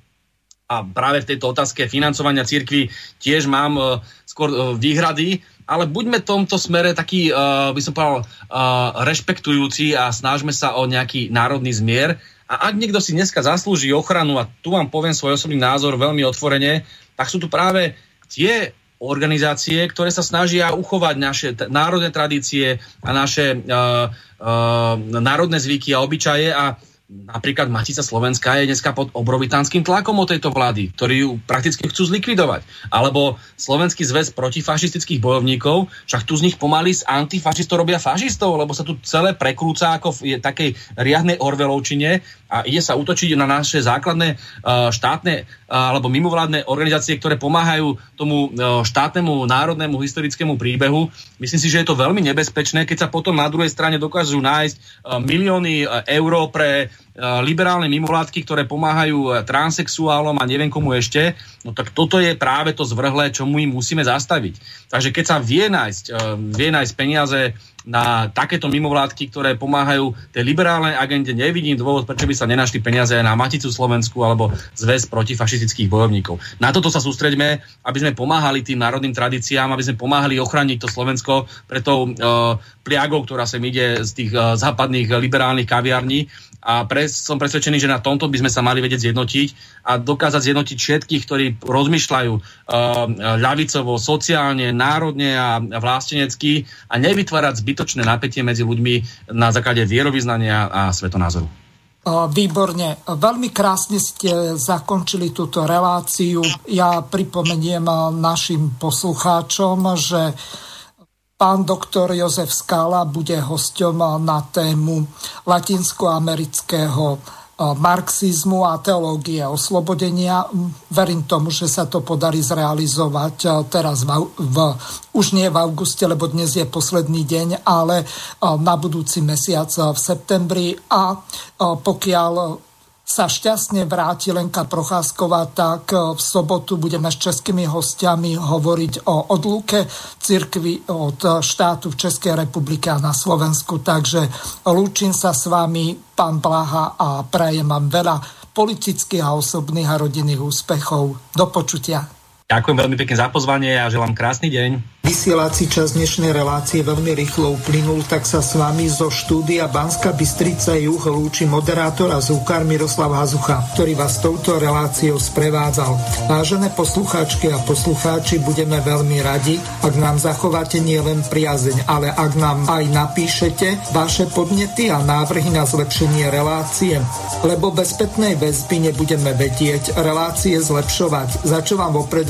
a práve v tejto otázke financovania cirkvi tiež mám uh, skôr uh, výhrady, ale buďme v tomto smere taký, uh, by som povedal, uh, rešpektujúci a snažme sa o nejaký národný zmier. A ak niekto si dneska zaslúži ochranu, a tu vám poviem svoj osobný názor veľmi otvorene, tak sú tu práve tie organizácie, ktoré sa snažia uchovať naše t- národné tradície a naše uh, uh, národné zvyky a obyčaje a Napríklad Matica Slovenska je dneska pod obrovitánskym tlakom od tejto vlády, ktorí ju prakticky chcú zlikvidovať. Alebo Slovenský zväz protifašistických bojovníkov, však tu z nich pomaly z antifašistov robia fašistov, lebo sa tu celé prekrúca ako v takej riadnej orvelovčine a ide sa útočiť na naše základné štátne alebo mimovládne organizácie, ktoré pomáhajú tomu štátnemu národnému historickému príbehu. Myslím si, že je to veľmi nebezpečné, keď sa potom na druhej strane dokážu nájsť milióny eur pre liberálne mimovládky, ktoré pomáhajú transexuálom a neviem komu ešte, no tak toto je práve to zvrhlé, čo my musíme zastaviť. Takže keď sa vie nájsť, vie nájsť peniaze na takéto mimovládky, ktoré pomáhajú tej liberálnej agende. Nevidím dôvod, prečo by sa nenašli peniaze na Maticu Slovensku alebo zväz protifašistických bojovníkov. Na toto sa sústreďme, aby sme pomáhali tým národným tradíciám, aby sme pomáhali ochrániť to Slovensko pred tou uh, pliagou, ktorá sem ide z tých uh, západných liberálnych kaviarní a pre, som presvedčený, že na tomto by sme sa mali vedieť zjednotiť a dokázať zjednotiť všetkých, ktorí rozmýšľajú uh, ľavicovo, sociálne, národne a vlastenecky a nevytvárať zbytočné napätie medzi ľuďmi na základe vierovýznania a svetonázoru. Výborne. Veľmi krásne ste zakončili túto reláciu. Ja pripomeniem našim poslucháčom, že Pán doktor Jozef Skála bude hosťom na tému latinskoamerického marxizmu a teológie oslobodenia. Verím tomu, že sa to podarí zrealizovať teraz v, v, už nie v auguste, lebo dnes je posledný deň, ale na budúci mesiac v septembri a pokiaľ sa šťastne vráti Lenka Procházková, tak e, v sobotu budeme s českými hostiami hovoriť o odluke cirkvy od štátu v Českej republike a na Slovensku. Takže lúčim sa s vami, pán Blaha, a prajem vám veľa politických a osobných a rodinných úspechov. Do počutia. Ďakujem veľmi pekne za pozvanie a želám krásny deň. Vysielací čas dnešnej relácie veľmi rýchlo uplynul, tak sa s vami zo štúdia Banska Bystrica Juh lúči moderátor a zúkar Miroslav Hazucha, ktorý vás touto reláciou sprevádzal. Vážené poslucháčky a poslucháči, budeme veľmi radi, ak nám zachováte nielen priazeň, ale ak nám aj napíšete vaše podnety a návrhy na zlepšenie relácie, lebo bez spätnej väzby nebudeme vedieť relácie zlepšovať, za čo vám vopred